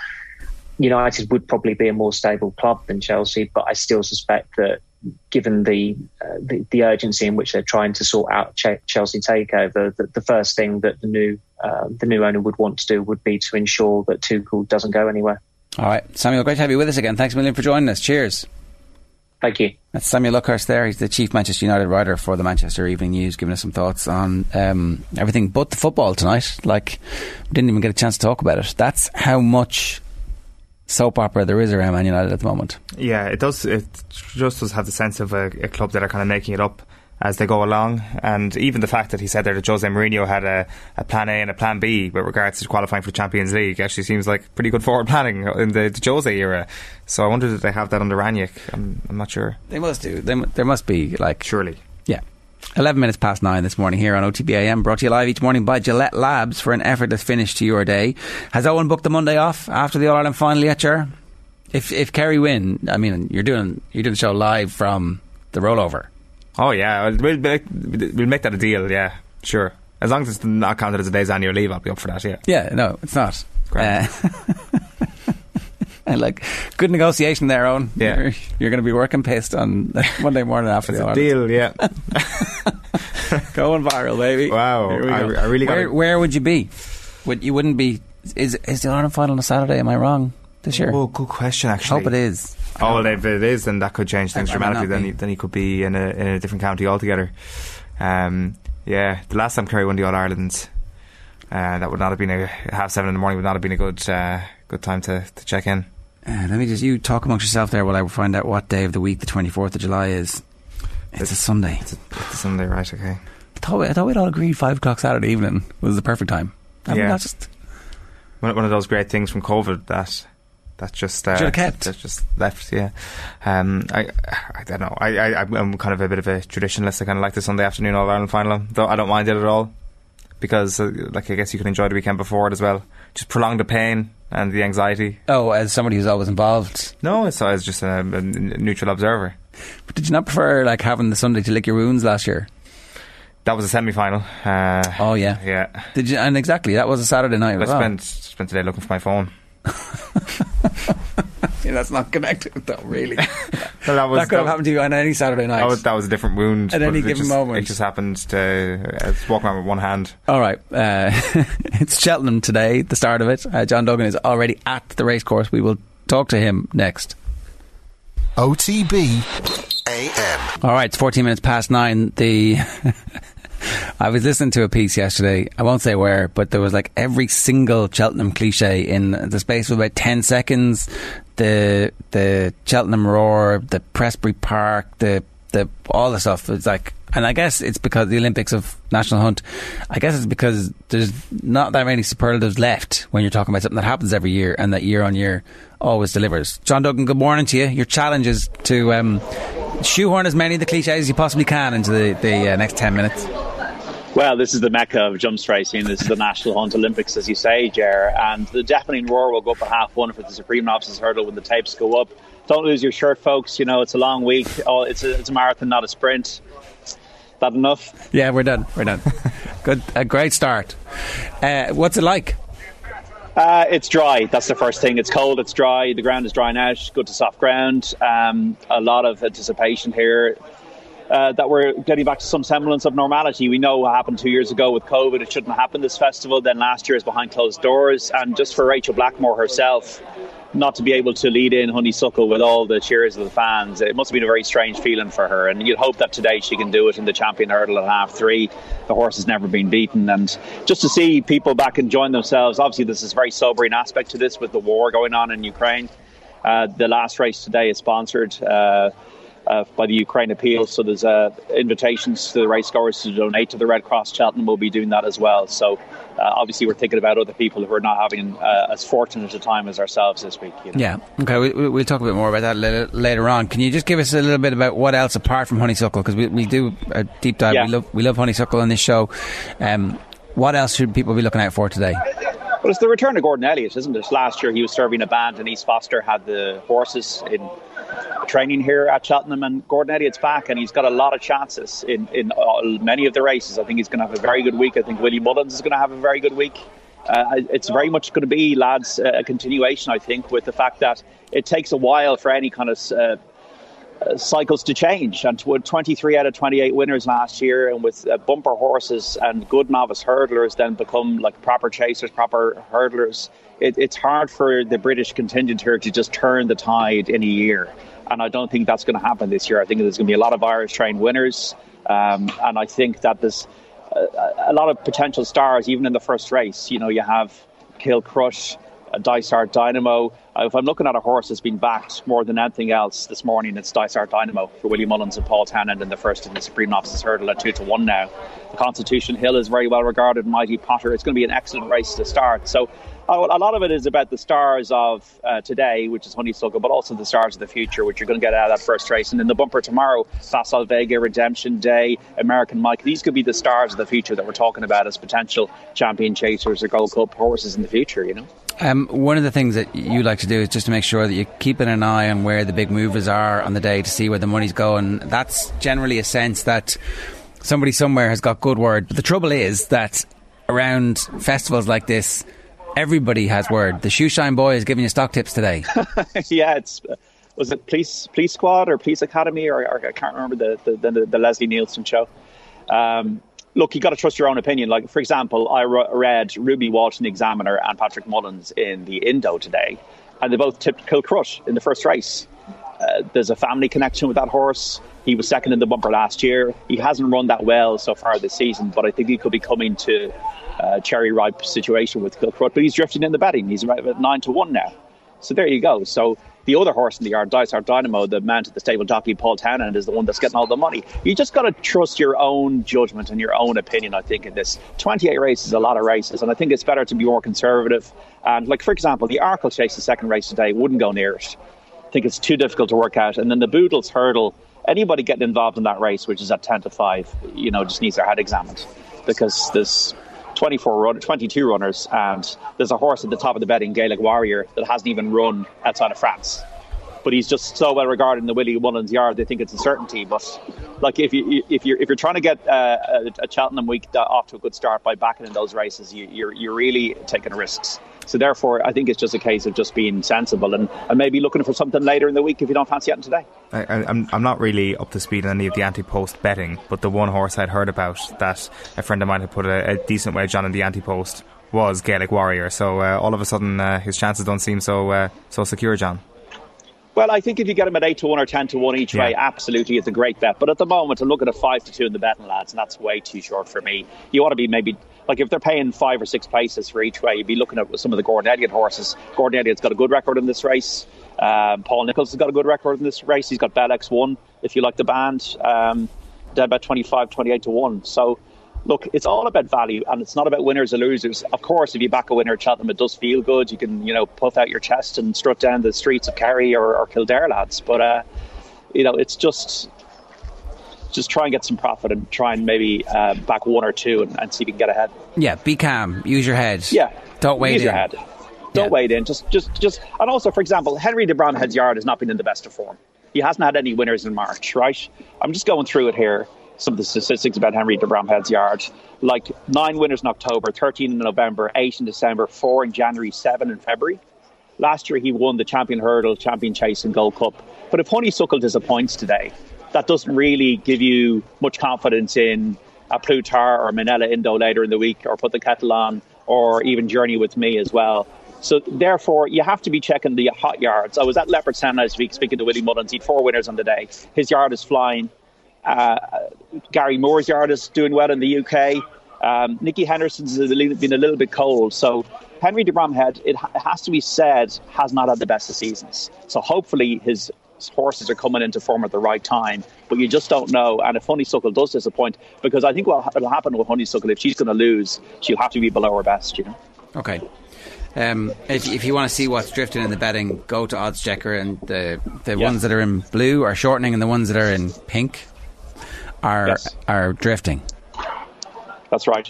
United would probably be a more stable club than Chelsea, but I still suspect that given the, uh, the, the urgency in which they're trying to sort out Ch- Chelsea takeover, that the first thing that the new uh, the new owner would want to do would be to ensure that Tuchel doesn't go anywhere. All right, Samuel, great to have you with us again. Thanks a million for joining us. Cheers. Thank you. That's Samuel Luckhurst there. He's the chief Manchester United writer for the Manchester Evening News, giving us some thoughts on um, everything but the football tonight. Like, we didn't even get a chance to talk about it. That's how much soap opera there is around Man United at the moment. Yeah, it does. It just does have the sense of a, a club that are kind of making it up as they go along. And even the fact that he said there that Jose Mourinho had a, a plan A and a plan B with regards to qualifying for the Champions League actually seems like pretty good forward planning in the, the Jose era. So I wonder if they have that under Rangnick. I'm, I'm not sure. They must do. They, there must be like surely. Yeah. 11 minutes past 9 this morning here on OTBAM, brought to you live each morning by Gillette Labs for an effortless finish to your day. Has Owen booked the Monday off after the All Ireland final yet, Ger? If if Kerry win, I mean, you're doing you're doing the show live from the rollover. Oh yeah, we'll, we'll make that a deal. Yeah, sure. As long as it's not counted as a day's annual leave, I'll be up for that. Yeah. Yeah. No, it's not. Uh, *laughs* *laughs* and like good negotiation there, Owen. Yeah. You're, you're going to be working pissed on Monday morning after it's the a deal. Yeah. *laughs* Going viral, baby. Wow. I, I, really where, where would you be? Would you wouldn't be? Is is the Ireland final on a Saturday? Am I wrong? This year? Oh, good question. Actually, hope it is. Oh, well, if it is, then that could change things dramatically. Then he, then he could be in a in a different county altogether. Um, yeah, the last time Kerry won the All Ireland, uh, that would not have been a half seven in the morning. Would not have been a good uh, good time to, to check in. Uh, let me just you talk amongst yourself there while I find out what day of the week the twenty fourth of July is. It's, it's a Sunday. It's a, it's a, Sunday, right? Okay. I thought, we, I thought we'd all agreed five o'clock Saturday evening was the perfect time. I yeah. Mean, just one, one of those great things from COVID that that just uh, kept. That just left. Yeah, um, I I don't know. I, I I'm kind of a bit of a traditionalist. I kind of like the Sunday afternoon All Ireland final. Though I don't mind it at all because, uh, like, I guess you can enjoy the weekend before it as well. Just prolong the pain and the anxiety. Oh, as somebody who's always involved. No, it's as just a, a neutral observer. But did you not prefer like having the Sunday to lick your wounds last year? That was a semi-final. Uh, oh yeah, yeah. Did you? And exactly, that was a Saturday night. I spent spent today looking for my phone. *laughs* *laughs* yeah, that's not connected though, really. *laughs* well, that, was, that could have happened to you on any Saturday night. That was, that was a different wound at any given just, moment. It just happened to uh, walk around with one hand. All right, uh, *laughs* it's Cheltenham today. The start of it. Uh, John Duggan is already at the racecourse. We will talk to him next. OTB AM. All right, it's 14 minutes past nine. The I was listening to a piece yesterday. I won't say where, but there was like every single Cheltenham cliche in the space of about ten seconds. The the Cheltenham roar, the Prestbury Park, the the all the stuff. It's like, and I guess it's because the Olympics of National Hunt. I guess it's because there's not that many superlatives left when you're talking about something that happens every year and that year on year always delivers. John Duggan, good morning to you. Your challenge is to um, shoehorn as many of the cliches as you possibly can into the, the uh, next 10 minutes. Well, this is the mecca of jumps racing. This is the National Hunt Olympics, as you say, Ger. And the deafening roar will go up at half one for the Supreme Novices Hurdle when the tapes go up. Don't lose your shirt, folks. You know, it's a long week. Oh, it's a, it's a marathon, not a sprint. That enough? Yeah, we're done. We're done. *laughs* Good, a great start. Uh, what's it like? Uh, it's dry. That's the first thing. It's cold. It's dry. The ground is drying out. Good to soft ground. Um, a lot of anticipation here. Uh, that we're getting back to some semblance of normality. We know what happened two years ago with COVID. It shouldn't happen this festival. Then last year is behind closed doors. And just for Rachel Blackmore herself, not to be able to lead in Honeysuckle with all the cheers of the fans, it must have been a very strange feeling for her. And you'd hope that today she can do it in the champion hurdle at half three. The horse has never been beaten. And just to see people back enjoying themselves, obviously, there's a very sobering aspect to this with the war going on in Ukraine. Uh, the last race today is sponsored. Uh, uh, by the Ukraine Appeal. So there's uh, invitations to the racegoers to donate to the Red Cross. Cheltenham will be doing that as well. So uh, obviously we're thinking about other people who are not having uh, as fortunate a time as ourselves this week. You know? Yeah. Okay. We, we'll talk a bit more about that later, later on. Can you just give us a little bit about what else apart from honeysuckle? Because we, we do a deep dive. Yeah. We love we love honeysuckle on this show. Um, what else should people be looking out for today? Well, it's the return of Gordon Elliott, isn't it? Last year he was serving a band, and Denise Foster had the horses in training here at Cheltenham, and Gordon Elliott's back, and he's got a lot of chances in in all, many of the races. I think he's going to have a very good week. I think Willie Mullins is going to have a very good week. Uh, it's very much going to be, lads, a continuation. I think with the fact that it takes a while for any kind of uh, cycles to change. And with 23 out of 28 winners last year, and with uh, bumper horses and good novice hurdlers then become like proper chasers, proper hurdlers, it, it's hard for the British contingent here to just turn the tide in a year. And I don't think that's going to happen this year. I think there's going to be a lot of Irish trained winners. Um, and I think that there's a, a lot of potential stars, even in the first race. You know, you have Kilcruit, uh, Dysart Dynamo. Uh, if I'm looking at a horse that's been backed more than anything else this morning, it's Dysart Dynamo for Willie Mullins and Paul Townend in the first in the Supreme Novices Hurdle at 2 to 1 now. The Constitution Hill is very well regarded, Mighty Potter. It's going to be an excellent race to start. So uh, a lot of it is about the stars of uh, today, which is Honeysuckle, but also the stars of the future, which you're going to get out of that first race. And in the bumper tomorrow, Facile Vega, Redemption Day, American Mike, these could be the stars of the future that we're talking about as potential champion chasers or Gold Cup horses in the future, you know? Um, one of the things that you like to do is just to make sure that you're keeping an eye on where the big movers are on the day to see where the money's going. That's generally a sense that somebody somewhere has got good word. But the trouble is that around festivals like this, everybody has word. The Shoeshine Boy is giving you stock tips today. *laughs* yeah, it's was it Police Police Squad or Police Academy or, or I can't remember the the, the, the Leslie Nielsen show. Um, look, you got to trust your own opinion. Like for example, I read Ruby Walsh in the Examiner and Patrick Mullins in the Indo today, and they both tipped Kilcruit in the first race. Uh, there's a family connection with that horse. He was second in the bumper last year. He hasn't run that well so far this season, but I think he could be coming to uh, cherry ripe situation with Kilcruit. But he's drifting in the betting. He's about nine to one now. So there you go. So the other horse in the yard, Dysart Dynamo, the man to the stable jockey Paul Townend, is the one that's getting all the money. You just got to trust your own judgment and your own opinion. I think in this 28 races, is a lot of races, and I think it's better to be more conservative. And like for example, the Arkle Chase, the second race today, wouldn't go near it. Think it's too difficult to work out. And then the Boodles Hurdle, anybody getting involved in that race, which is at 10 to 5, you know, just needs their head examined because there's 24 run, 22 runners, and there's a horse at the top of the betting, Gaelic Warrior, that hasn't even run outside of France. But he's just so well regarded in the Willie Mullins yard, they think it's a certainty. But like if you if you're if you're trying to get uh, a, Cheltenham week off to a good start by backing in those races, you, you're you're really taking risks. So therefore, I think it's just a case of just being sensible and, and maybe looking for something later in the week if you don't fancy it today. I, I'm, I'm not really up to speed on any of the anti-post betting, but the one horse I'd heard about that a friend of mine had put a, a decent wage on in the anti-post was Gaelic Warrior. So uh, all of a sudden, uh, his chances don't seem so uh, so secure, John. Well, I think if you get them at eight to one or ten to one each Yeah. way, absolutely, it's a great bet. But at the moment, to look at a five to two in the betting lads, and that's way too short for me. You want to be maybe like if they're paying five or six places for each way, you'd be looking at some of the Gordon Elliott horses. Gordon Elliott's got a good record in this race. Um, Paul Nicholls has got a good record in this race. He's got Bellex one, if you like the band. Um, dead about 25, 28 to one. So. Look, it's all about value, and it's not about winners or losers. Of course, if you back a winner at Cheltenham, it does feel good. You can, you know, puff out your chest and strut down the streets of Kerry or, or Kildare, lads. But uh, you know, it's just just try and get some profit and try and maybe uh, back one or two and, and see if you can get ahead. Yeah, be calm. Use your head. Yeah, Don't wait Use in. your head. Don't wait in. Just, just, just. And also, for example, Henry de Bromhead's yard has not been in the best of form. He hasn't had any winners in March, right? I'm just going through it here. Some of the statistics about Henry de Bromhead's yard. Like nine winners in October, 13 in November, eight in December, four in January, seven in February. Last year he won the champion hurdle, champion chase, and Gold Cup. But if Honeysuckle disappoints today, that doesn't really give you much confidence in A Plus Tard or Minella Indo later in the week, or put the kettle on, or even Journey with me as well. So therefore, you have to be checking the hot yards. I was at Leopardstown last week speaking to Willie Mullins. He'd four winners on the day. His yard is flying. Uh, Gary Moore's yard is doing well in the UK. Um, Nicky Henderson's been a little bit cold. So Henry de Bromhead, it has to be said, has not had the best of seasons. So hopefully his horses are coming into form at the right time, but you just don't know. And if Honeysuckle does disappoint, because I think what will happen with Honeysuckle, if she's going to lose, she'll have to be below her best, you know. Okay. Um, if, if you want to see what's drifting in the betting, go to Oddschecker, and the the Yeah. ones that are in blue are shortening, and the ones that are in pink are Yes. are drifting. That's right.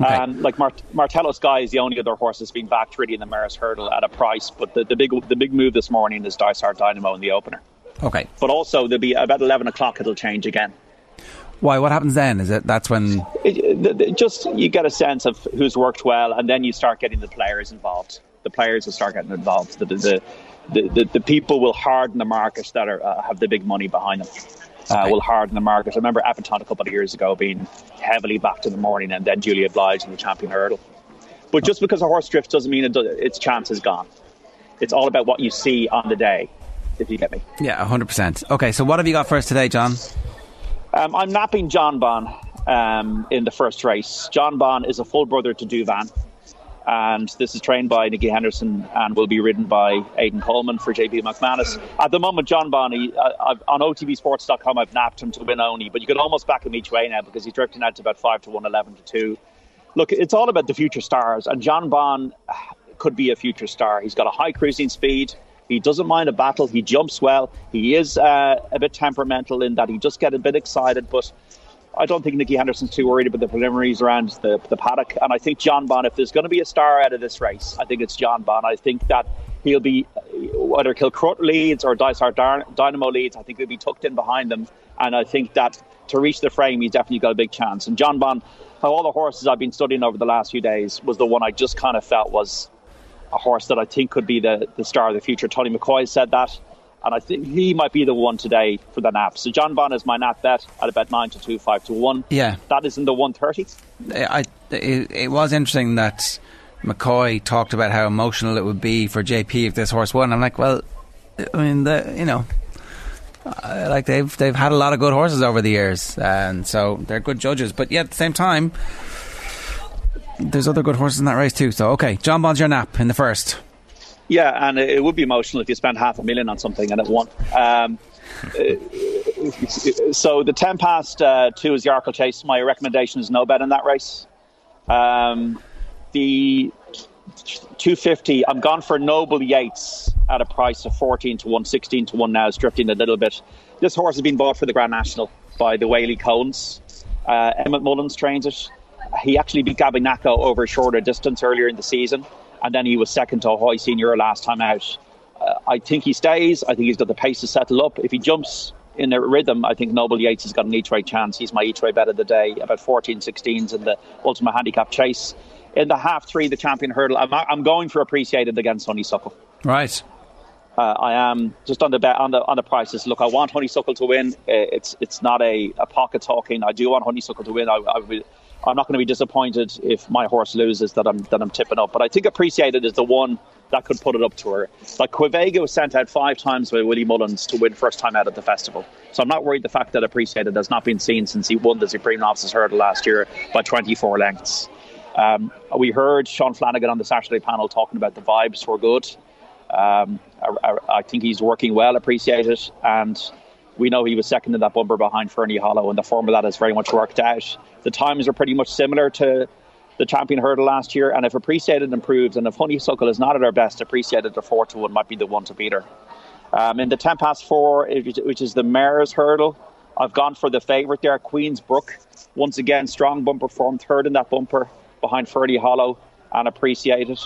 Um, like Mart- Martello Sky is the only other horse that's been backed really in the Maris Hurdle at a price, but the, the big the big move this morning is Dysart Dynamo in the opener. Okay. But also there'll be about eleven o'clock it'll change again. Why? What happens then? Is it that's when? It, the, the, just you get a sense of who's worked well, and then you start getting the players involved. The players will start getting involved. The the the, the, the people will harden the market that are uh, have the big money behind them. Uh, will harden the market. I remember Aventon a couple of years ago being heavily backed in the morning, and then Julia Blige in the champion hurdle. But just because a horse drifts doesn't mean it does, its chance is gone. It's all about what you see on the day, if you get me. Yeah, hundred percent. Okay, so what have you got for us today, John? Um, I'm napping Jonbon um, in the first race. Jonbon is a full brother to Douvan, and this is trained by Nicky Henderson and will be ridden by Aidan Coleman for JP McManus. At the moment, Jonbon, he, uh, on OTBSports.com, I've napped him to win only, but you can almost back him each way now because he's drifting out to about 5 to 1, 11 to 2. Look, it's all about the future stars, and Jonbon uh, *sighs* could be a future star. He's got a high cruising speed. He doesn't mind a battle. He jumps well. He is uh, a bit temperamental in that he just get a bit excited, but I don't think Nicky Henderson's too worried about the preliminaries around the, the paddock. And I think Jonbon, if there's going to be a star out of this race, I think it's Jonbon. I think that he'll be, whether Kilcruit leads or Dysart Dynamo leads, I think he'll be tucked in behind them. And I think that to reach the frame, he's definitely got a big chance. And Jonbon, of all the horses I've been studying over the last few days, was the one I just kind of felt was a horse that I think could be the, the star of the future. Tony McCoy said that, and I think he might be the one today for the nap. So Jonbon is my nap bet at about nine to two, five to one. Yeah. that is in the one thirty. I, it, it was interesting that McCoy talked about how emotional it would be for JP if this horse won. I'm like, well, I mean, the, you know, uh, like they've they've had a lot of good horses over the years, and so they're good judges. But yet at the same time, there's other good horses in that race too. So okay, Jonbon's your nap in the first. Yeah, and it would be emotional if you spent half a million on something and it won. Um, uh, so the ten past uh, two is the Arkle Chase. My recommendation is no bet in that race. Um, the 250, I'm gone for Noble Yeats at a price of 14 to 1, 16 to 1 now. It's drifting a little bit. This horse has been bought for the Grand National by the Waley-Cohens. Uh, Emmett Mullins trains it. He actually beat Gabinacco over a shorter distance earlier in the season, and then he was second to Ahoy Senior last time out. Uh, I think he stays. I think he's got the pace to settle up. If he jumps in a rhythm, I think Noble Yeats has got an each way chance. He's my each way bet of the day, about 14 16s in the Ultimate Handicap Chase. In the half three, the champion hurdle, I'm, I'm going for Appreciate It against Honeysuckle. Right. Uh, I am just on the bet on the on the prices. Look, I want Honeysuckle to win. Uh, it's it's not a, a pocket talking. I do want Honeysuckle to win. I, I will, I'm not going to be disappointed if my horse loses that I'm that I'm tipping up. But I think Appreciate It is the one that could put it up to her. Like Quevega was sent out five times by Willie Mullins to win first time out at the festival. So I'm not worried the fact that Appreciate It has not been seen since he won the Supreme Novices Hurdle last year by 24 lengths. Um, we heard Sean Flanagan on the Saturday panel talking about the vibes were good. Um, I, I, I think he's working well, Appreciate It, and we know he was second in that bumper behind Ferny Hollow, and the form of that has very much worked out. The times are pretty much similar to the champion hurdle last year, and if Appreciate It improves, and if Honeysuckle is not at her best, Appreciate It at four to one might be the one to beat her. Um, in the ten past four, which is the mare's hurdle, I've gone for the favourite there, Queens Brook. Once again, strong bumper form, third in that bumper behind Ferny Hollow and appreciated.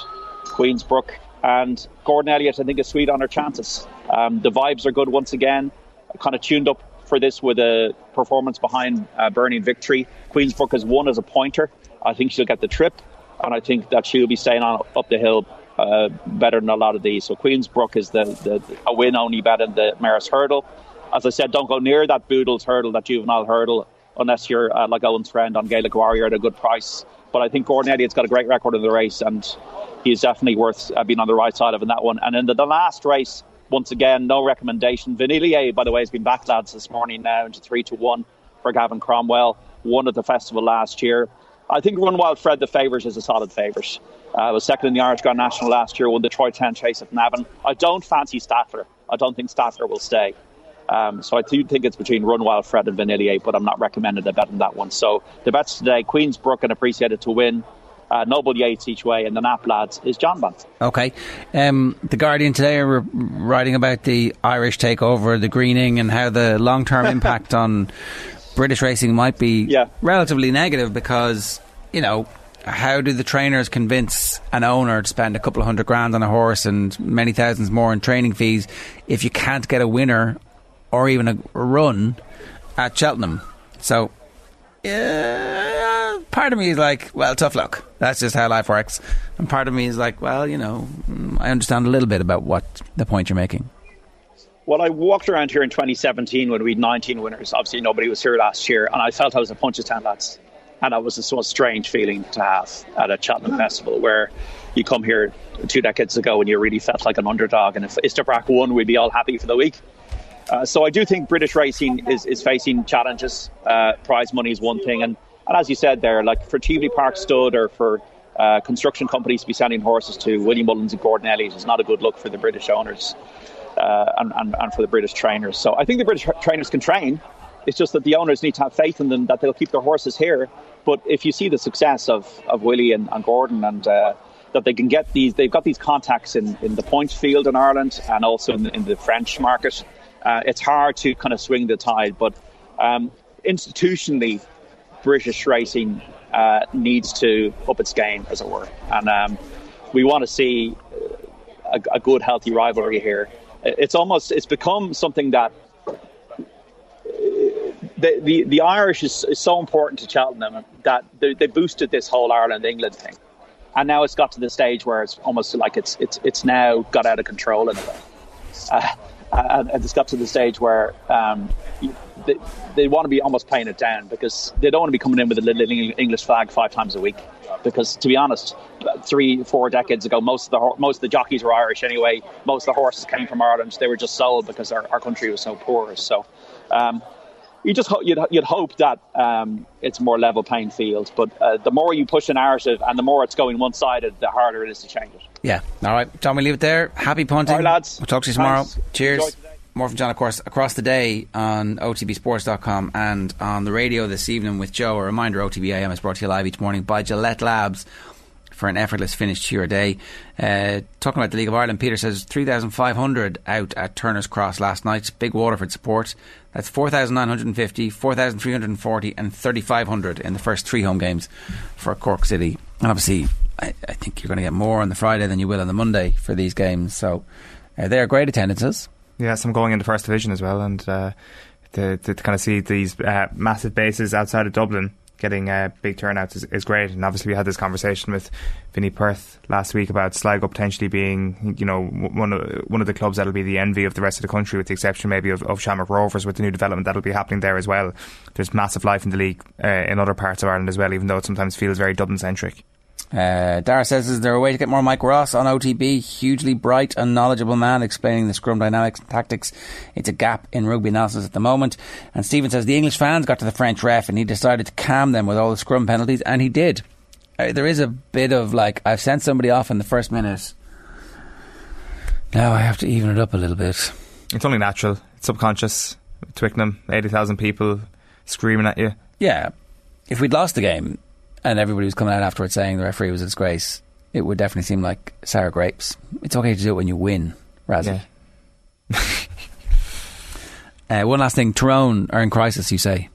Queens Brook and Gordon Elliott, I think, is sweet on her chances. Um, the vibes are good once again, kind of tuned up for this with a performance behind uh, burning victory. Queens Brook has won as a pointer. I think she'll get the trip, and I think that she'll be staying on up the hill uh, better than a lot of these. So Queens Brook is the, the, a win only better than the Maris hurdle. As I said, don't go near that Boodles hurdle, that juvenile hurdle, unless you're uh, like Owen's friend on Gaelic Warrior at a good price. But I think Gordon Elliott's got a great record in the race, and he's definitely worth uh, being on the right side of in that one. And in the, the last race, once again, no recommendation. Vanillier, by the way, has been back, lads, this morning now into three to one for Gavin Cromwell. Won at the festival last year. I think Run Wild Fred the favourite is a solid favourite. Uh, was second in the Irish Grand National last year, won the Troytown chase at Navan. I don't fancy Stattler. I don't think Stattler will stay. Um, so I do think it's between Run Wild Fred and Vanillier, but I'm not recommending a bet on that one. So the bets today, Queens Brook and Appreciate It to win. Uh, Noble Yeats each way, and the Nap lads is Jonbon's. Okay. Um, the Guardian today are writing about the Irish takeover, the greening, and how the long term *laughs* impact on British racing might be yeah. relatively negative because, you know, how do the trainers convince an owner to spend a couple of hundred grand on a horse and many thousands more in training fees if you can't get a winner or even a run at Cheltenham? So, yeah, part of me is like, well, tough luck. That's just how life works. And part of me is like, well, you know, I understand a little bit about what the point you're making. Well, I walked around here in 2017 when we had 19 winners. Obviously, nobody was here last year, and I felt I was a punch of 10 lads and that was a sort of strange feeling to have at a Cheltenham festival where you come here two decades ago and you really felt like an underdog. And if Istabraq won, we'd be all happy for the week. Uh, so I do think British racing is, is facing challenges. Uh, prize money is one thing, and, and as you said there, like for Cheveley Park Stud or for uh, construction companies to be sending horses to William Mullins and Gordon Elliott is not a good look for the British owners uh, and, and, and for the British trainers. So I think the British trainers can train. It's just that the owners need to have faith in them that they'll keep their horses here but if you see the success of, of Willie and, and Gordon and uh, that they can get these, they've got these contacts in, in the points field in Ireland and also in the, in the French market. Uh, it's hard to kind of swing the tide, but um, institutionally, British racing uh, needs to up its game, as it were. And um, we want to see a, a, good, healthy rivalry here. It's almost it's become something that the, the, the Irish is, is so important to Cheltenham that they, they boosted this whole Ireland England thing, and now it's got to the stage where it's almost like it's it's it's now got out of control in a way. Uh, and it's got to the stage where um, they, they want to be almost playing it down because they don't want to be coming in with a little English flag five times a week. Because to be honest, three, four decades ago, most of the most of the jockeys were Irish anyway. Most of the horses came from Ireland. They were just sold because our, our country was so poor. So um, you just ho- you'd, you'd hope that um, it's more level playing field. But uh, the more you push a narrative and the more it's going one sided, the harder it is to change it. Yeah. All right, John, we leave it there. Happy punting, All right, lads. We'll talk to you tomorrow. Thanks. Cheers. More from John, of course, across the day on OTBSports.com and on the radio this evening with Joe. A reminder OTB AM is brought to you live each morning by Gillette Labs for an effortless finish to your day. Uh, talking about the League of Ireland, Peter says 3,500 out at Turner's Cross last night. Big Waterford support. That's 4,950, 4,340, and 3,500 in the first three home games for Cork City. And obviously, I, I think you're going to get more on the Friday than you will on the Monday for these games. So uh, they are great attendances. Yes, I'm going into first division as well, and uh, to, to, kind of see these uh, massive bases outside of Dublin getting uh, big turnouts is, is, great. And obviously, we had this conversation with Vinny Perth last week about Sligo potentially being, you know, one of one of the clubs that'll be the envy of the rest of the country, with the exception maybe of, of Shamrock Rovers with the new development that'll be happening there as well. There's massive life in the league uh, in other parts of Ireland as well, even though it sometimes feels very Dublin centric. Uh, Dara says, is there a way to get more Mike Ross on OTB? Hugely bright and knowledgeable man explaining the scrum dynamics and tactics. It's a gap in rugby analysis at the moment. And Stephen says, the English fans got to the French ref and he decided to calm them with all the scrum penalties, and he did. Uh, there is a bit of like, I've sent somebody off in the first minute. Now I have to even it up a little bit. It's only natural. It's subconscious. Twickenham, 80,000 people screaming at you. Yeah. If we'd lost the game, and everybody was coming out afterwards saying the referee was a disgrace, it would definitely seem like sour grapes. It's okay to do it when you win, Razzie. Yeah. *laughs* uh, one last thing, Tyrone are in crisis, you say?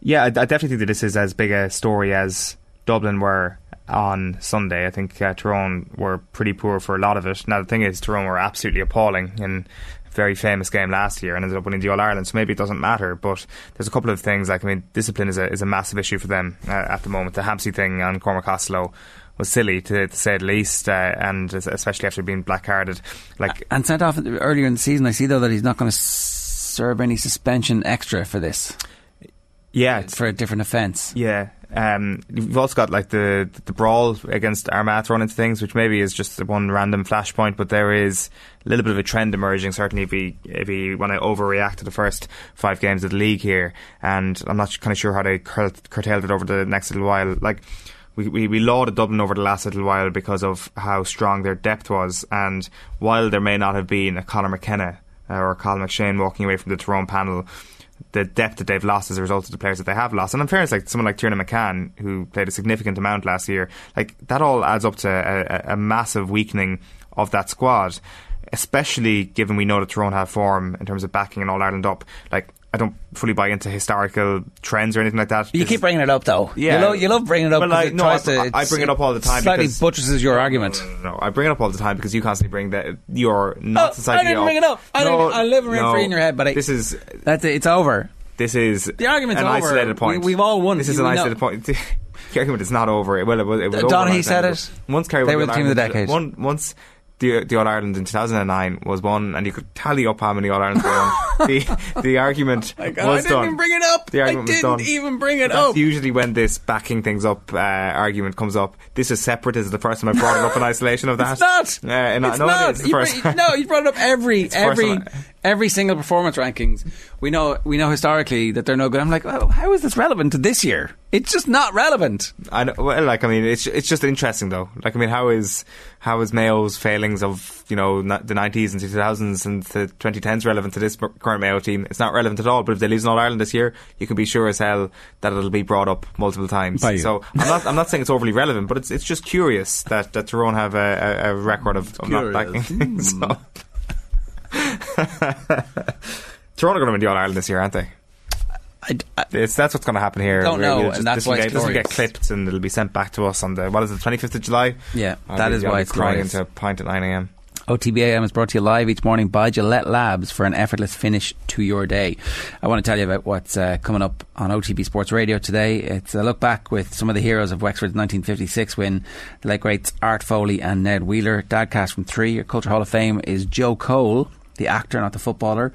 Yeah, I, I, definitely think that this is as big a story as Dublin were on Sunday. I think uh, Tyrone were pretty poor for a lot of it. Now the thing is, Tyrone were absolutely appalling in a very famous game last year and ended up winning the All Ireland. So maybe it doesn't matter. But there's a couple of things like I mean, discipline is a is a massive issue for them uh, at the moment. The Hampsey thing on Cormac Costello was silly to, to say the least, uh, and especially after being black carded. Like and sent off earlier in the season. I see though that he's not going to serve any suspension extra for this. Yeah, for a different offence. Yeah, um, you've also got like the the brawl against Armagh thrown into things, which maybe is just one random flashpoint, but there is a little bit of a trend emerging. Certainly, if we if we want to overreact to the first five games of the league here, and I'm not kind of sure how they cur- curtailed it over the next little while. Like we, we, we lauded Dublin over the last little while because of how strong their depth was, and while there may not have been a Conor McKenna uh, or Colin McShane walking away from the Tyrone panel the depth that they've lost as a result of the players that they have lost. And in fairness, like someone like Tiernan McCann, who played a significant amount last year, like that all adds up to a, a massive weakening of that squad. Especially given we know that Tyrone have form in terms of backing an All Ireland up. Like I don't fully buy into historical trends or anything like that. You keep bringing it up, though. Yeah, you love, you love bringing it up. Well, I, it no, I, to, I, bring it up all the time. Slightly because, buttresses your argument. No, no, no, I bring it up all the time because you constantly bring that your oh, not oh, society. I didn't bring it up. I, no, I live no, free in your head, but this is that's it. It's over. This is the argument's an over. isolated point. We, have all won. This is an isolated point. *laughs* the argument is not over. Well, it was. It was Donaghy said it. Once Kerry they were the team of the decade. One, once the the All Ireland in 2009 was won, and you could tally up how many All Irelands were won. *laughs* the the argument oh God, was I didn't done. even bring it up. The argument I was didn't done. even bring it That's up. usually when this backing things up uh, argument comes up. This is separate. This is the first time I brought it up in isolation of that. It's not. Uh, and it's no, not. It is the you first br- no, you brought it up every *laughs* every. Every single performance rankings. We know we know historically that they're no good. I'm like, oh, how is this relevant to this year? It's just not relevant. I know, well, like I mean, it's it's just interesting though. Like I mean, how is how is Mayo's failings of you know the nineties and two thousands and the twenty tens relevant to this current Mayo team? It's not relevant at all. But if they lose in All Ireland this year, you can be sure as hell that it'll be brought up multiple times. By you. So I'm not I'm not saying it's overly relevant, but it's it's just curious that that Tyrone have a, a, a record of, of not Curious. backing. *laughs* so. Hmm. *laughs* Are going to win the All Ireland this year, aren't they? it's, that's what's going to happen here. Don't know, we'll and that's why get, it's this will get clipped and it'll be sent back to us on the what is it, twenty fifth of July? Yeah, I'll that be, is I'll why be it's crying glorious. into a pint at nine a.m. OTBAM is brought to you live each morning by Gillette Labs for an effortless finish to your day. I want to tell you about what's uh, coming up on OTB Sports Radio today. It's a look back with some of the heroes of Wexford's 1956 win, the late greats Art Foley and Ned Wheeler. Dadcast from three. Your Culture Hall of Fame is Joe Cole, the actor, not the footballer.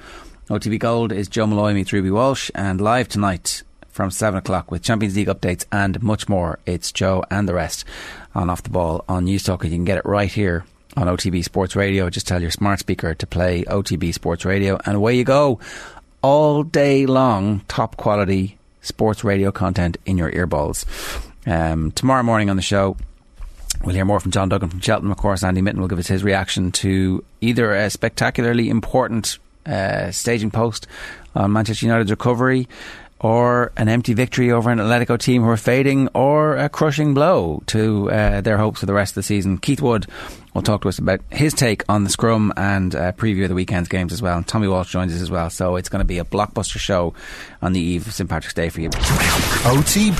OTB Gold is Joe Molloy meets Ruby Walsh, and live tonight from 7 o'clock with Champions League updates and much more. It's Joe and the rest on Off the Ball on News Talk. You can get it right here on OTB Sports Radio. Just tell your smart speaker to play OTB Sports Radio, and away you go. All day long, top quality sports radio content in your earballs. Um, tomorrow morning on the show, We'll hear more from John Duggan from Cheltenham. Of course, Andy Mitten will give us his reaction to either a spectacularly important uh, staging post on Manchester United's recovery, or an empty victory over an Atletico team who are fading, or a crushing blow to uh, their hopes for the rest of the season. Keith Wood will talk to us about his take on the scrum and uh, preview of the weekend's games as well. And Tommy Walsh joins us as well. So it's going to be a blockbuster show on the eve of St Patrick's Day for you. OTB